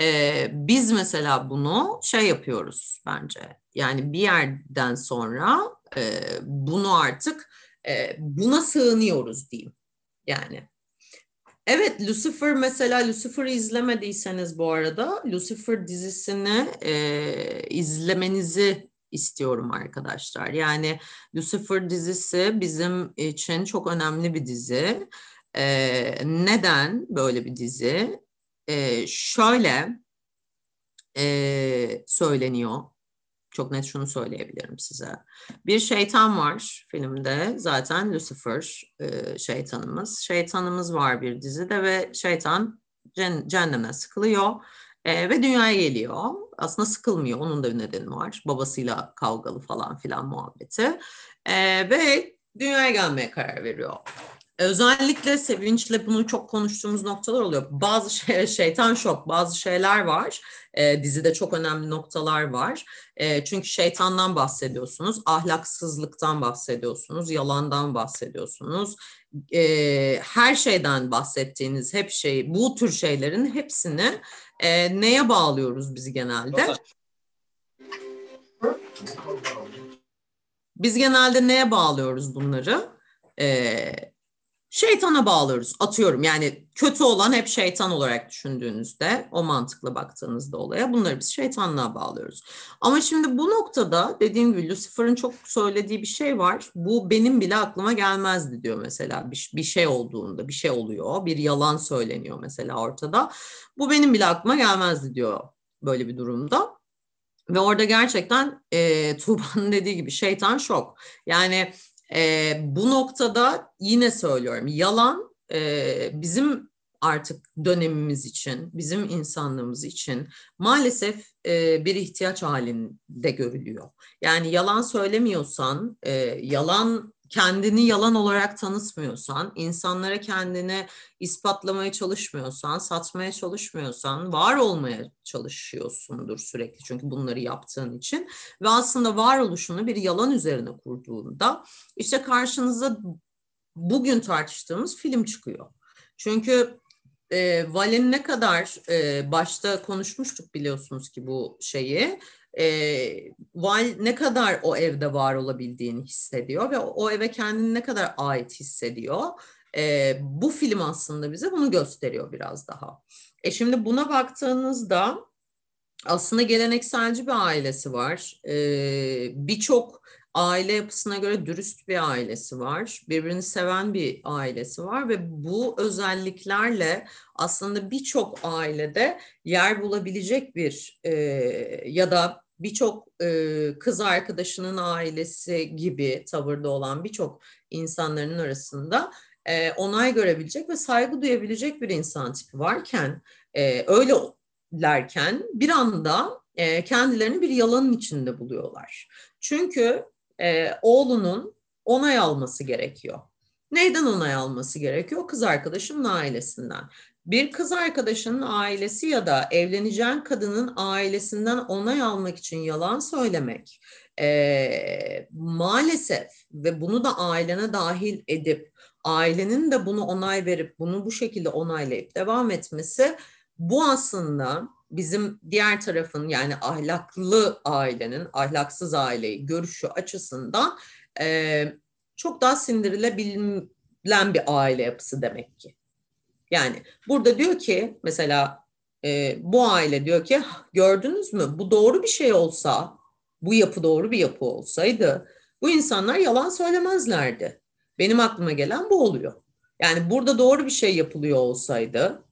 e, biz mesela bunu şey yapıyoruz bence. Yani bir yerden sonra e, bunu artık e, buna sığınıyoruz diyeyim. Yani. Evet Lucifer mesela Lucifer'ı izlemediyseniz bu arada Lucifer dizisini e, izlemenizi istiyorum arkadaşlar. Yani Lucifer dizisi bizim için çok önemli bir dizi. Ee, neden böyle bir dizi? Ee, şöyle e, söyleniyor. Çok net şunu söyleyebilirim size. Bir şeytan var filmde. Zaten Lucifer e, şeytanımız. Şeytanımız var bir dizide ve şeytan cen- cehenneme sıkılıyor. E, ve dünyaya geliyor. Aslında sıkılmıyor. Onun da bir nedeni var. Babasıyla kavgalı falan filan muhabbeti. E, ve dünyaya gelmeye karar veriyor. Özellikle Sevinç'le bunu çok konuştuğumuz noktalar oluyor. Bazı şey, şeytan şok, bazı şeyler var. E, dizide çok önemli noktalar var. E, çünkü şeytandan bahsediyorsunuz, ahlaksızlıktan bahsediyorsunuz, yalandan bahsediyorsunuz. E, her şeyden bahsettiğiniz hep şey, bu tür şeylerin hepsini e, neye bağlıyoruz biz genelde? Biz genelde neye bağlıyoruz bunları? Ee, şeytana bağlıyoruz. Atıyorum yani kötü olan hep şeytan olarak düşündüğünüzde o mantıkla baktığınızda olaya bunları biz şeytanlığa bağlıyoruz. Ama şimdi bu noktada dediğim gibi Lucifer'ın çok söylediği bir şey var. Bu benim bile aklıma gelmezdi diyor mesela bir, bir şey olduğunda bir şey oluyor bir yalan söyleniyor mesela ortada. Bu benim bile aklıma gelmezdi diyor böyle bir durumda. Ve orada gerçekten e, Tuğba'nın dediği gibi şeytan şok. Yani e, bu noktada yine söylüyorum yalan e, bizim artık dönemimiz için, bizim insanlığımız için maalesef e, bir ihtiyaç halinde görülüyor. Yani yalan söylemiyorsan, e, yalan kendini yalan olarak tanıtmıyorsan, insanlara kendini ispatlamaya çalışmıyorsan, satmaya çalışmıyorsan, var olmaya çalışıyorsundur sürekli çünkü bunları yaptığın için ve aslında varoluşunu bir yalan üzerine kurduğunda işte karşınıza bugün tartıştığımız film çıkıyor. Çünkü e, Valen ne kadar e, başta konuşmuştuk biliyorsunuz ki bu şeyi e, Val ne kadar o evde var olabildiğini hissediyor ve o, eve kendini ne kadar ait hissediyor. E, bu film aslında bize bunu gösteriyor biraz daha. E şimdi buna baktığınızda aslında gelenekselci bir ailesi var. E, Birçok aile yapısına göre dürüst bir ailesi var. Birbirini seven bir ailesi var ve bu özelliklerle aslında birçok ailede yer bulabilecek bir e, ya da birçok e, kız arkadaşının ailesi gibi tavırda olan birçok insanların arasında e, onay görebilecek ve saygı duyabilecek bir insan tipi varken e, öylelerken bir anda e, kendilerini bir yalanın içinde buluyorlar. Çünkü e, oğlunun onay alması gerekiyor. Neyden onay alması gerekiyor? Kız arkadaşının ailesinden. Bir kız arkadaşının ailesi ya da evleneceğin kadının ailesinden onay almak için yalan söylemek e, maalesef ve bunu da ailene dahil edip ailenin de bunu onay verip bunu bu şekilde onaylayıp devam etmesi bu aslında bizim diğer tarafın yani ahlaklı ailenin ahlaksız aileyi görüşü açısından e, çok daha sindirilebilen bir aile yapısı demek ki. Yani burada diyor ki mesela e, bu aile diyor ki gördünüz mü bu doğru bir şey olsa bu yapı doğru bir yapı olsaydı bu insanlar yalan söylemezlerdi. Benim aklıma gelen bu oluyor. Yani burada doğru bir şey yapılıyor olsaydı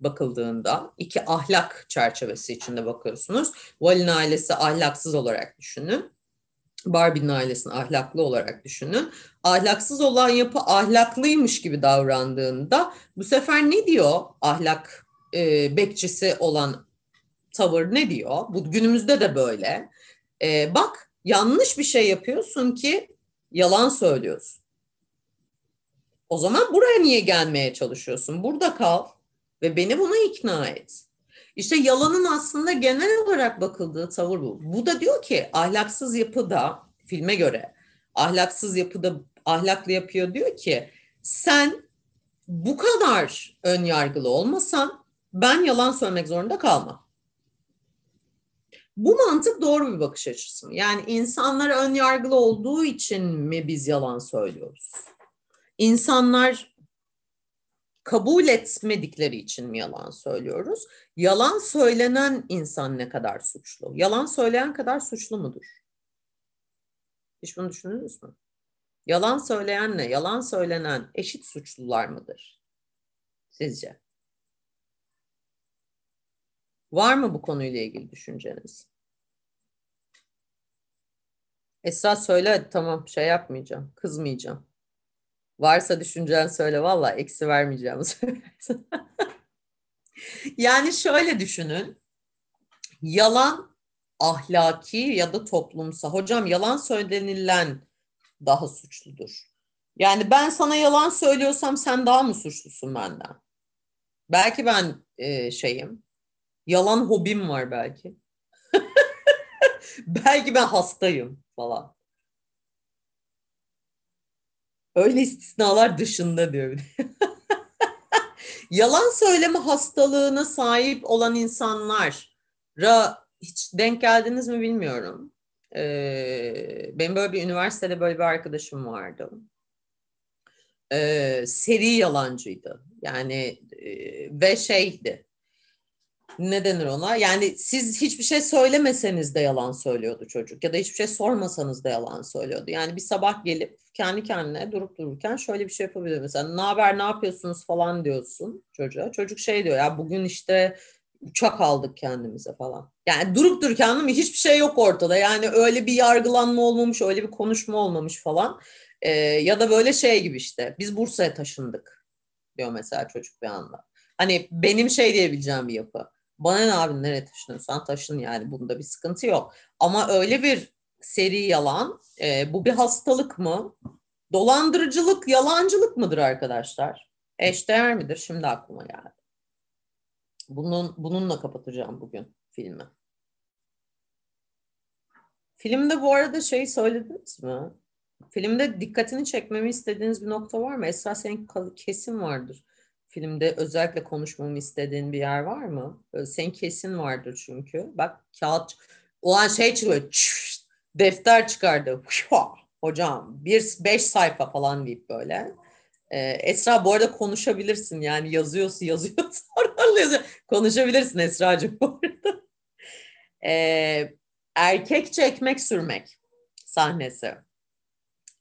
bakıldığında iki ahlak çerçevesi içinde bakıyorsunuz. Val'in ailesi ahlaksız olarak düşünün. Barbie'nin ailesini ahlaklı olarak düşünün. Ahlaksız olan yapı ahlaklıymış gibi davrandığında bu sefer ne diyor ahlak e, bekçisi olan tavır ne diyor? Bu günümüzde de böyle. E, bak yanlış bir şey yapıyorsun ki yalan söylüyorsun. O zaman buraya niye gelmeye çalışıyorsun? Burada kal ve beni buna ikna et. İşte yalanın aslında genel olarak bakıldığı tavır bu. Bu da diyor ki ahlaksız yapıda filme göre ahlaksız yapıda ahlaklı yapıyor diyor ki sen bu kadar ön yargılı olmasan ben yalan söylemek zorunda kalmam. Bu mantık doğru bir bakış açısı mı? Yani insanlar ön yargılı olduğu için mi biz yalan söylüyoruz? İnsanlar kabul etmedikleri için mi yalan söylüyoruz? Yalan söylenen insan ne kadar suçlu? Yalan söyleyen kadar suçlu mudur? Hiç bunu düşündünüz mü? Yalan söyleyenle yalan söylenen eşit suçlular mıdır? Sizce? Var mı bu konuyla ilgili düşünceniz? Esra söyle tamam şey yapmayacağım, kızmayacağım. Varsa düşüncen söyle valla eksi vermeyeceğim. yani şöyle düşünün. Yalan ahlaki ya da toplumsal. Hocam yalan söylenilen daha suçludur. Yani ben sana yalan söylüyorsam sen daha mı suçlusun benden? Belki ben e, şeyim. Yalan hobim var belki. belki ben hastayım falan. Öyle istisnalar dışında diyor. Yalan söyleme hastalığına sahip olan insanlara hiç denk geldiniz mi bilmiyorum. Ee, benim böyle bir üniversitede böyle bir arkadaşım vardı. Ee, seri yalancıydı. Yani e, ve şeydi ne denir ona? Yani siz hiçbir şey söylemeseniz de yalan söylüyordu çocuk ya da hiçbir şey sormasanız da yalan söylüyordu. Yani bir sabah gelip kendi kendine durup dururken şöyle bir şey yapabilir mesela ne haber ne yapıyorsunuz falan diyorsun çocuğa. Çocuk şey diyor ya bugün işte uçak aldık kendimize falan. Yani durup dururken mi? hiçbir şey yok ortada. Yani öyle bir yargılanma olmamış, öyle bir konuşma olmamış falan. Ee, ya da böyle şey gibi işte biz Bursa'ya taşındık diyor mesela çocuk bir anda. Hani benim şey diyebileceğim bir yapı bana ne abi nereye taşınıyorsan taşın yani bunda bir sıkıntı yok. Ama öyle bir seri yalan e, bu bir hastalık mı? Dolandırıcılık, yalancılık mıdır arkadaşlar? Eşdeğer midir? Şimdi aklıma geldi. Bunun, bununla kapatacağım bugün filmi. Filmde bu arada şey söylediniz mi? Filmde dikkatini çekmemi istediğiniz bir nokta var mı? Esra senin kesin vardır filmde özellikle konuşmamı istediğin bir yer var mı? Sen kesin vardır çünkü. Bak kağıt O an şey çıkıyor. çüş, defter çıkardı. Hocam bir beş sayfa falan deyip böyle. Ee, Esra bu arada konuşabilirsin yani yazıyorsun yazıyorsun. Konuşabilirsin Esra'cığım bu arada. Ee, erkekçe ekmek sürmek sahnesi.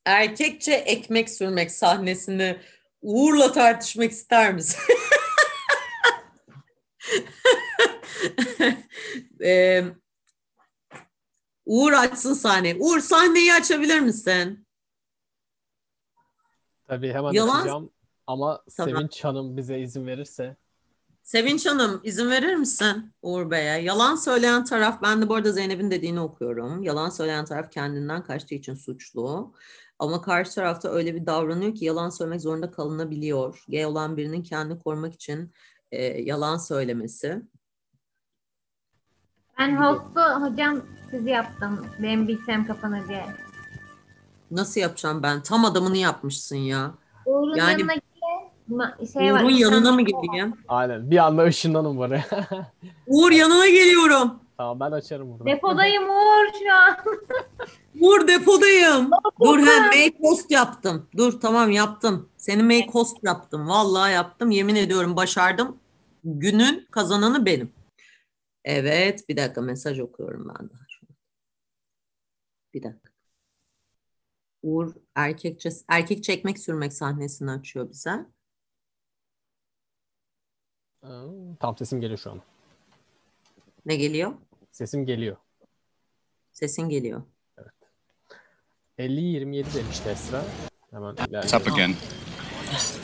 Erkekçe ekmek sürmek sahnesini Uğur'la tartışmak ister misin? Ee, Uğur açsın sahneyi. Uğur sahneyi açabilir misin? Tabii hemen Yalan- açacağım. Ama Tamam. Sevinç Hanım bize izin verirse. Sevinç Hanım izin verir misin Uğur Bey'e? Yalan söyleyen taraf, ben de bu arada Zeynep'in dediğini okuyorum. Yalan söyleyen taraf kendinden kaçtığı için suçlu. Ama karşı tarafta öyle bir davranıyor ki yalan söylemek zorunda kalınabiliyor. Gay olan birinin kendini korumak için e, yalan söylemesi. Ben host'u hocam sizi yaptım. Benim bilgisayarım kapanır diye. Nasıl yapacağım ben? Tam adamını yapmışsın ya. Uğur'un Yani- yanına gire. Şey var, Uğur'un bir yanına mı gideyim? Aynen. Bir anda ışınlanın buraya. Uğur yanına geliyorum. Tamam ben açarım burada. Depodayım Uğur şu an. Uğur depodayım. Dur he make host yaptım. Dur tamam yaptım. Seni make host yaptım. Vallahi yaptım. Yemin ediyorum başardım. Günün kazananı benim. Evet bir dakika mesaj okuyorum ben daha şu an. Bir dakika. Uğur erkekçe, erkek çekmek sürmek sahnesini açıyor bize. Aa, Tam sesim geliyor şu an. Ne geliyor? Sesim geliyor. Sesin geliyor. 50-27 demişti Esra. Hemen It's ilerleyelim. up again.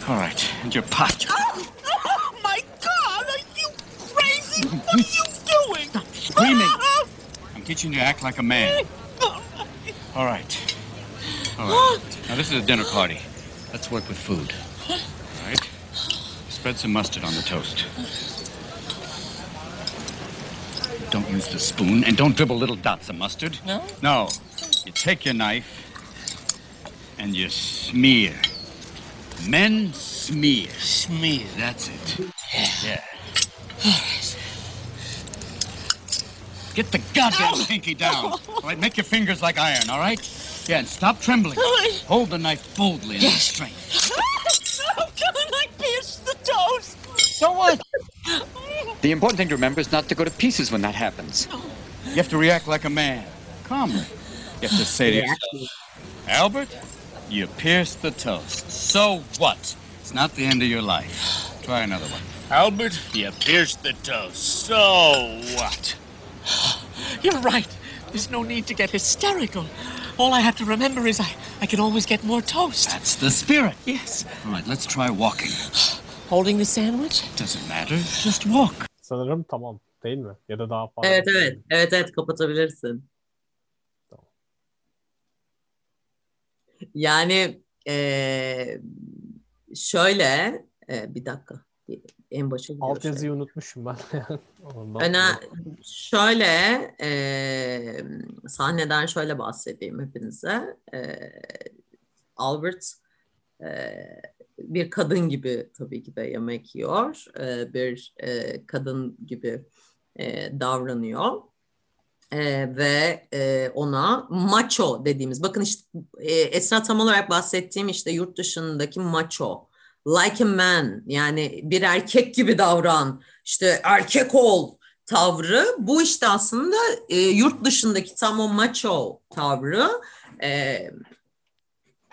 All right, and your pot. Ah! Oh my God! Are you crazy? What are you doing? Stop Screaming! I'm teaching you to act like a man. All right. All right. Now, this is a dinner party. Let's work with food. All right? Spread some mustard on the toast. Don't use the spoon and don't dribble little dots of mustard. No? No. You take your knife and you smear. Men smear. Smear. That's it. Yeah. Get the goddamn pinky down. All right, make your fingers like iron, all right? Yeah, and stop trembling. Hold the knife boldly and with strength. Ah! So what? The important thing to remember is not to go to pieces when that happens. You have to react like a man. Calmly. You have to say to yourself, Albert, you pierced the toast. So what? It's not the end of your life. Try another one. Albert, you pierced the toast. So what? You're right. There's no need to get hysterical. All I have to remember is I, I can always get more toast. That's the spirit. Yes. All right, let's try walking. Holding the sandwich? Doesn't matter. Just walk. Sanırım tamam değil mi? Ya da daha fazla. Evet evet. Evet evet kapatabilirsin. Tamam. Yani eee, şöyle eee, bir dakika en başa gidiyor. Alt yazıyı unutmuşum ben. Öne, şöyle eee, sahneden şöyle bahsedeyim hepinize. Eee, Albert eee, bir kadın gibi tabii ki de yemek yiyor. Eee, bir eee, kadın gibi eee, davranıyor. Eee, ve eee, ona macho dediğimiz bakın işte eee, Esra tam olarak bahsettiğim işte yurt dışındaki macho like a man yani bir erkek gibi davran işte erkek ol tavrı bu işte aslında e, yurt dışındaki tam o macho tavrı e,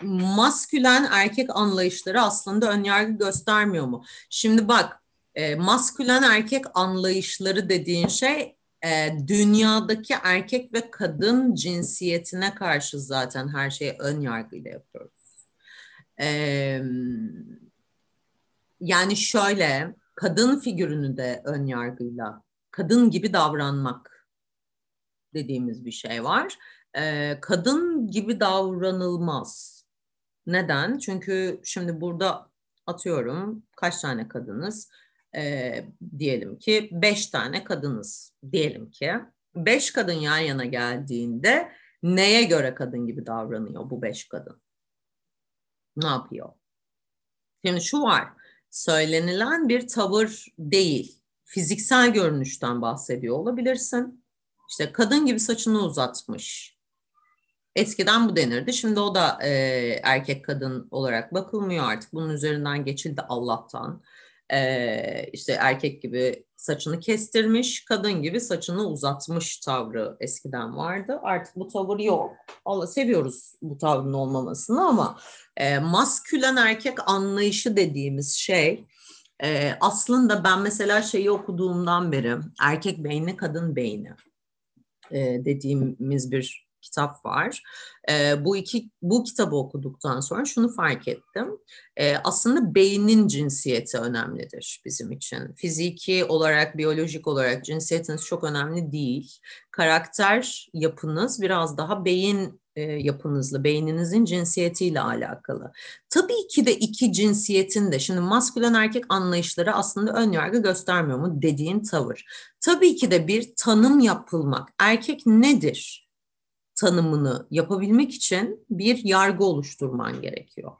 maskülen erkek anlayışları aslında önyargı göstermiyor mu? Şimdi bak e, maskülen erkek anlayışları dediğin şey e, dünyadaki erkek ve kadın cinsiyetine karşı zaten her şeyi ön yargıyla yapıyoruz. E, yani şöyle kadın figürünü de ön yargıyla kadın gibi davranmak dediğimiz bir şey var. Ee, kadın gibi davranılmaz. Neden? Çünkü şimdi burada atıyorum kaç tane kadınız? Ee, diyelim ki beş tane kadınız. Diyelim ki beş kadın yan yana geldiğinde neye göre kadın gibi davranıyor bu beş kadın? Ne yapıyor? Şimdi şu var söylenilen bir tavır değil. Fiziksel görünüşten bahsediyor olabilirsin. İşte kadın gibi saçını uzatmış. Eskiden bu denirdi. Şimdi o da e, erkek kadın olarak bakılmıyor artık. Bunun üzerinden geçildi Allah'tan. E, işte erkek gibi saçını kestirmiş, kadın gibi saçını uzatmış tavrı eskiden vardı. Artık bu tavır yok. Allah seviyoruz bu tavrın olmamasını ama e, maskülen erkek anlayışı dediğimiz şey e, aslında ben mesela şeyi okuduğumdan beri erkek beyni kadın beyni e, dediğimiz bir kitap var. E, bu iki bu kitabı okuduktan sonra şunu fark ettim. E, aslında beynin cinsiyeti önemlidir bizim için. Fiziki olarak, biyolojik olarak cinsiyetiniz çok önemli değil. Karakter yapınız biraz daha beyin e, yapınızla, beyninizin cinsiyetiyle alakalı. Tabii ki de iki cinsiyetin de, şimdi maskülen erkek anlayışları aslında ön yargı göstermiyor mu dediğin tavır. Tabii ki de bir tanım yapılmak. Erkek nedir? Tanımını yapabilmek için bir yargı oluşturman gerekiyor.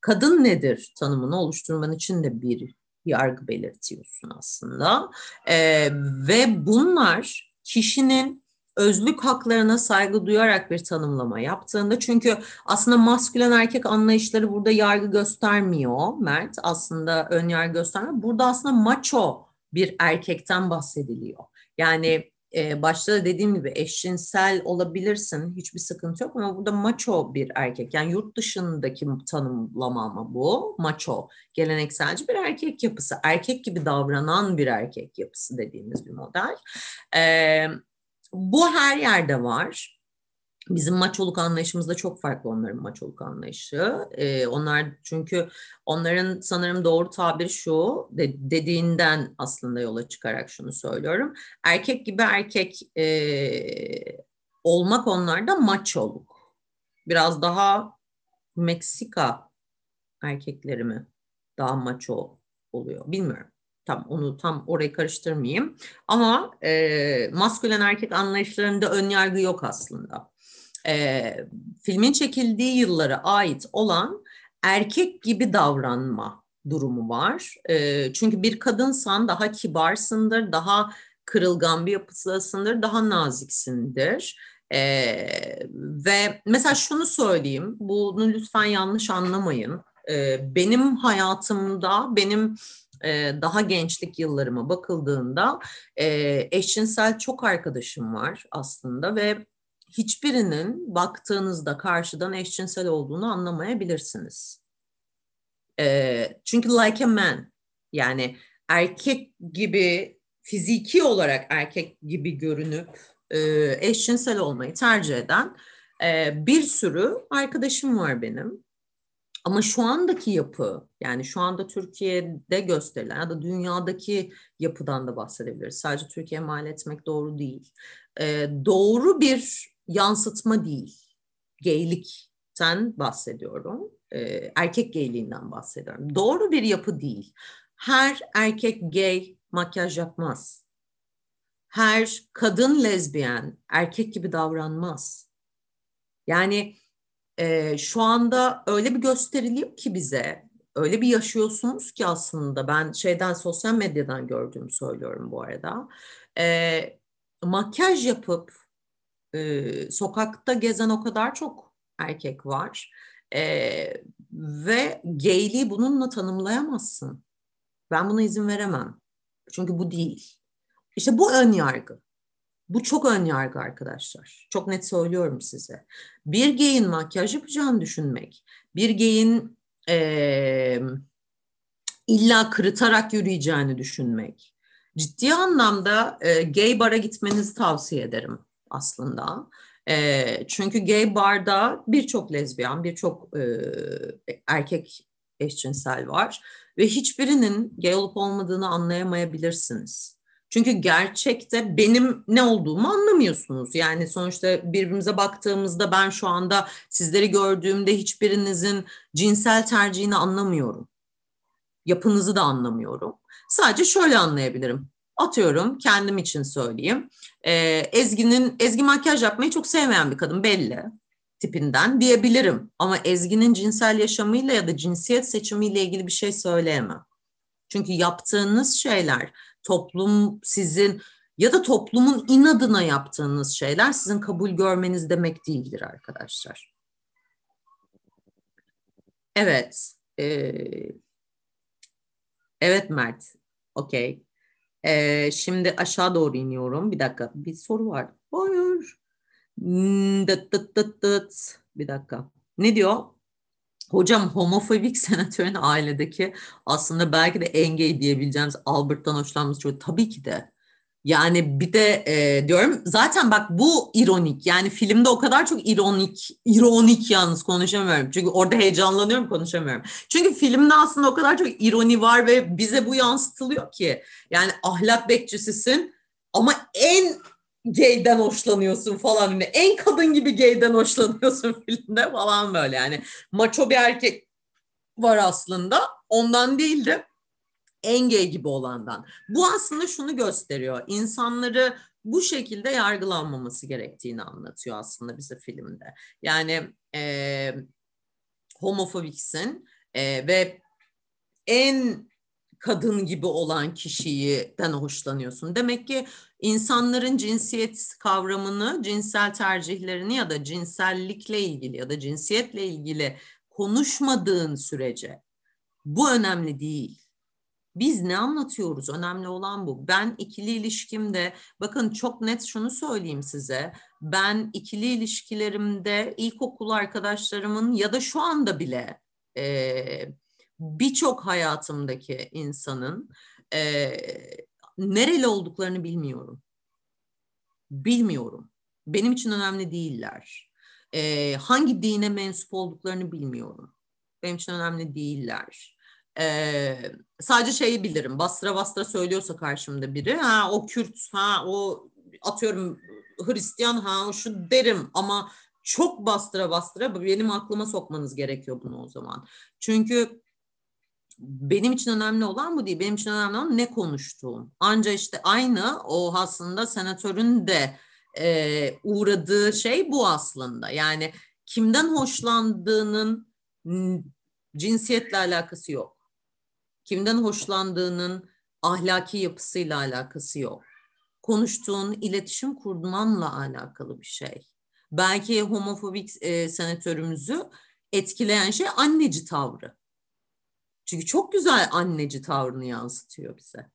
Kadın nedir tanımını oluşturman için de bir yargı belirtiyorsun aslında. Ee, ve bunlar kişinin özlük haklarına saygı duyarak bir tanımlama yaptığında çünkü aslında maskülen erkek anlayışları burada yargı göstermiyor Mert aslında ön yargı göstermiyor. Burada aslında macho bir erkekten bahsediliyor. Yani e, başta da dediğim gibi eşcinsel olabilirsin hiçbir sıkıntı yok ama burada macho bir erkek. Yani yurt dışındaki tanımlama ama bu? Macho gelenekselci bir erkek yapısı erkek gibi davranan bir erkek yapısı dediğimiz bir model. E, bu her yerde var Bizim maçoluk anlayışımız da çok farklı onların maçoluk anlayışı. Ee, onlar çünkü onların sanırım doğru tabir şu de, dediğinden aslında yola çıkarak şunu söylüyorum. Erkek gibi erkek e, olmak onlarda maçoluk. Biraz daha Meksika erkekleri mi daha maço oluyor bilmiyorum. Tam onu tam orayı karıştırmayayım. Ama e, maskülen erkek anlayışlarında ön yargı yok aslında e, filmin çekildiği yıllara ait olan erkek gibi davranma durumu var. E, çünkü bir kadınsan daha kibarsındır, daha kırılgan bir yapısındasındır, daha naziksindir. Ee, ve mesela şunu söyleyeyim, bunu lütfen yanlış anlamayın. Ee, benim hayatımda, benim daha gençlik yıllarıma bakıldığında eşcinsel çok arkadaşım var aslında ve hiçbirinin baktığınızda karşıdan eşcinsel olduğunu anlamayabilirsiniz. E, çünkü like a man yani erkek gibi fiziki olarak erkek gibi görünüp e, eşcinsel olmayı tercih eden e, bir sürü arkadaşım var benim. Ama şu andaki yapı yani şu anda Türkiye'de gösterilen ya da dünyadaki yapıdan da bahsedebiliriz. Sadece Türkiye mal etmek doğru değil. Ee, doğru bir yansıtma değil. Geylikten bahsediyorum. E, erkek geyliğinden bahsediyorum. Doğru bir yapı değil. Her erkek gay makyaj yapmaz. Her kadın lezbiyen erkek gibi davranmaz. Yani e, şu anda öyle bir gösteriliyor ki bize, öyle bir yaşıyorsunuz ki aslında ben şeyden sosyal medyadan gördüğümü söylüyorum bu arada. E, makyaj yapıp e, sokakta gezen o kadar çok erkek var e, ve gayliği bununla tanımlayamazsın. Ben buna izin veremem. Çünkü bu değil. İşte bu ön yargı. Bu çok ön yargı arkadaşlar. Çok net söylüyorum size. Bir geyin makyaj yapacağını düşünmek, bir geyin e, illa kırıtarak yürüyeceğini düşünmek. Ciddi anlamda e, gay bara gitmenizi tavsiye ederim aslında. E, çünkü gay barda birçok lezbiyen, birçok e, erkek eşcinsel var ve hiçbirinin gay olup olmadığını anlayamayabilirsiniz. Çünkü gerçekte benim ne olduğumu anlamıyorsunuz. Yani sonuçta birbirimize baktığımızda ben şu anda sizleri gördüğümde hiçbirinizin cinsel tercihini anlamıyorum. Yapınızı da anlamıyorum. Sadece şöyle anlayabilirim atıyorum kendim için söyleyeyim. E, Ezgi'nin Ezgi makyaj yapmayı çok sevmeyen bir kadın belli tipinden diyebilirim. Ama Ezgi'nin cinsel yaşamıyla ya da cinsiyet seçimiyle ilgili bir şey söyleyemem. Çünkü yaptığınız şeyler toplum sizin ya da toplumun inadına yaptığınız şeyler sizin kabul görmeniz demek değildir arkadaşlar. Evet. Ee, evet Mert. Okey. Ee, şimdi aşağı doğru iniyorum. Bir dakika. Bir soru var. Hayır. Hmm, dıt dıt dıt dıt. Bir dakika. Ne diyor? Hocam homofobik senatörün ailedeki aslında belki de en gay diyebileceğimiz Albert'tan hoşlanması çok tabii ki de. Yani bir de e, diyorum zaten bak bu ironik yani filmde o kadar çok ironik ironik yalnız konuşamıyorum. Çünkü orada heyecanlanıyorum konuşamıyorum. Çünkü filmde aslında o kadar çok ironi var ve bize bu yansıtılıyor ki. Yani ahlak bekçisisin ama en gayden hoşlanıyorsun falan. Yani en kadın gibi gayden hoşlanıyorsun filmde falan böyle yani. Maço bir erkek var aslında. Ondan değil de en gay gibi olandan. Bu aslında şunu gösteriyor. İnsanları bu şekilde yargılanmaması gerektiğini anlatıyor aslında bize filmde. Yani e, homofobiksin e, ve en kadın gibi olan kişiden hoşlanıyorsun. Demek ki insanların cinsiyet kavramını, cinsel tercihlerini ya da cinsellikle ilgili ya da cinsiyetle ilgili konuşmadığın sürece bu önemli değil. Biz ne anlatıyoruz? Önemli olan bu. Ben ikili ilişkimde, bakın çok net şunu söyleyeyim size. Ben ikili ilişkilerimde ilkokul arkadaşlarımın ya da şu anda bile e, birçok hayatımdaki insanın e, nereli olduklarını bilmiyorum. Bilmiyorum. Benim için önemli değiller. E, hangi dine mensup olduklarını bilmiyorum. Benim için önemli değiller. Ee, sadece şeyi bilirim. Bastıra bastıra söylüyorsa karşımda biri. Ha o Kürt, ha o atıyorum Hristiyan, ha şu derim ama çok bastıra bastıra benim aklıma sokmanız gerekiyor bunu o zaman. Çünkü benim için önemli olan bu değil. Benim için önemli olan ne konuştuğum. Ancak işte aynı o aslında senatörün de e, uğradığı şey bu aslında. Yani kimden hoşlandığının cinsiyetle alakası yok kimden hoşlandığının ahlaki yapısıyla alakası yok. Konuştuğun, iletişim kurmanla alakalı bir şey. Belki homofobik e, senatörümüzü etkileyen şey anneci tavrı. Çünkü çok güzel anneci tavrını yansıtıyor bize.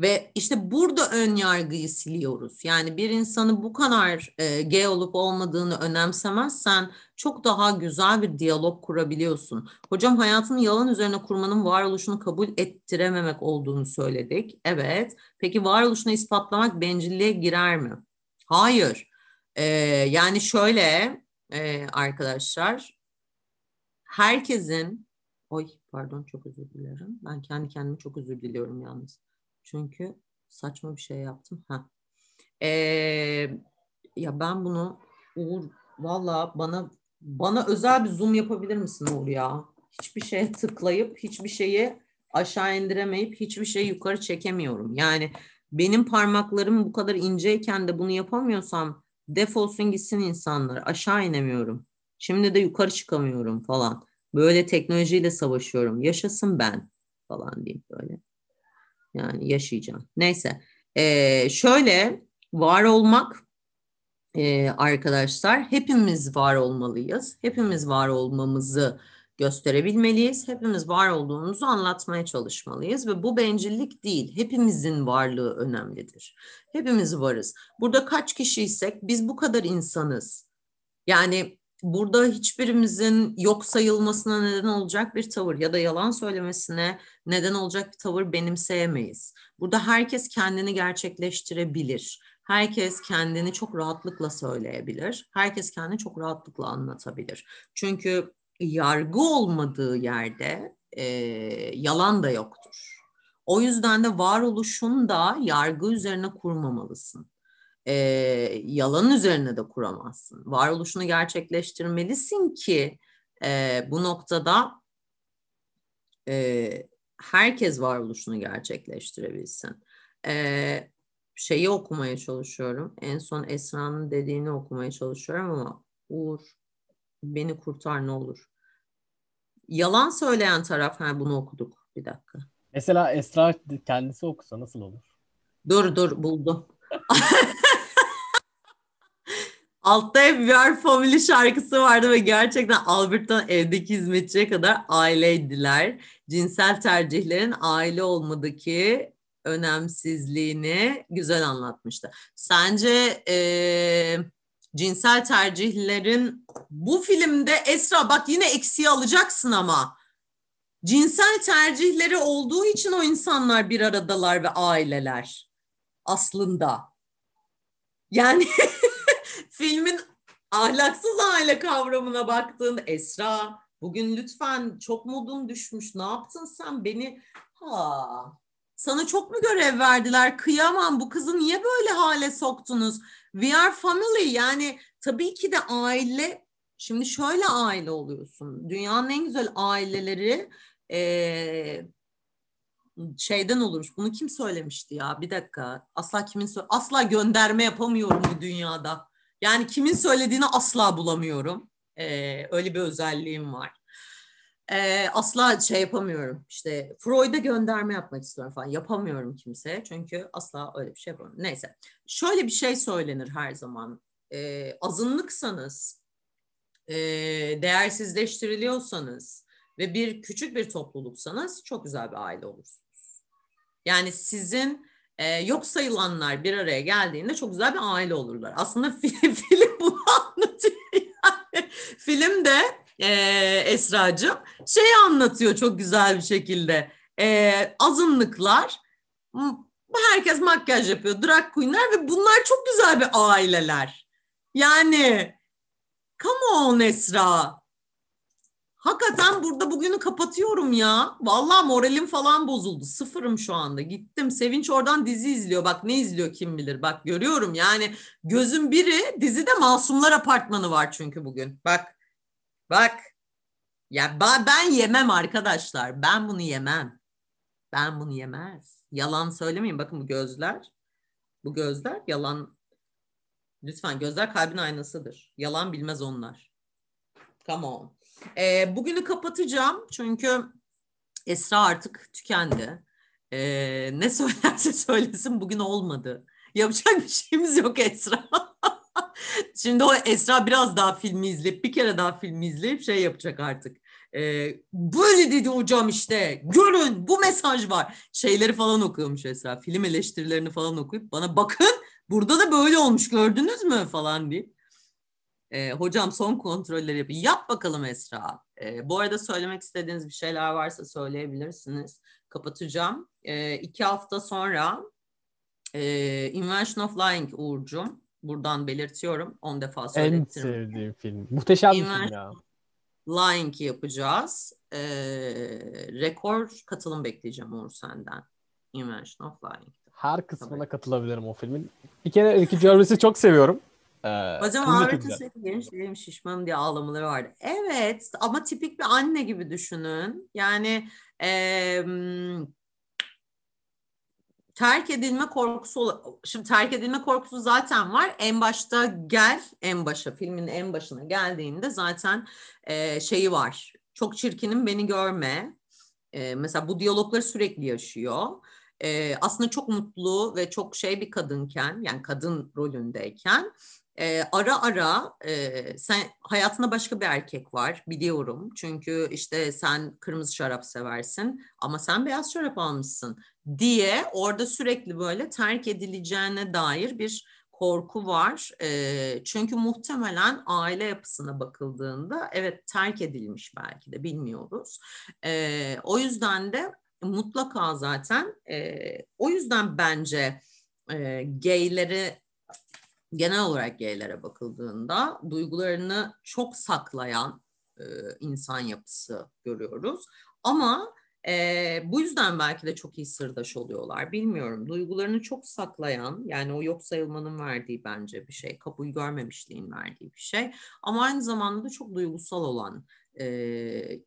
Ve işte burada ön yargıyı siliyoruz. Yani bir insanı bu kadar e, gay olup olmadığını önemsemezsen çok daha güzel bir diyalog kurabiliyorsun. Hocam hayatını yalan üzerine kurmanın varoluşunu kabul ettirememek olduğunu söyledik. Evet. Peki varoluşunu ispatlamak bencilliğe girer mi? Hayır. E, yani şöyle e, arkadaşlar herkesin Oy pardon çok özür dilerim. Ben kendi kendime çok özür diliyorum yalnız. Çünkü saçma bir şey yaptım. Ha. Ee, ya ben bunu Uğur valla bana bana özel bir zoom yapabilir misin Uğur ya? Hiçbir şeye tıklayıp hiçbir şeyi aşağı indiremeyip hiçbir şeyi yukarı çekemiyorum. Yani benim parmaklarım bu kadar inceyken de bunu yapamıyorsam defolsun gitsin insanlar. Aşağı inemiyorum. Şimdi de yukarı çıkamıyorum falan. Böyle teknolojiyle savaşıyorum. Yaşasın ben falan diyeyim böyle. Yani yaşayacağım. Neyse. Ee, şöyle var olmak e, arkadaşlar hepimiz var olmalıyız. Hepimiz var olmamızı gösterebilmeliyiz. Hepimiz var olduğumuzu anlatmaya çalışmalıyız ve bu bencillik değil. Hepimizin varlığı önemlidir. Hepimiz varız. Burada kaç kişiysek biz bu kadar insanız. Yani burada hiçbirimizin yok sayılmasına neden olacak bir tavır ya da yalan söylemesine neden olacak bir tavır benimseyemeyiz. Burada herkes kendini gerçekleştirebilir. Herkes kendini çok rahatlıkla söyleyebilir. Herkes kendini çok rahatlıkla anlatabilir. Çünkü yargı olmadığı yerde e, yalan da yoktur. O yüzden de varoluşun da yargı üzerine kurmamalısın e, yalan üzerine de kuramazsın. Varoluşunu gerçekleştirmelisin ki e, bu noktada e, herkes varoluşunu gerçekleştirebilsin. E, şeyi okumaya çalışıyorum. En son Esra'nın dediğini okumaya çalışıyorum ama Uğur beni kurtar ne olur. Yalan söyleyen taraf, ha bunu okuduk bir dakika. Mesela Esra kendisi okusa nasıl olur? Dur dur buldum. Altta hep We Are Family şarkısı vardı ve gerçekten Albert'tan evdeki hizmetçiye kadar aileydiler. Cinsel tercihlerin aile olmadaki önemsizliğini güzel anlatmıştı. Sence e, cinsel tercihlerin bu filmde Esra bak yine eksiği alacaksın ama cinsel tercihleri olduğu için o insanlar bir aradalar ve aileler aslında. Yani filmin ahlaksız aile kavramına baktığında Esra bugün lütfen çok modun düşmüş. Ne yaptın sen beni? Ha. Sana çok mu görev verdiler? Kıyamam bu kızı niye böyle hale soktunuz? We are family yani tabii ki de aile. Şimdi şöyle aile oluyorsun. Dünyanın en güzel aileleri ee, şeyden olur. Bunu kim söylemişti ya? Bir dakika. Asla kimin sö- asla gönderme yapamıyorum bu dünyada. Yani kimin söylediğini asla bulamıyorum. Ee, öyle bir özelliğim var. Ee, asla şey yapamıyorum. İşte Freud'a gönderme yapmak istiyorum falan. Yapamıyorum kimseye. Çünkü asla öyle bir şey yapamıyorum. Neyse. Şöyle bir şey söylenir her zaman. Ee, azınlıksanız, e, değersizleştiriliyorsanız ve bir küçük bir topluluksanız çok güzel bir aile olursunuz. Yani sizin e, yok sayılanlar bir araya geldiğinde çok güzel bir aile olurlar. Aslında film, film bunu anlatıyor. Yani film de e, Esra'cığım şeyi anlatıyor çok güzel bir şekilde. E, azınlıklar herkes makyaj yapıyor. Drag queenler ve bunlar çok güzel bir aileler. Yani come on Esra. Hakikaten burada bugünü kapatıyorum ya. Vallahi moralim falan bozuldu. Sıfırım şu anda. Gittim. Sevinç oradan dizi izliyor. Bak ne izliyor kim bilir. Bak görüyorum yani gözüm biri dizide Masumlar Apartmanı var çünkü bugün. Bak. Bak. Ya ben yemem arkadaşlar. Ben bunu yemem. Ben bunu yemez. Yalan söylemeyin. Bakın bu gözler. Bu gözler yalan. Lütfen gözler kalbin aynasıdır. Yalan bilmez onlar. Come on. E, bugünü kapatacağım çünkü Esra artık tükendi. E, ne söylerse söylesin bugün olmadı. Yapacak bir şeyimiz yok Esra. Şimdi o Esra biraz daha filmi izleyip bir kere daha filmi izleyip şey yapacak artık. Ee, böyle dedi hocam işte görün bu mesaj var. Şeyleri falan okuyormuş Esra. Film eleştirilerini falan okuyup bana bakın burada da böyle olmuş gördünüz mü falan deyip. E, hocam son kontrolleri yapın. Yap bakalım Esra. E, bu arada söylemek istediğiniz bir şeyler varsa söyleyebilirsiniz. Kapatacağım. E, iki hafta sonra e, Invention of Lying Uğur'cum. Buradan belirtiyorum. On defa söylettim. En sevdiğim film. Muhteşem bir film ya. Lying yapacağız. E, rekor katılım bekleyeceğim Uğur senden. Invention of Lying. Her kısmına Tabii. katılabilirim o filmin. Bir kere Ricky Gervais'i çok seviyorum. Ee, Hocam Ahmet sürekli genç değilim şişmanım diye ağlamaları vardı. Evet ama tipik bir anne gibi düşünün. Yani e, terk edilme korkusu şimdi terk edilme korkusu zaten var. En başta gel en başa filmin en başına geldiğinde zaten e, şeyi var. Çok çirkinim beni görme. E, mesela bu diyalogları sürekli yaşıyor. E, aslında çok mutlu ve çok şey bir kadınken yani kadın rolündeyken e, ara ara e, sen hayatında başka bir erkek var biliyorum. Çünkü işte sen kırmızı şarap seversin ama sen beyaz şarap almışsın diye orada sürekli böyle terk edileceğine dair bir korku var. E, çünkü muhtemelen aile yapısına bakıldığında evet terk edilmiş belki de bilmiyoruz. E, o yüzden de mutlaka zaten e, o yüzden bence e, gayleri genel olarak gaylere bakıldığında duygularını çok saklayan e, insan yapısı görüyoruz. Ama e, bu yüzden belki de çok iyi sırdaş oluyorlar. Bilmiyorum. Duygularını çok saklayan, yani o yok sayılmanın verdiği bence bir şey. Kabul görmemişliğin verdiği bir şey. Ama aynı zamanda da çok duygusal olan e,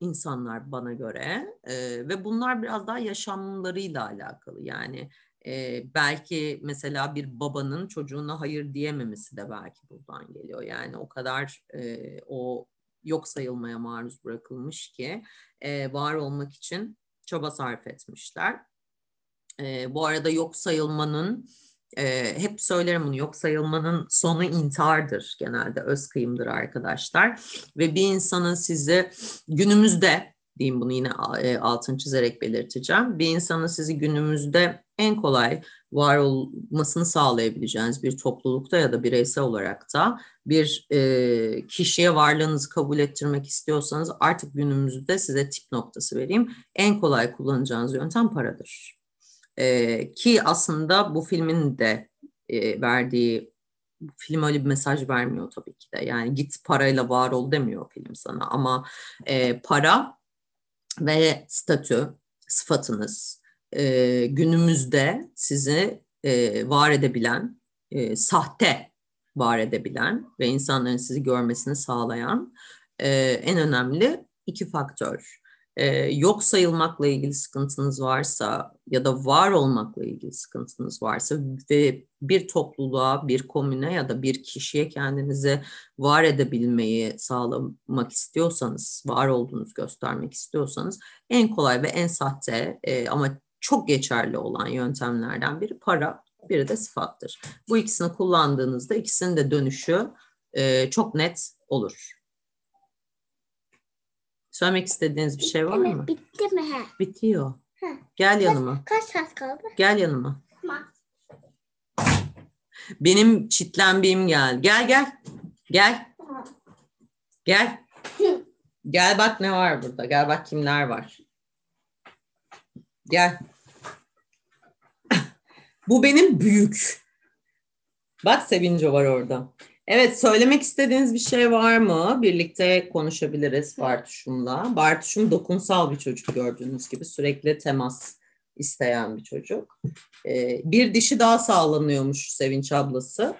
insanlar bana göre. E, ve bunlar biraz daha yaşamlarıyla alakalı. Yani e, belki mesela bir babanın çocuğuna hayır diyememesi de belki buradan geliyor. Yani o kadar e, o yok sayılmaya maruz bırakılmış ki e, var olmak için çaba sarf etmişler. E, bu arada yok sayılmanın e, hep söylerim bunu yok sayılmanın sonu intihardır genelde öz kıyımdır arkadaşlar ve bir insanın sizi günümüzde diyeyim bunu yine altın çizerek belirteceğim bir insanın sizi günümüzde en kolay var olmasını sağlayabileceğiniz bir toplulukta ya da bireysel olarak da bir e, kişiye varlığınızı kabul ettirmek istiyorsanız artık günümüzde size tip noktası vereyim. En kolay kullanacağınız yöntem paradır. E, ki aslında bu filmin de e, verdiği film öyle bir mesaj vermiyor tabii ki de. Yani git parayla var ol demiyor film sana ama e, para ve statü, sıfatınız e, günümüzde sizi e, var edebilen, e, sahte var edebilen ve insanların sizi görmesini sağlayan e, en önemli iki faktör. E, yok sayılmakla ilgili sıkıntınız varsa ya da var olmakla ilgili sıkıntınız varsa ve bir topluluğa, bir komüne ya da bir kişiye kendinizi var edebilmeyi sağlamak istiyorsanız, var olduğunuzu göstermek istiyorsanız en kolay ve en sahte e, ama çok geçerli olan yöntemlerden biri para, biri de sıfattır. Bu ikisini kullandığınızda ikisinin de dönüşü e, çok net olur. Söylemek istediğiniz bir şey var mı? Bitti mi? He. Bitiyor. He. Gel yanıma. Kaç saat kaldı? Gel yanıma. Tamam. Benim çitlenbiğim gel. Gel gel. Gel. Gel. Gel bak ne var burada. Gel bak kimler var. Gel. Bu benim büyük. Bak Sevinci var orada. Evet, söylemek istediğiniz bir şey var mı? Birlikte konuşabiliriz Bartuş'umla. Bartuş'um dokunsal bir çocuk gördüğünüz gibi. Sürekli temas isteyen bir çocuk. Ee, bir dişi daha sağlanıyormuş Sevinç ablası.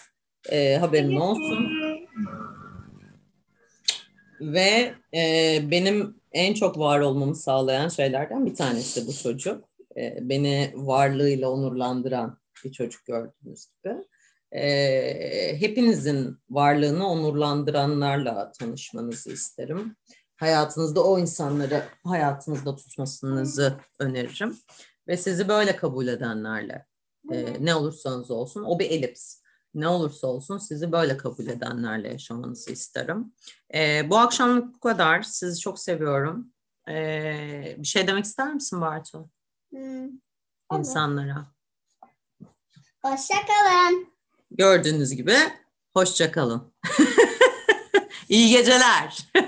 Ee, haberin olsun. Ve e, benim en çok var olmamı sağlayan şeylerden bir tanesi bu çocuk. E, beni varlığıyla onurlandıran bir çocuk gördüğünüz gibi e, hepinizin varlığını onurlandıranlarla tanışmanızı isterim. Hayatınızda o insanları hayatınızda tutmasınızı öneririm. Ve sizi böyle kabul edenlerle e, ne olursanız olsun o bir elips. Ne olursa olsun sizi böyle kabul edenlerle yaşamanızı isterim. E, bu akşamlık bu kadar. Sizi çok seviyorum. E, bir şey demek ister misin Bartu? Hmm. İnsanlara. Hoşçakalın. Gördüğünüz gibi hoşça kalın. İyi geceler.